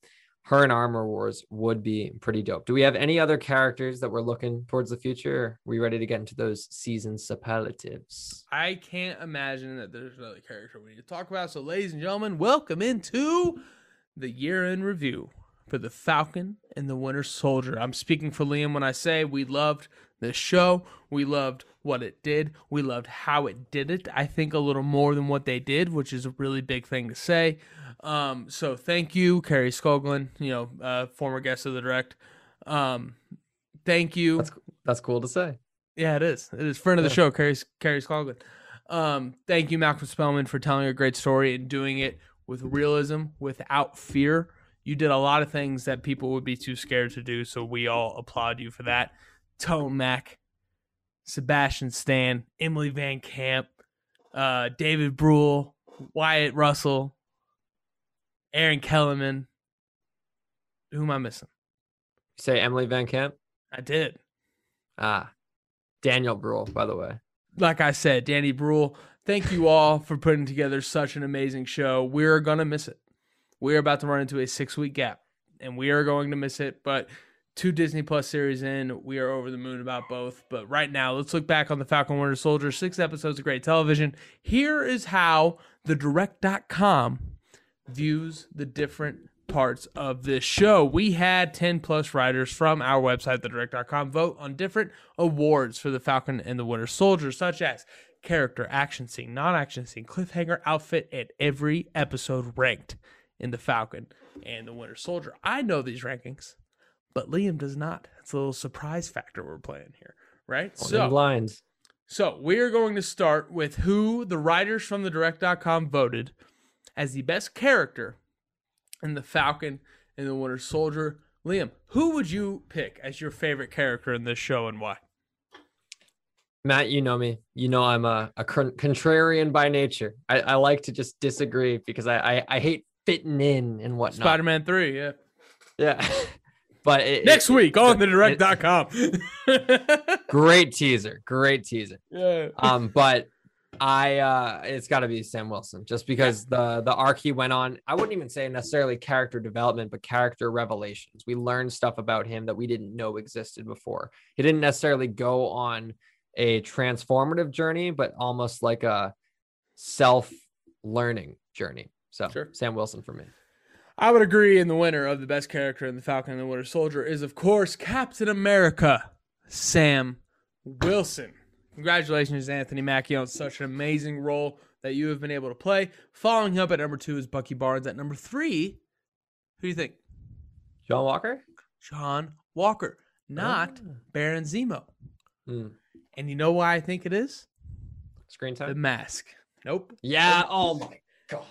her and Armor Wars would be pretty dope. Do we have any other characters that we're looking towards the future? Are we ready to get into those season superlatives? I can't imagine that there's another character we need to talk about. So, ladies and gentlemen, welcome into the year in review for the Falcon and the Winter Soldier. I'm speaking for Liam when I say we loved this show. We loved what it did. We loved how it did it. I think a little more than what they did, which is a really big thing to say. Um, so thank you, Kari Skogland, you know, uh, former guest of the direct. Um, thank you. That's that's cool to say. Yeah, it is. It is friend of the show, Kari Kari Skogland. Um, thank you, Malcolm Spellman, for telling a great story and doing it with realism, without fear. You did a lot of things that people would be too scared to do, so we all applaud you for that. Tone Mac, Sebastian Stan, Emily Van Camp, uh, David Brühl, Wyatt Russell, Erin Kellyman. Who am I missing? You Say Emily Van Camp. I did. Ah, Daniel Brühl, by the way. Like I said, Danny Brühl, thank you all [LAUGHS] for putting together such an amazing show. We're going to miss it. We're about to run into a six week gap, and we are going to miss it. But two Disney Plus series in, we are over the moon about both. But right now, let's look back on the Falcon Winter Soldier. Six episodes of great television. Here is how the direct.com views the different parts of this show. We had 10 plus writers from our website, thedirect.com, vote on different awards for the Falcon and the Winter Soldier, such as character, action scene, non action scene, cliffhanger, outfit, and every episode ranked in the Falcon and the Winter Soldier. I know these rankings, but Liam does not. It's a little surprise factor we're playing here, right? so, lines. So we are going to start with who the writers from the direct.com voted as the best character in the Falcon and the Winter Soldier. Liam, who would you pick as your favorite character in this show and why? Matt, you know me. You know I'm a, a contrarian by nature. I, I like to just disagree because I, I, I hate fitting in and whatnot. Spider Man 3, yeah. Yeah. [LAUGHS] but it, next it, week on the direct.com. [LAUGHS] great teaser. Great teaser. Yeah. Um, but I uh it's got to be Sam Wilson just because the the arc he went on I wouldn't even say necessarily character development but character revelations we learned stuff about him that we didn't know existed before he didn't necessarily go on a transformative journey but almost like a self learning journey so sure. Sam Wilson for me I would agree and the winner of the best character in the Falcon and the Winter Soldier is of course Captain America Sam Wilson Congratulations, Anthony Mackie, on such an amazing role that you have been able to play. Following up at number two is Bucky Barnes. At number three, who do you think? John Walker? John Walker, not oh. Baron Zemo. Mm. And you know why I think it is? Screen time? The mask. Nope. Yeah. Oh my God.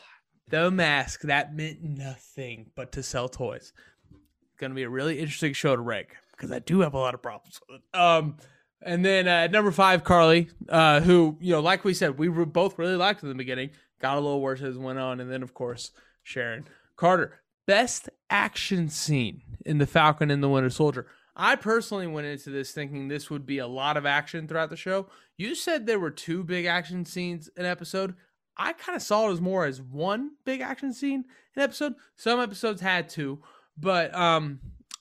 The mask. That meant nothing but to sell toys. It's to be a really interesting show to rank because I do have a lot of problems with it. Um, and then uh, number five, Karli, uh, who, you know, like we said, we were both really liked in the beginning, got a little worse as it went on. And then, of course, Sharon Carter. Best action scene in The Falcon and the Winter Soldier. I personally went into this thinking this would be a lot of action throughout the show. You said there were two big action scenes an episode. I kind of saw it as more as one big action scene an episode. Some episodes had two, but um,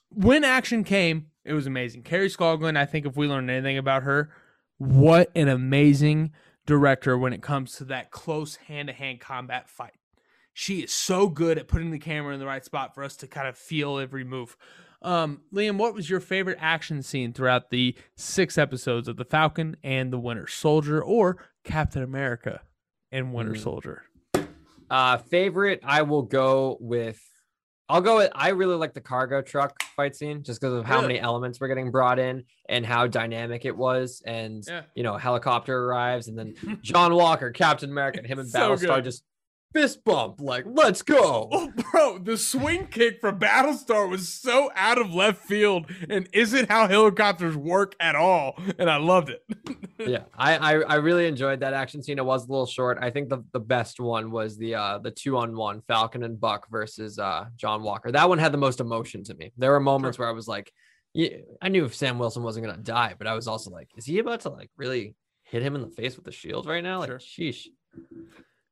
when action came, it was amazing. Kari Skogland, I think if we learned anything about her, what an amazing director when it comes to that close hand to hand combat fight. She is so good at putting the camera in the right spot for us to kind of feel every move. Um, Liam, what was your favorite action scene throughout the six episodes of The Falcon and the Winter Soldier or Captain America and Winter mm. Soldier? Uh, favorite, I will go with I'll go with I really like the cargo truck fight scene just because of how many elements were getting brought in and how dynamic it was. And yeah. you know, helicopter arrives and then John Walker, Captain America, and him and [LAUGHS] so Battlestar good. just fist bump, like, let's go. Oh, bro, the swing kick from Battlestar was so out of left field and isn't how helicopters work at all. And I loved it. [LAUGHS] yeah, I, I, I really enjoyed that action scene. It was a little short. I think the, the best one was the uh the two on one Falcon and Buck versus uh John Walker. That one had the most emotion to me. There were moments sure. where I was like, yeah, I knew if Sam Wilson wasn't gonna die, but I was also like, is he about to like really hit him in the face with the shield right now? Like, sure. sheesh.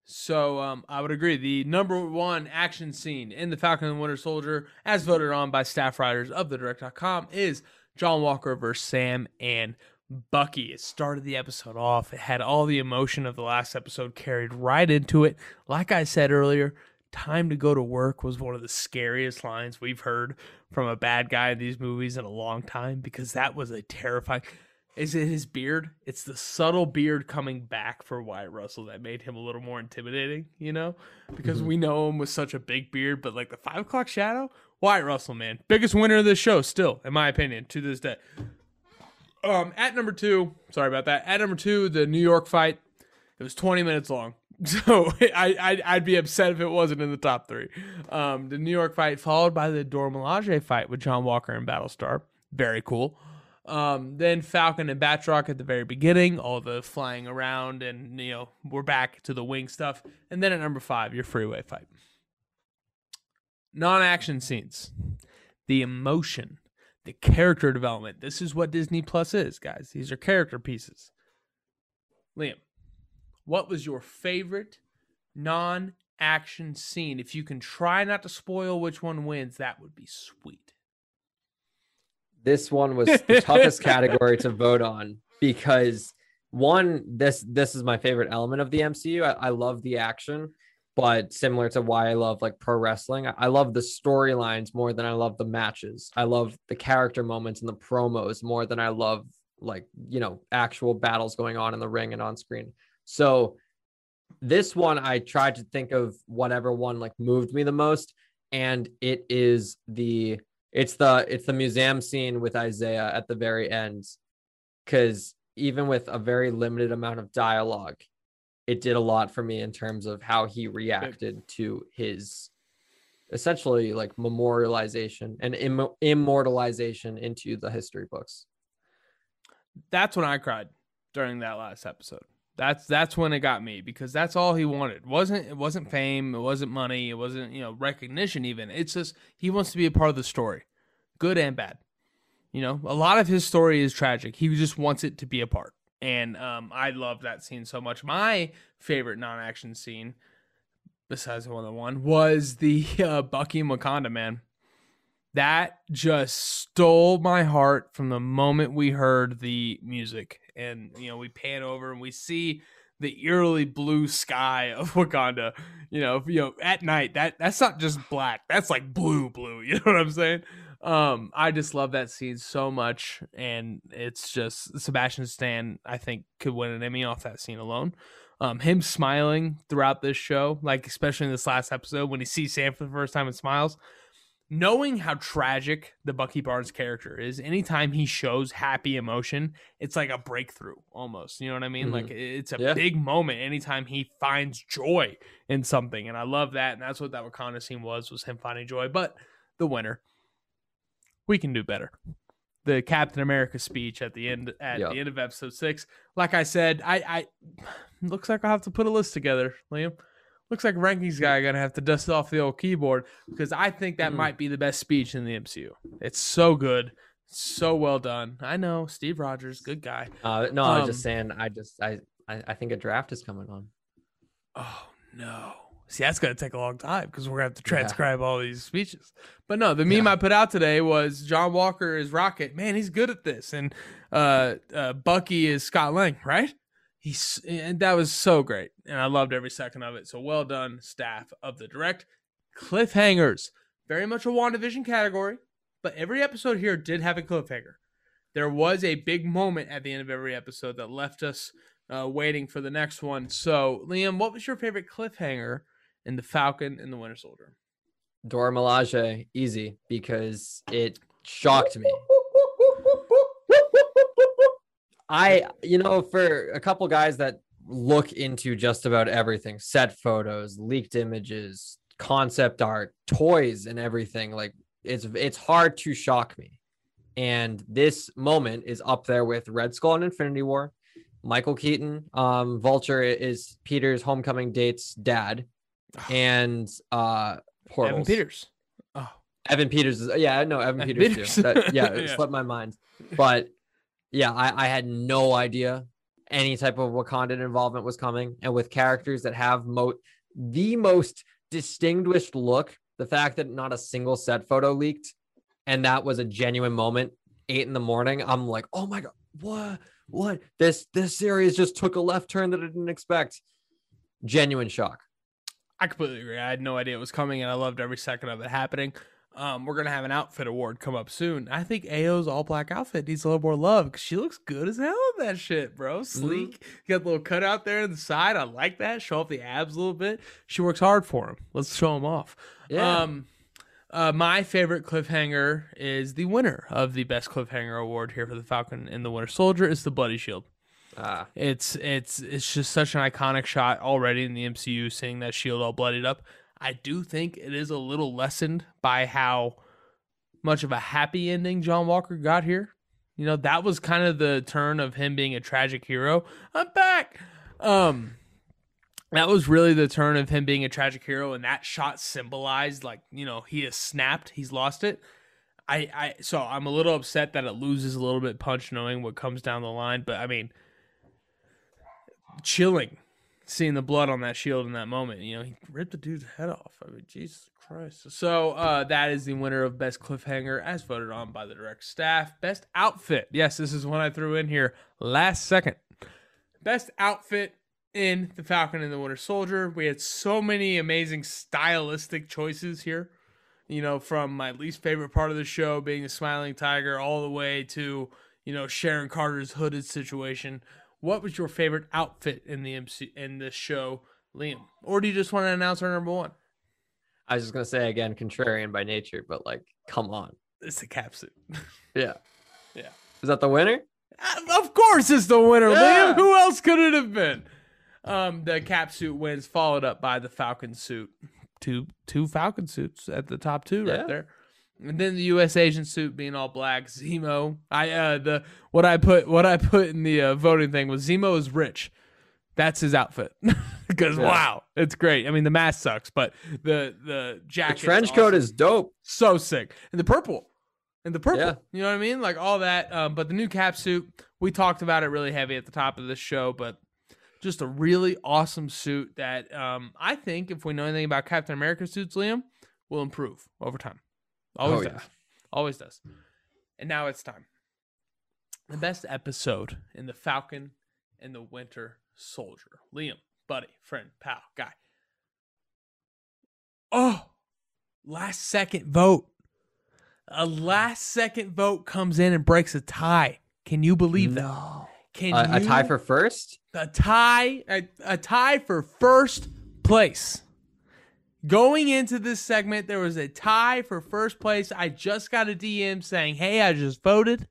So um, I would agree. The number one action scene in The Falcon and the Winter Soldier, as voted on by staff writers of the direct.com, is John Walker versus Sam and Bucky. It started the episode off. It had all the emotion of the last episode carried right into it. Like I said earlier, time to go to work was one of the scariest lines we've heard from a bad guy in these movies in a long time because that was a terrifying is it his beard? It's the subtle beard coming back for Wyatt Russell that made him a little more intimidating, you know? Because mm-hmm. we know him with such a big beard, but like the five o'clock shadow, Wyatt Russell, man. Biggest winner of this show, still, in my opinion, to this day. Um, at number two, sorry about that. At number two, the New York fight. It was 20 minutes long. [LAUGHS] So I I'd, I'd be upset if it wasn't in the top three. Um, the New York fight followed by the Dora Milaje fight with John Walker and Battlestar. Very cool. Um, then Falcon and Batroc at the very beginning, all the flying around, and you know we're back to the wing stuff. And then at number five, your freeway fight. Non-action scenes, the emotion, the character development. This is what Disney Plus is, guys. These are character pieces. Liam, what was your favorite non-action scene? If you can try not to spoil which one wins, that would be sweet. This one was the toughest [LAUGHS] category to vote on because one, this this is my favorite element of the MCU. I, I love the action, but similar to why I love like pro wrestling, I, I love the storylines more than I love the matches. I love the character moments and the promos more than I love like you know actual battles going on in the ring and on screen. So this one I tried to think of whatever one like moved me the most and it is the it's the it's the museum scene with Isaiah at the very end cuz even with a very limited amount of dialogue it did a lot for me in terms of how he reacted to his essentially like memorialization and Im- immortalization into the history books. That's when I cried during that last episode. That's that's when it got me because that's all he wanted. It wasn't it wasn't fame, it wasn't money, it wasn't, you know, recognition even. It's just he wants to be a part of the story. Good and bad. You know, a lot of his story is tragic. He just wants it to be a part. And um, I love that scene so much. My favorite non-action scene, besides the one that one was the [LAUGHS] uh, Bucky Wakanda man. That just stole my heart from the moment we heard the music and you know we pan over and we see the eerily blue sky of [LAUGHS] Wakanda. You know, you know, at night that that's not just black. That's like blue, blue. [LAUGHS] You know what I'm saying? Um, I just love that scene so much, and it's just Sebastian Stan. I think could win an Emmy off that scene alone. Um, him smiling throughout this show, like especially in this last episode when he sees Sam for the first time and smiles knowing how tragic the Bucky Barnes character is, anytime he shows happy emotion, it's like a breakthrough almost. You know what I mean? Mm-hmm. Like it's a yeah. big moment anytime he finds joy in something. And I love that. And that's what that Wakanda scene was, was him finding joy. But the winner, we can do better. The Captain America speech at the end at yep. the end of episode six. Like I said, I, I [SIGHS] looks like I'll have to put a list together, Liam looks like rankings guy gonna have to dust off the old keyboard because I think that mm. might be the best speech in the MCU. It's so good, so well done. I know Steve Rogers, good guy. Uh, no, um, I was just um, saying. I just I, I I think a draft is coming on. Oh no. See, that's gonna take a long time because we're gonna have to transcribe yeah. all these speeches. But no, the meme yeah. I put out today was John Walker is Rocket. Man, he's good at this, and uh, uh, Bucky is Scott Lang, right? He's and that was so great and i loved every second of it. So well done staff of the direct. Cliffhangers. Very much a wandavision category but every episode here did have a cliffhanger. There was a big moment at the end of every episode that left us uh, waiting for the next one. So liam what was your favorite cliffhanger in the falcon and the winter soldier? Dora milaje easy because it shocked me I, you know, for a couple guys that look into just about everything set photos, leaked images, concept art, toys, and everything like it's it's hard to shock me. And this moment is up there with Red Skull and Infinity War. Michael Keaton, um, Vulture is Peter's homecoming date's dad, and uh, Portals. Evan Peters. Oh, Evan Peters is yeah, no, Evan, Evan Peters, Peters. too. That, yeah, [LAUGHS] it yeah. slipped my mind, but yeah, I, I had no idea any type of Wakandan involvement was coming. And with characters that have mo- the most distinguished look, the fact that not a single set photo leaked and that was a genuine moment, eight in the morning, I'm like, oh my God, what? What? This this series just took a left turn that I didn't expect. Genuine shock. I completely agree. I had no idea it was coming, and I loved every second of it happening. Um, we're gonna have an outfit award come up soon. I think Ayo's all black outfit needs a little more love because she looks good as hell in that shit, bro. Mm-hmm. Sleek, mm-hmm. got a little cut out there in the side. I like that. Show off the abs a little bit. She works hard for him. Let's show him off. Yeah. Um, uh, my favorite cliffhanger is the winner of the best cliffhanger award here for the Falcon and the Winter Soldier is the Bloody Shield. Ah, It's it's it's just such an iconic shot already in the MCU, seeing that shield all bloodied up. I do think it is a little lessened by how much of a happy ending John Walker got here. You know, that was kind of the turn of him being a tragic hero. I'm back. Um that was really the turn of him being a tragic hero and that shot symbolized like, you know, he has snapped, he's lost it. I, I so I'm a little upset that it loses a little bit punch knowing what comes down the line, but I mean chilling seeing the blood on that shield in that moment. You know, he ripped the dude's head off. I mean, Jesus Christ. So uh, that is the winner of Best Cliffhanger as voted on by the direct staff. Best Outfit. Yes, this is one I threw in here last second. Best Outfit in The Falcon and the Winter Soldier. We had so many amazing stylistic choices here. You know, from my least favorite part of the show being the smiling tiger all the way to, you know, Sharon Carter's hooded situation. What was your favorite outfit in the MC in this show, Liam? Or do you just want to announce our number one? I was just gonna say again, contrarian by nature, but like, come on. It's the cap suit. [LAUGHS] Yeah. Yeah. Is that the winner? Uh, of course it's the winner, Yeah. Liam. Who else could it have been? Um, the cap suit wins, followed up by the Falcon suit. Two two Falcon suits at the top two Yeah. right there. And then the U.S. agent suit being all black. Zemo. I uh the what I put what I put in the uh, voting thing was Zemo is rich. That's his outfit. [LAUGHS] Because Yeah. wow, it's great. I mean, the mask sucks, but the the jacket, The trench coat is dope. so sick. And the purple. And the purple. Yeah. You know what I mean? Like all that. Um, but the new cap suit, we talked about it really heavy at the top of this show, but just a really awesome suit that um, I think if we know anything about Captain America suits, Liam, will improve over time. Always Oh, does. yeah. Always does. And now it's time. The best episode in the Falcon and the Winter Soldier. Liam, buddy, friend, pal, guy. Oh, last second vote. A last second vote comes in and breaks a tie. Can you believe that? No. Can A, a tie for first? a tie a, a tie for first place. Going into this segment, there was a tie for first place. I just got a DM saying, "Hey, I just voted,"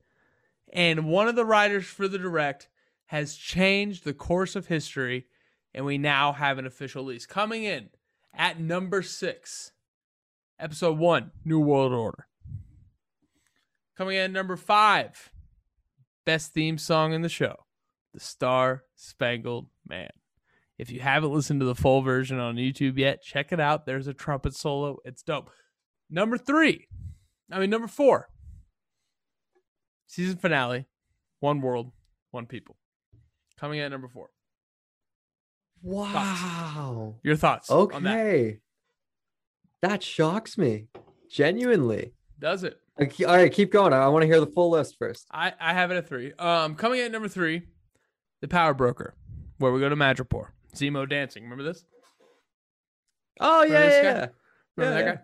and one of the writers for the direct has changed the course of history, and we now have an official lease coming in at number six, episode one, New World Order. Coming in at number five, best theme song in the show. The Star Spangled Man. If you haven't listened to the full version on YouTube yet, check it out. There's a trumpet solo. It's dope. Number three, I mean, number four, season finale One World, One People. Coming in at number four. Wow. Your thoughts on that? Okay. That shocks me. Genuinely. Does it? All right, keep going. I, want to hear the full list first. I, I have it at three. Um, coming in at number three, The Power Broker, where we go to Madripoor. Zemo dancing. Remember this? Oh, yeah, Remember yeah, yeah. Remember Yeah, that guy?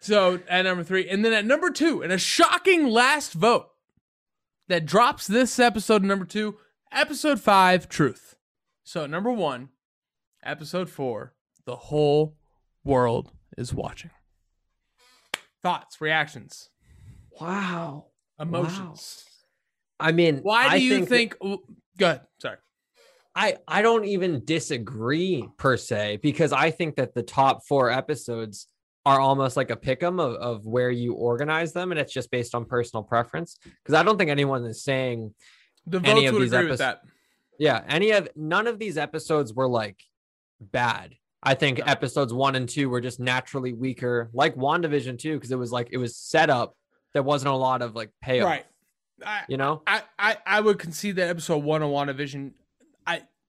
So at number three, and then at number two, in a shocking last vote that drops this episode number two, episode five, Truth. So number one, episode four, the whole world is watching. Thoughts, reactions, Wow. emotions. I mean, Why do I you think, think? Go ahead. Sorry. I I don't even disagree per se because I think that the top four episodes are almost like a pick'em of, of where you organize them, and it's just based on personal preference. Because I don't think anyone is saying, The Any votes of would these agree with epis- that. yeah, any of none of these episodes were like bad. I think episodes one and two were just naturally weaker, like WandaVision too, because it was like it was set up. There wasn't a lot of like payoff, Right. I, You know, I, I, I would concede that episode one of WandaVision,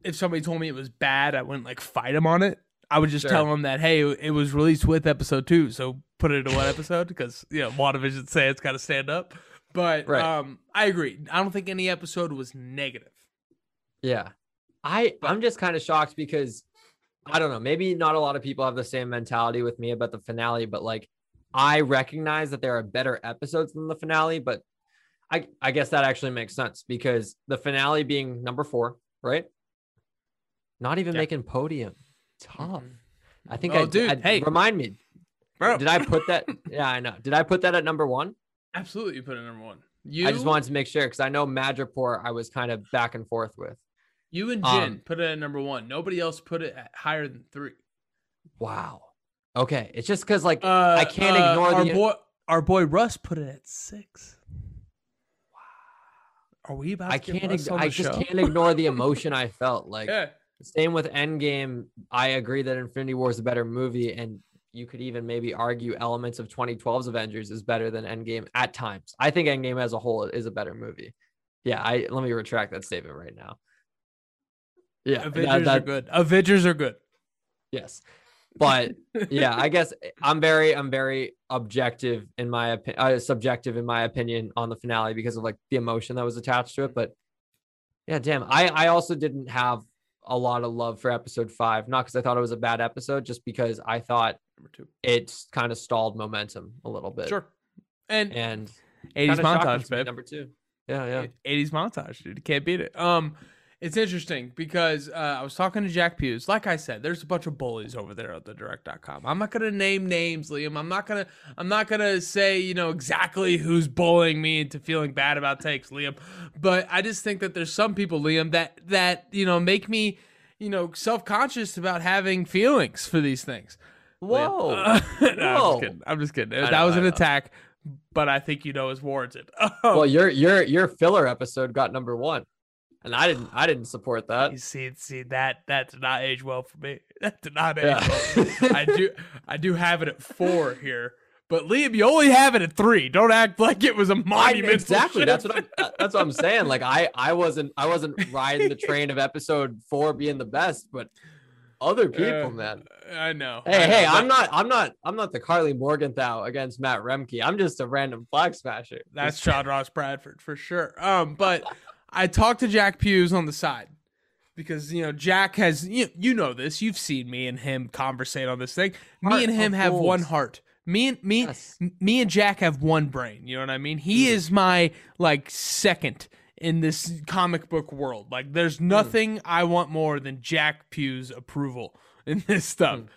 if somebody told me it was bad, I wouldn't like fight him on it. I would just Sure. tell him that hey, it was released with episode two, so put it in one [LAUGHS] episode because you know WandaVision say it's got to stand up. But Right. um, I agree. I don't think any episode was negative. Yeah. I I'm just kind of shocked because I don't know, maybe not a lot of people have the same mentality with me about the finale, but like I recognize that there are better episodes than the finale, but I I guess that actually makes sense because the finale being number 4, right? Not even Yeah. making podium. Tough. I think Oh, I dude, I- hey. remind me. Bro, Did I put that? [LAUGHS] yeah, I know. Did I put that at number 1? absolutely you put it at number one? You I just wanted to make sure because I know Madripoor I was kind of back and forth with. You and Jin Um, put it at number one. Nobody else put it at higher than three. Wow. Okay, it's just because like Uh, I can't uh, ignore our the boy. Our boy Russ put it at six. Wow. Are we about? To I can't. Ig- I just show? can't ignore the emotion I [LAUGHS] felt. Like Yeah. Same with Endgame. I agree that Infinity War is a better movie, and you could even maybe argue elements of 2012's Avengers is better than Endgame at times. I think Endgame as a whole is a better movie. Yeah, I let me retract that statement right now. Yeah, that- Avengers that- are good. Avengers are good. Yes. But [LAUGHS] yeah, I guess I'm very I'm very objective in my opinion, uh, subjective in my opinion on the finale because of like the emotion that was attached to it. But yeah, damn, I I also didn't have a lot of love for episode five, not because I thought it was a bad episode, just because I thought Number two. it's kind of stalled momentum a little bit. Sure. And And 80s montage, babe. Number two. Yeah, yeah. 80s montage, dude. You can't beat it. Um, it's interesting because uh, I was talking to Jack Hughes. Like I said, there's a bunch of bullies over there at the direct.com. I'm not gonna name names, Liam. I'm not gonna I'm not gonna say, you know, exactly who's bullying me into feeling bad about takes, Liam. But I just think that there's some people, Liam, that that, you know, make me, you know, self-conscious about having feelings for these things. Whoa. Uh, [LAUGHS] no, I'm just kidding. I'm just kidding. I that was an attack, but I think you know is warranted. [LAUGHS] Well, your your your filler episode got number one. And I didn't I didn't support that. You see, see that that did not age well for me. [LAUGHS] That did not age Yeah. well. I do [LAUGHS] I do have it at four here, but Liam, you only have it at three. Don't act like it was a monumental. exactly. That's shift. what I'm. That's what I'm saying. Like I, [LAUGHS] I wasn't, I wasn't riding the train of episode four being the best, but other people, Uh, man. I know. Hey, I know, hey, I'm not, I'm not, I'm not the Karli Morgenthau against Matt Roembke. I'm just a random flag smasher. That's Sean Ross Bradford for sure. Um, but I talked to Jack Pews on the side because you know Jack has you, you know this. You've seen me and him conversate on this thing. Heart me and him have one heart. Me and me, Yes. me and Jack have one brain. You know what I mean? He mm-hmm. is my like second in this comic book world. Like, there's mm. nothing I want more than Jack Pew's approval in [LAUGHS] this stuff. Mm.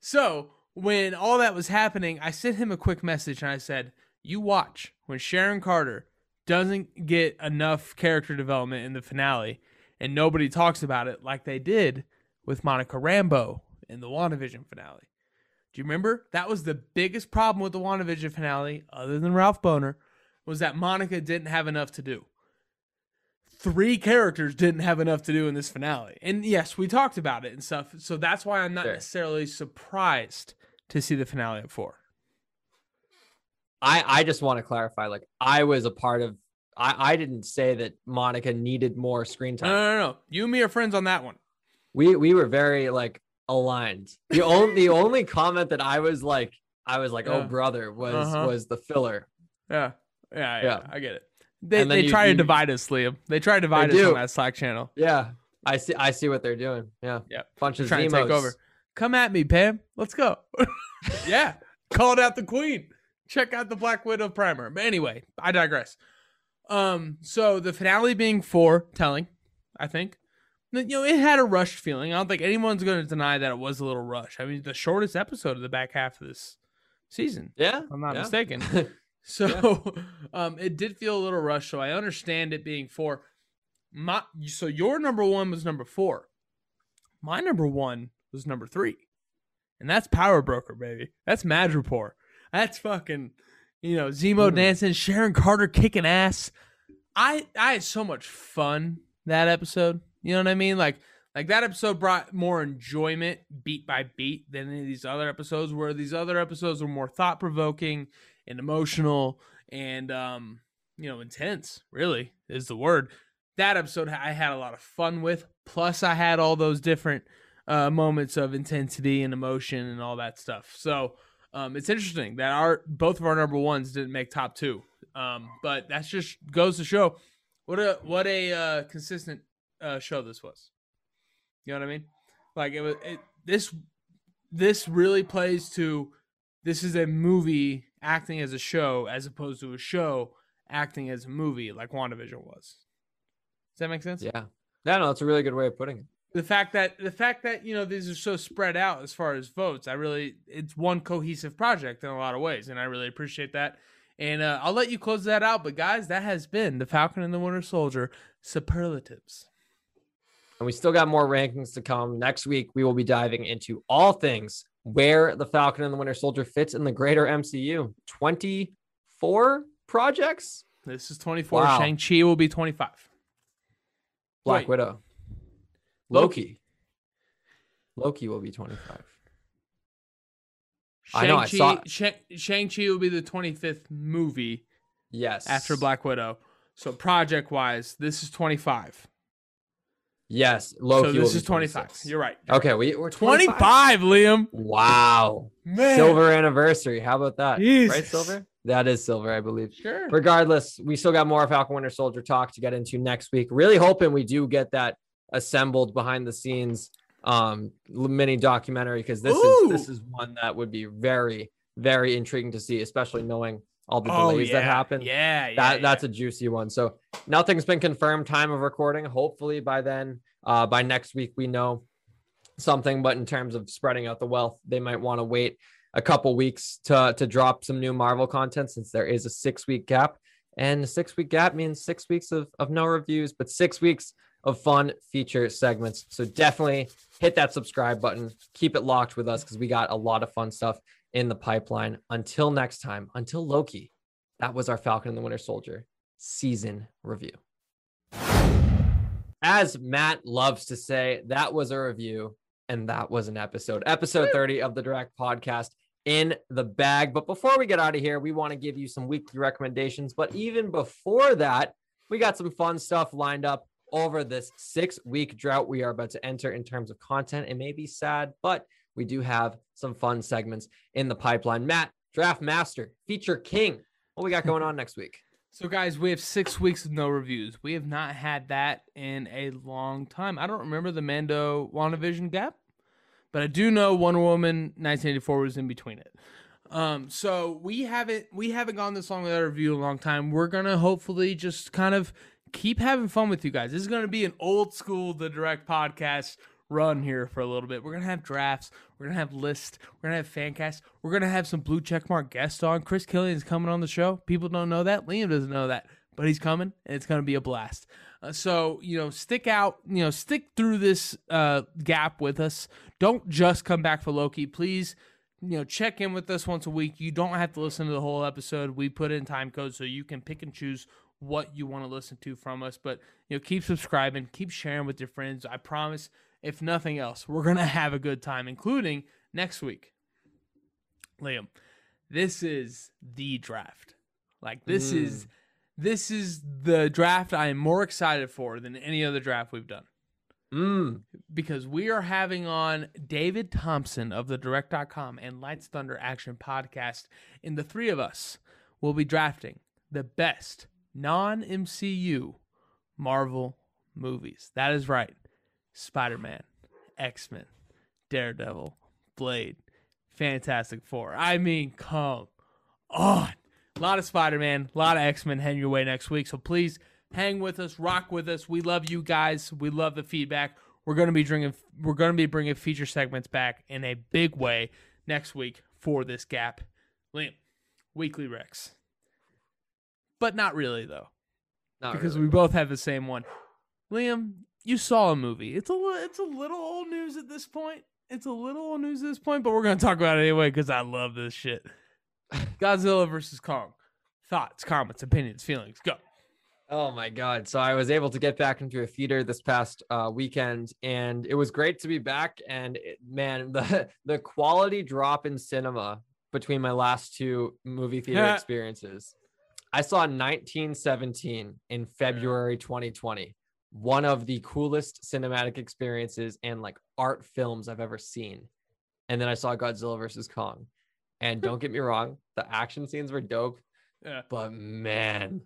So when all that was happening, I sent him a quick message and I said, "You watch when Sharon Carter doesn't get enough character development in the finale, and nobody talks about it like they did with Monica Rambeau in the WandaVision finale." Do you remember? That was the biggest problem with the WandaVision finale, other than Ralph Bohner, was that Monica didn't have enough to do. Three characters didn't have enough to do in this finale. And yes, we talked about it and stuff. So that's why I'm not Sure. necessarily surprised to see the finale at four. I, I just want to clarify. Like I was a part of. I, I didn't say that Monica needed more screen time. no, no, no. You and me are friends on that one. we we were very like aligned. The [LAUGHS] only the only comment that I was like I was like, Yeah. oh brother, was Uh-huh. was the filler. Yeah. Yeah, yeah. Yeah. I get it. They, they you- try to divide us, Liam. They try to divide us do. on that Slack channel. Yeah, I see. I see what they're doing. Yeah, yeah. bunch of trying to take over. Come at me, Pam. Let's go. [LAUGHS] yeah. [LAUGHS] Called out the queen. Check out the Black Widow primer. But anyway, I digress. Um, so the finale being four telling, I think. You know, it had a rushed feeling. I don't think anyone's gonna deny that it was a little rushed. I mean, the shortest episode of the back half of this season. Yeah, if I'm not yeah. mistaken. [LAUGHS] So [LAUGHS] um it did feel a little rushed, so I understand it being four. My so your number one was number four. My number one was number three. And that's Power Broker, baby. That's Madripoor. That's fucking, you know, Zemo Mm. dancing, Sharon Carter kicking ass. I I had so much fun that episode. You know what I mean? Like like that episode brought more enjoyment beat by beat than any of these other episodes, where these other episodes were more thought provoking and emotional and um, you know, intense, really, is the word. That episode I had a lot of fun with. Plus I had all those different uh moments of intensity and emotion and all that stuff. So um, it's interesting that our both of our number ones didn't make top two. Um, but that just goes to show what a what a uh, consistent uh, show this was. You know what I mean? Like it was it, this this really plays to this is a movie acting as a show as opposed to a show acting as a movie like WandaVision was. Does that make sense? Yeah, yeah, no, that's a really good way of putting it. The fact that the fact that you know these are so spread out as far as votes i really it's one cohesive project in a lot of ways and i really appreciate that and uh, i'll let you close that out but guys that has been the falcon and the winter soldier superlatives And we still got more rankings to come. Next week, we will be diving into all things where the Falcon and the Winter Soldier fits in the greater MCU. 24 projects? This is 24. Wow. Shang-Chi will be 25. Black Wait. Widow. Loki. Loki. Loki will be 25. I know, I Shang-Chi, saw it. Shang- Shang-Chi will be the 25th movie Yes. after Black Widow. So project-wise, this is 25. Yes. Loki. so this be is 25. 26. You're right. Okay, we, we're 25. 25, Liam. Wow. Man. Silver anniversary. How about that? Right, Silver? That is silver, I believe. Sure. Regardless, we still got more Falcon Winter Soldier talk to get into next week. Really hoping we do get that assembled behind the scenes um mini documentary because this Ooh. is this is one that would be very very intriguing to see, especially knowing all the Oh, delays that yeah. happened. Yeah, yeah. that yeah. that's a juicy one. So nothing's been confirmed. Time of recording. Hopefully by then, uh, by next week we know something. But in terms of spreading out the wealth, they might want to wait a couple weeks to to drop some new Marvel content since there is a six week gap. And six week gap means six weeks of, of no reviews, but six weeks of fun feature segments. So definitely hit that subscribe button. Keep it locked with us because we got a lot of fun stuff in the pipeline. Until next time, until Loki, that was our Falcon and the Winter Soldier season review. As Matt loves to say, that was a review and that was an episode. Episode 30 of the Direct Podcast in the bag. But before we get out of here, we want to give you some weekly recommendations. But even before that, we got some fun stuff lined up over this six week drought we are about to enter in terms of content. It may be sad, but we do have some fun segments in the pipeline. Matt, Draft Master, Feature King. What we got going on [LAUGHS] next week? So, guys, we have six weeks of no reviews. We have not had that in a long time. I don't remember the Mando WandaVision gap, but I do know Wonder Woman 1984 was in between it. Um, so we haven't we haven't gone this long without a review in a long time. We're gonna hopefully just kind of keep having fun with you guys. This is gonna be an old school the direct podcast run here for a little bit. We're gonna have drafts. We're gonna have lists. We're gonna have fan casts. We're gonna have some blue checkmark guests on. Chris Killian's coming on the show. People don't know that. Liam doesn't know that, but he's coming, and it's gonna be a blast. Uh, so you know, stick out. You know, stick through this uh, gap with us. Don't just come back for Loki, please. You know, check in with us once a week. You don't have to listen to the whole episode. We put in time code so you can pick and choose what you want to listen to from us. But you know, keep subscribing, keep sharing with your friends. I promise, if nothing else, we're gonna [LAUGHS] have a good time, including next week. Liam, this is the draft. Like this Mm. is this is the draft I am more excited for than any other draft we've done Mm. because we are having on David Thompson of the direct.com and Lights Thunder Action podcast. And the three of us will be drafting the best non MCU Marvel movies. That is right Spider Man, X Men, Daredevil, Blade, Fantastic Four. I mean, come on. A lot of Spider Man, a lot of X Men heading your way next week. So please hang with us, rock with us. We love you guys. We love the feedback. We're gonna be bringing we're gonna be bringing feature segments back in a big way next week for this gap. Liam, weekly Rex, but not really though, Not because really. we both have the same one. Liam, you saw a movie. It's a it's a little old news at this point. It's a little old news at this point, but we're gonna talk about it anyway because I love this shit. [LAUGHS] Godzilla versus Kong. Thoughts, comments, opinions, feelings. Go. Oh my god! So I was able to get back into a theater this past uh, weekend, and it was great to be back. And it, man, [LAUGHS] the the quality drop in cinema between my last two movie theater experiences. I saw 1917 in February 2020. One of the coolest cinematic experiences and like art films I've ever seen. And then I saw Godzilla versus Kong. And don't get me wrong, the action scenes were dope, Yeah. but man,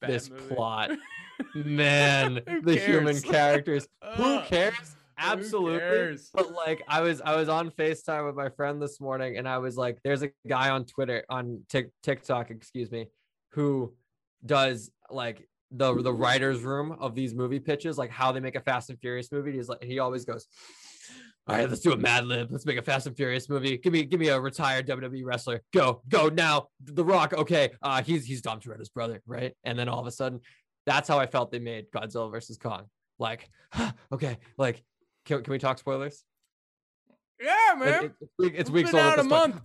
Bad this movie. plot [LAUGHS] man Who the human characters [LAUGHS] who cares absolutely cares? but like i was i was on facetime with my friend this morning and i was like there's a guy on twitter on Tik tiktok excuse me who does like the the writers room of these movie pitches like how they make a fast and furious movie he's like he always goes all right, let's do a Mad Lib. Let's make a Fast and Furious movie. Give me, give me a retired WWE wrestler. Go, go now. The Rock. Okay, uh, he's he's Dom Toretto's brother, right? And then all of a sudden, that's how I felt they made Godzilla versus Kong. like [SIGHS] okay, like can, can we talk spoilers? Yeah, man. it- it's it's It's weeks old out a month.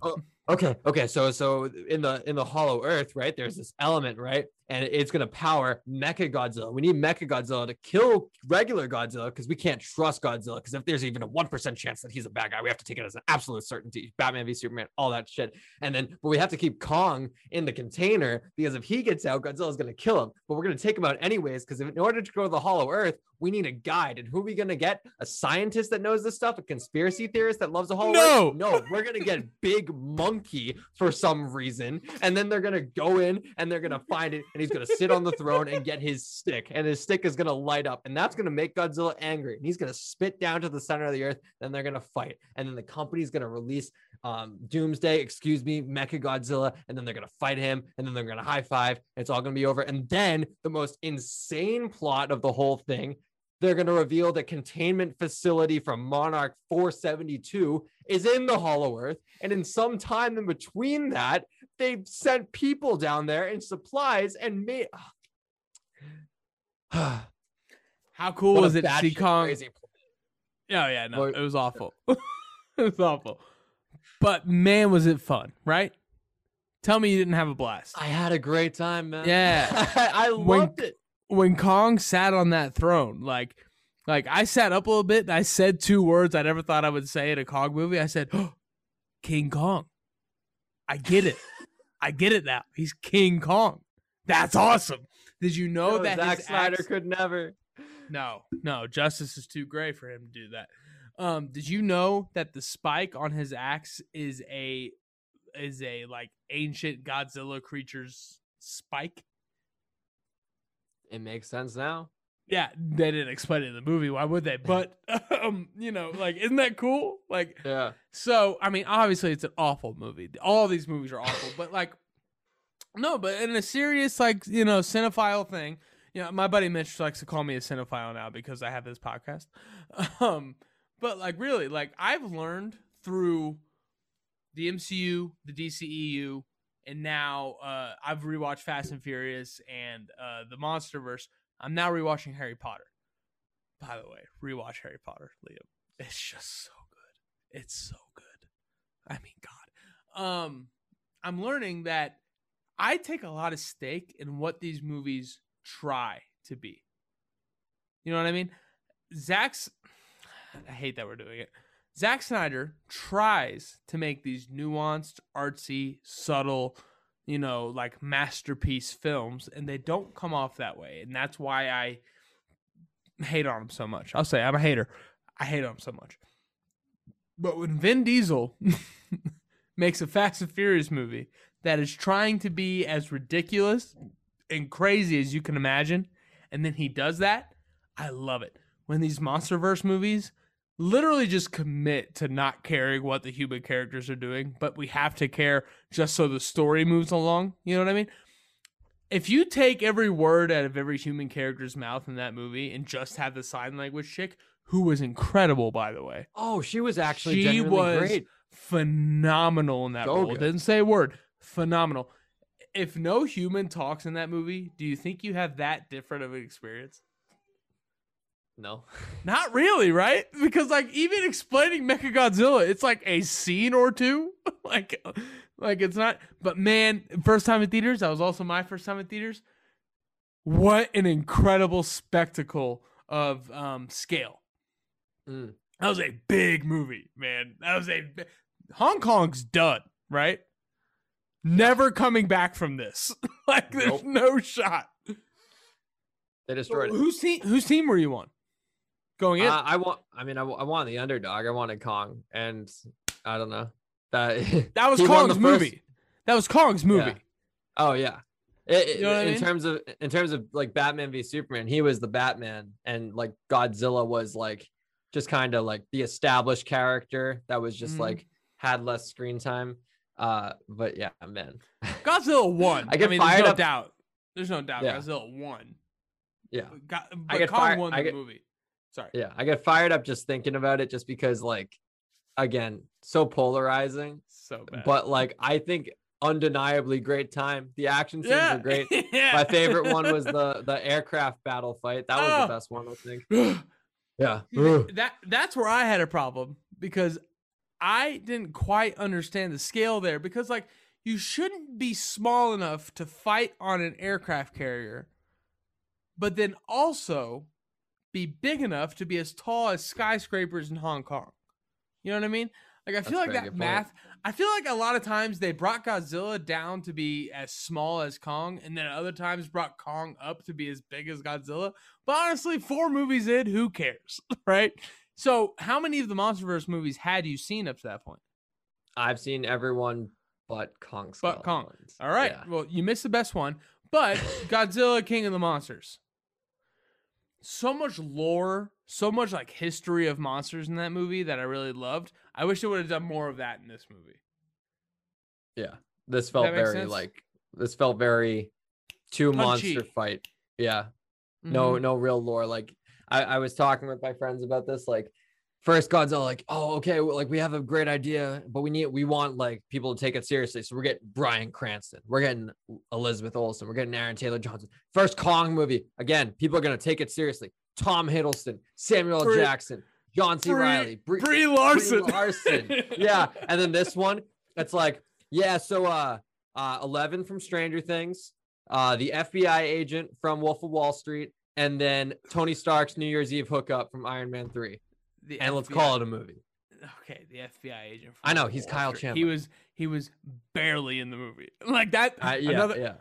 Okay, okay. So so in the in the Hollow Earth, right? There's this element, right? And it's gonna power Mecha Godzilla. We need Mecha Godzilla to kill regular Godzilla because we can't trust Godzilla. Because if there's even a one percent chance that he's a bad guy, we have to take it as an absolute certainty. Batman v Superman, all that shit. And then, but we have to keep Kong in the container because if he gets out, Godzilla's gonna kill him. But we're gonna take him out anyways because in order to go to the Hollow Earth, we need a guide. And who are we gonna get? A scientist that knows this stuff, a conspiracy theorist that loves the Hollow No. Earth? No, we're gonna get [LAUGHS] Big Monkey for some reason, and then they're gonna go in and they're gonna find it, and he's gonna sit on the throne and get his stick, and his stick is gonna light up, and that's gonna make Godzilla angry, and he's gonna spit down to the center of the earth. Then they're gonna fight, and then the company's gonna release um, Doomsday, excuse me, Mecha Godzilla, and then they're gonna fight him, and then they're gonna high five. It's all gonna be over, and then the most insane plot of the whole thing they're going to reveal the containment facility from Monarch 472 is in the Hollow Earth. And in some time in between that, they've sent people down there and supplies and made. [SIGHS] How cool What was it to see Kong? crazy Oh yeah, no, it was awful. [LAUGHS] it was awful. But man, was it fun, right? Tell me you didn't have a blast. I had a great time, man. Yeah. [LAUGHS] I When- loved it. When Kong sat on that throne, like like I sat up a little bit and I said two words I never thought I would say in a Kong movie. I said, oh, King Kong. I get it. [LAUGHS] I get it now. He's King Kong. That's awesome. Did you know No, that Zack Snyder axe- could never. No, no, justice is too gray for him to do that. Um, did you know that the spike on his axe is a is a like ancient Godzilla creature's spike? It makes sense now. Yeah, they didn't explain it in the movie. Why would they? [LAUGHS] But um, you know, like, isn't that cool? Like, Yeah. so I mean, obviously, it's an awful movie. All these movies are awful, but like, no, but in a serious, like, you know, cinephile thing, you know, my buddy Mitch likes to call me a cinephile now because I have this podcast. [LAUGHS] Um, but like, really, like, I've learned through the MCU, the DCEU, and now uh, I've rewatched Fast and Furious and uh, the MonsterVerse. I'm now rewatching Harry Potter. By the way, rewatch Harry Potter, Liam. It's just so good. It's so good. I mean, God. Um, I'm learning that I take a lot of stake in what these movies try to be. You know what I mean? Zach's. [SIGHS] I hate that we're doing it. Zack Snyder tries to make these nuanced, artsy, subtle, you know, like masterpiece films, and they don't come off that way. And that's why I hate on him so much. I'll say I'm a hater. I hate on him so much. But when Vin Diesel [LAUGHS] makes a Fast and Furious movie that is trying to be as ridiculous and crazy as you can imagine, and then he does that, I love it. When these MonsterVerse movies literally just commit to not caring what the human characters are doing, but we have to care just so the story moves along. You know what I mean? If you take every word out of every human character's mouth in that movie and just have the sign language chick, who was incredible, by the way, Oh, she was actually she was great. phenomenal in that So role. good. Didn't say a word. Phenomenal. If no human talks in that movie, do you think you have that different of an experience? No. [LAUGHS] Not really, right? Because like even explaining Mechagodzilla, it's like a scene or two. [LAUGHS] like like it's not but man, first time in theaters, that was also my first time in theaters. What an incredible spectacle of um scale. Mm. That was a big movie, man. That was a bi- Hong Kong's done, right? Never coming back from this. [LAUGHS] like there's Nope. no shot. They destroyed it. Whose team whose team were you on? Going in? Uh, I want. I mean, I, I want the underdog. I wanted Kong, and I don't know that. [LAUGHS] That was Kong's first- movie. That was Kong's movie. Oh yeah. It- You know what I in mean? terms of in terms of like Batman v Superman, he was the Batman, and like Godzilla was like just kind of like the established character that was just Mhm. like had less screen time. Uh, but yeah, man. [LAUGHS] Godzilla won. I I, get mean, fired there's no up- doubt. There's no doubt. Yeah. Godzilla won. Yeah, Got, I but get Kong fired- won I the get- movie. Sorry. yeah. I get fired up just thinking about it, just because like, again, so polarizing. So bad. But like, I think undeniably great time. The action scenes Yeah. were great. [LAUGHS] yeah. My favorite one was [LAUGHS] the the aircraft battle fight. That was Oh. the best one, I think. [GASPS] Yeah. that that's where I had a problem because I didn't quite understand the scale there because like you shouldn't be small enough to fight on an aircraft carrier, but then also be big enough to be as tall as skyscrapers in Hong Kong. You know what I mean? Like I feel a like that good point. math. I feel like a lot of times they brought Godzilla down to be as small as Kong, and then other times brought Kong up to be as big as Godzilla. But honestly, four movies in, who cares, [LAUGHS] right? So, how many of the MonsterVerse movies had you seen up to that point? I've seen everyone but Kong. But Kong. All right. Yeah. Well, you missed the best one, but [LAUGHS] Godzilla King of the Monsters. So much lore, so much like history of monsters in that movie that I really loved. I wish they would have done more of that in this movie. Yeah. This felt very sense? like this felt very two monster fight. Yeah. No, Mhm. no real lore. Like I, I was talking with my friends about this. Like first Godzilla, like, oh, okay, well, like we have a great idea, but we need we want like people to take it seriously. So we're getting Bryan Cranston, we're getting Elizabeth Olsen, we're getting Aaron Taylor Johnson. First Kong movie. Again, people are gonna take it seriously. Tom Hiddleston, Samuel Brie- Jackson, John C. Brie- Reilly, Brie- Brie Brie Larson. Larson. [LAUGHS] yeah. And then this one, it's like, yeah, so uh uh 11 from Stranger Things, uh the FBI agent from Wolf of Wall Street, and then Tony Stark's New Year's Eve hookup from Iron Man 3. The And let's call it a movie. Okay, the FBI agent. I know, he's Kyle Street. He was he was barely in the movie. [LAUGHS] Like that. Uh, yeah, another, yeah.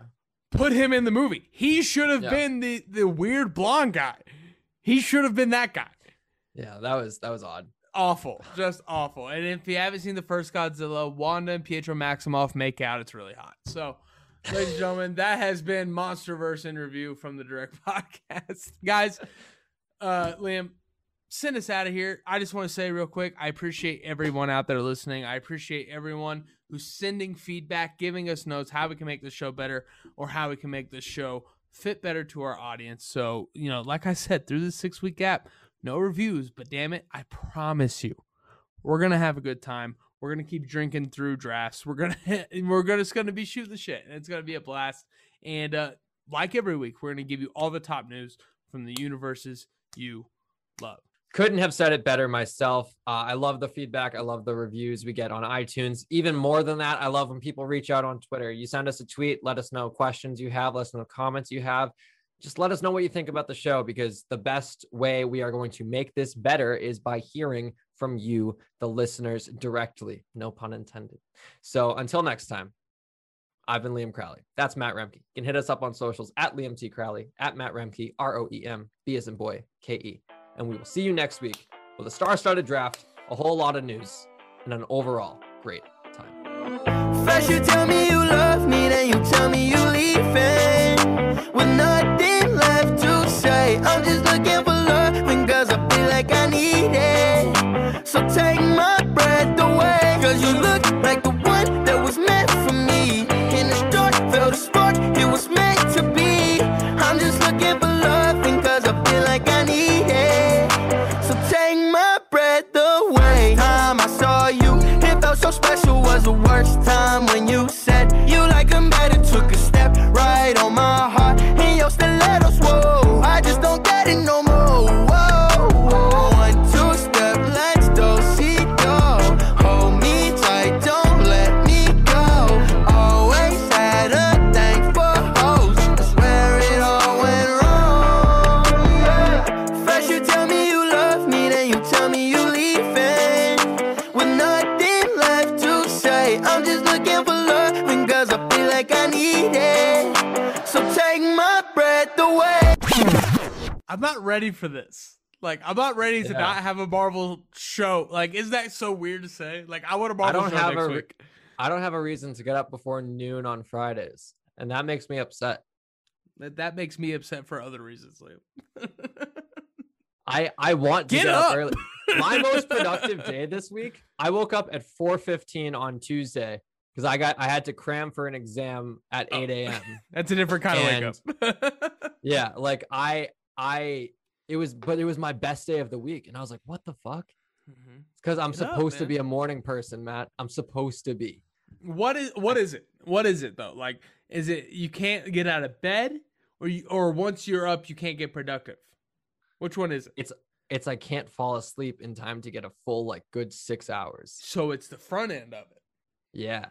Put him in the movie. He should have Yeah. been the the weird blonde guy. He should have been that guy. Yeah, that was that was odd. Awful, just awful. And if you haven't seen the first Godzilla, Wanda and Pietro Maximoff make out. It's really hot. So, ladies and gentlemen, that has been MonsterVerse in review from the Direct [LAUGHS] Podcast, guys. Uh, Liam, send us out of here. I just want to say real quick, I appreciate everyone out there listening. I appreciate everyone who's sending feedback, giving us notes, how we can make the show better, or how we can make the show fit better to our audience. So, you know, like I said, through the six week gap, no reviews, but damn it, I promise you, we're gonna have a good time. We're gonna keep drinking through drafts. We're gonna [LAUGHS] we're gonna just gonna be shooting the shit, and it's gonna be a blast. And uh, like every week, we're gonna give you all the top news from the universes you love. Couldn't have said it better myself. Uh, I love the feedback. I love the reviews we get on iTunes. Even more than that, I love when people reach out on Twitter. You send us a tweet, let us know questions you have, let us know comments you have. Just let us know what you think about the show because the best way we are going to make this better is by hearing from you, the listeners, directly. No pun intended. So until next time, I've been Liam Crowley. That's Matt Roembke. You can hit us up on socials at Liam T. Crowley, at Matt Roembke, R O E M, B as in boy, K E and we will see you next week with a star-studded draft, a whole lot of news, and an overall great time. First you tell me you love me, then you tell me you. With nothing left not ready for this. Like, I'm not ready to Yeah. not have a Marvel show. Like, is that so weird to say? Like, I want a I Marvel don't show have next a week. I don't have a reason to get up before noon on Fridays, and that makes me upset. That, that makes me upset for other reasons, Liam. [LAUGHS] I I want to Get get, up. up! early. My most productive day this week, I woke up at 4:15 on Tuesday because I got I had to cram for an exam at Oh. 8 a.m. [LAUGHS] That's a different kind of wake up. [LAUGHS] yeah, like I I it was but it was my best day of the week, and I was like, what the fuck? Mhm. Because I'm Get up, supposed to be a morning person, Matt. I'm supposed to be. What is what is it? What is it though? Like, is it you can't get out of bed, or you, or once you're up, you can't get productive? Which one is it? It's it's I can't fall asleep in time to get a full like good six hours. So it's the front end of it. Yeah,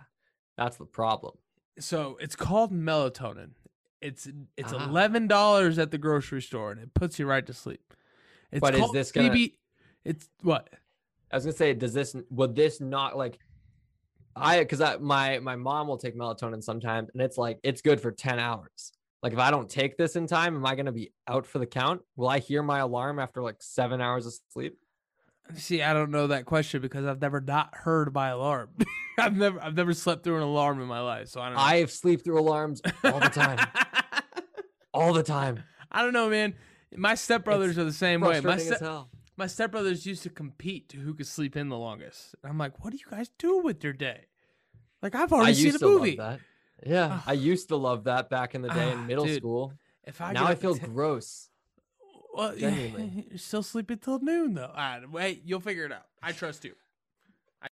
that's the problem. So it's called melatonin. It's it's Ah. eleven dollars at the grocery store, and it puts you right to sleep. It's But is this gonna- CB It's what? I was gonna say, does this would this not like I because I my my mom will take melatonin sometimes and it's like it's good for 10 hours. Like if I don't take this in time, am I gonna be out for the count? Will I hear my alarm after like seven hours of sleep? See, I don't know that question because I've never not heard my alarm. [LAUGHS] I've never I've never slept through an alarm in my life, so I don't know. I sleep through alarms all the time. [LAUGHS] all the time. I don't know, man. My stepbrothers It's are the same way. My hell. my stepbrothers used to compete to who could sleep in the longest. And I'm like, what do you guys do with your day? Like I've I already seen used a movie. that. Yeah, I used to love that back in the day Ah, in middle dude, school. If I now I feel 10 gross. Well, genuinely. [LAUGHS] you're still sleeping till noon though. Wait, you'll figure it out. I trust you.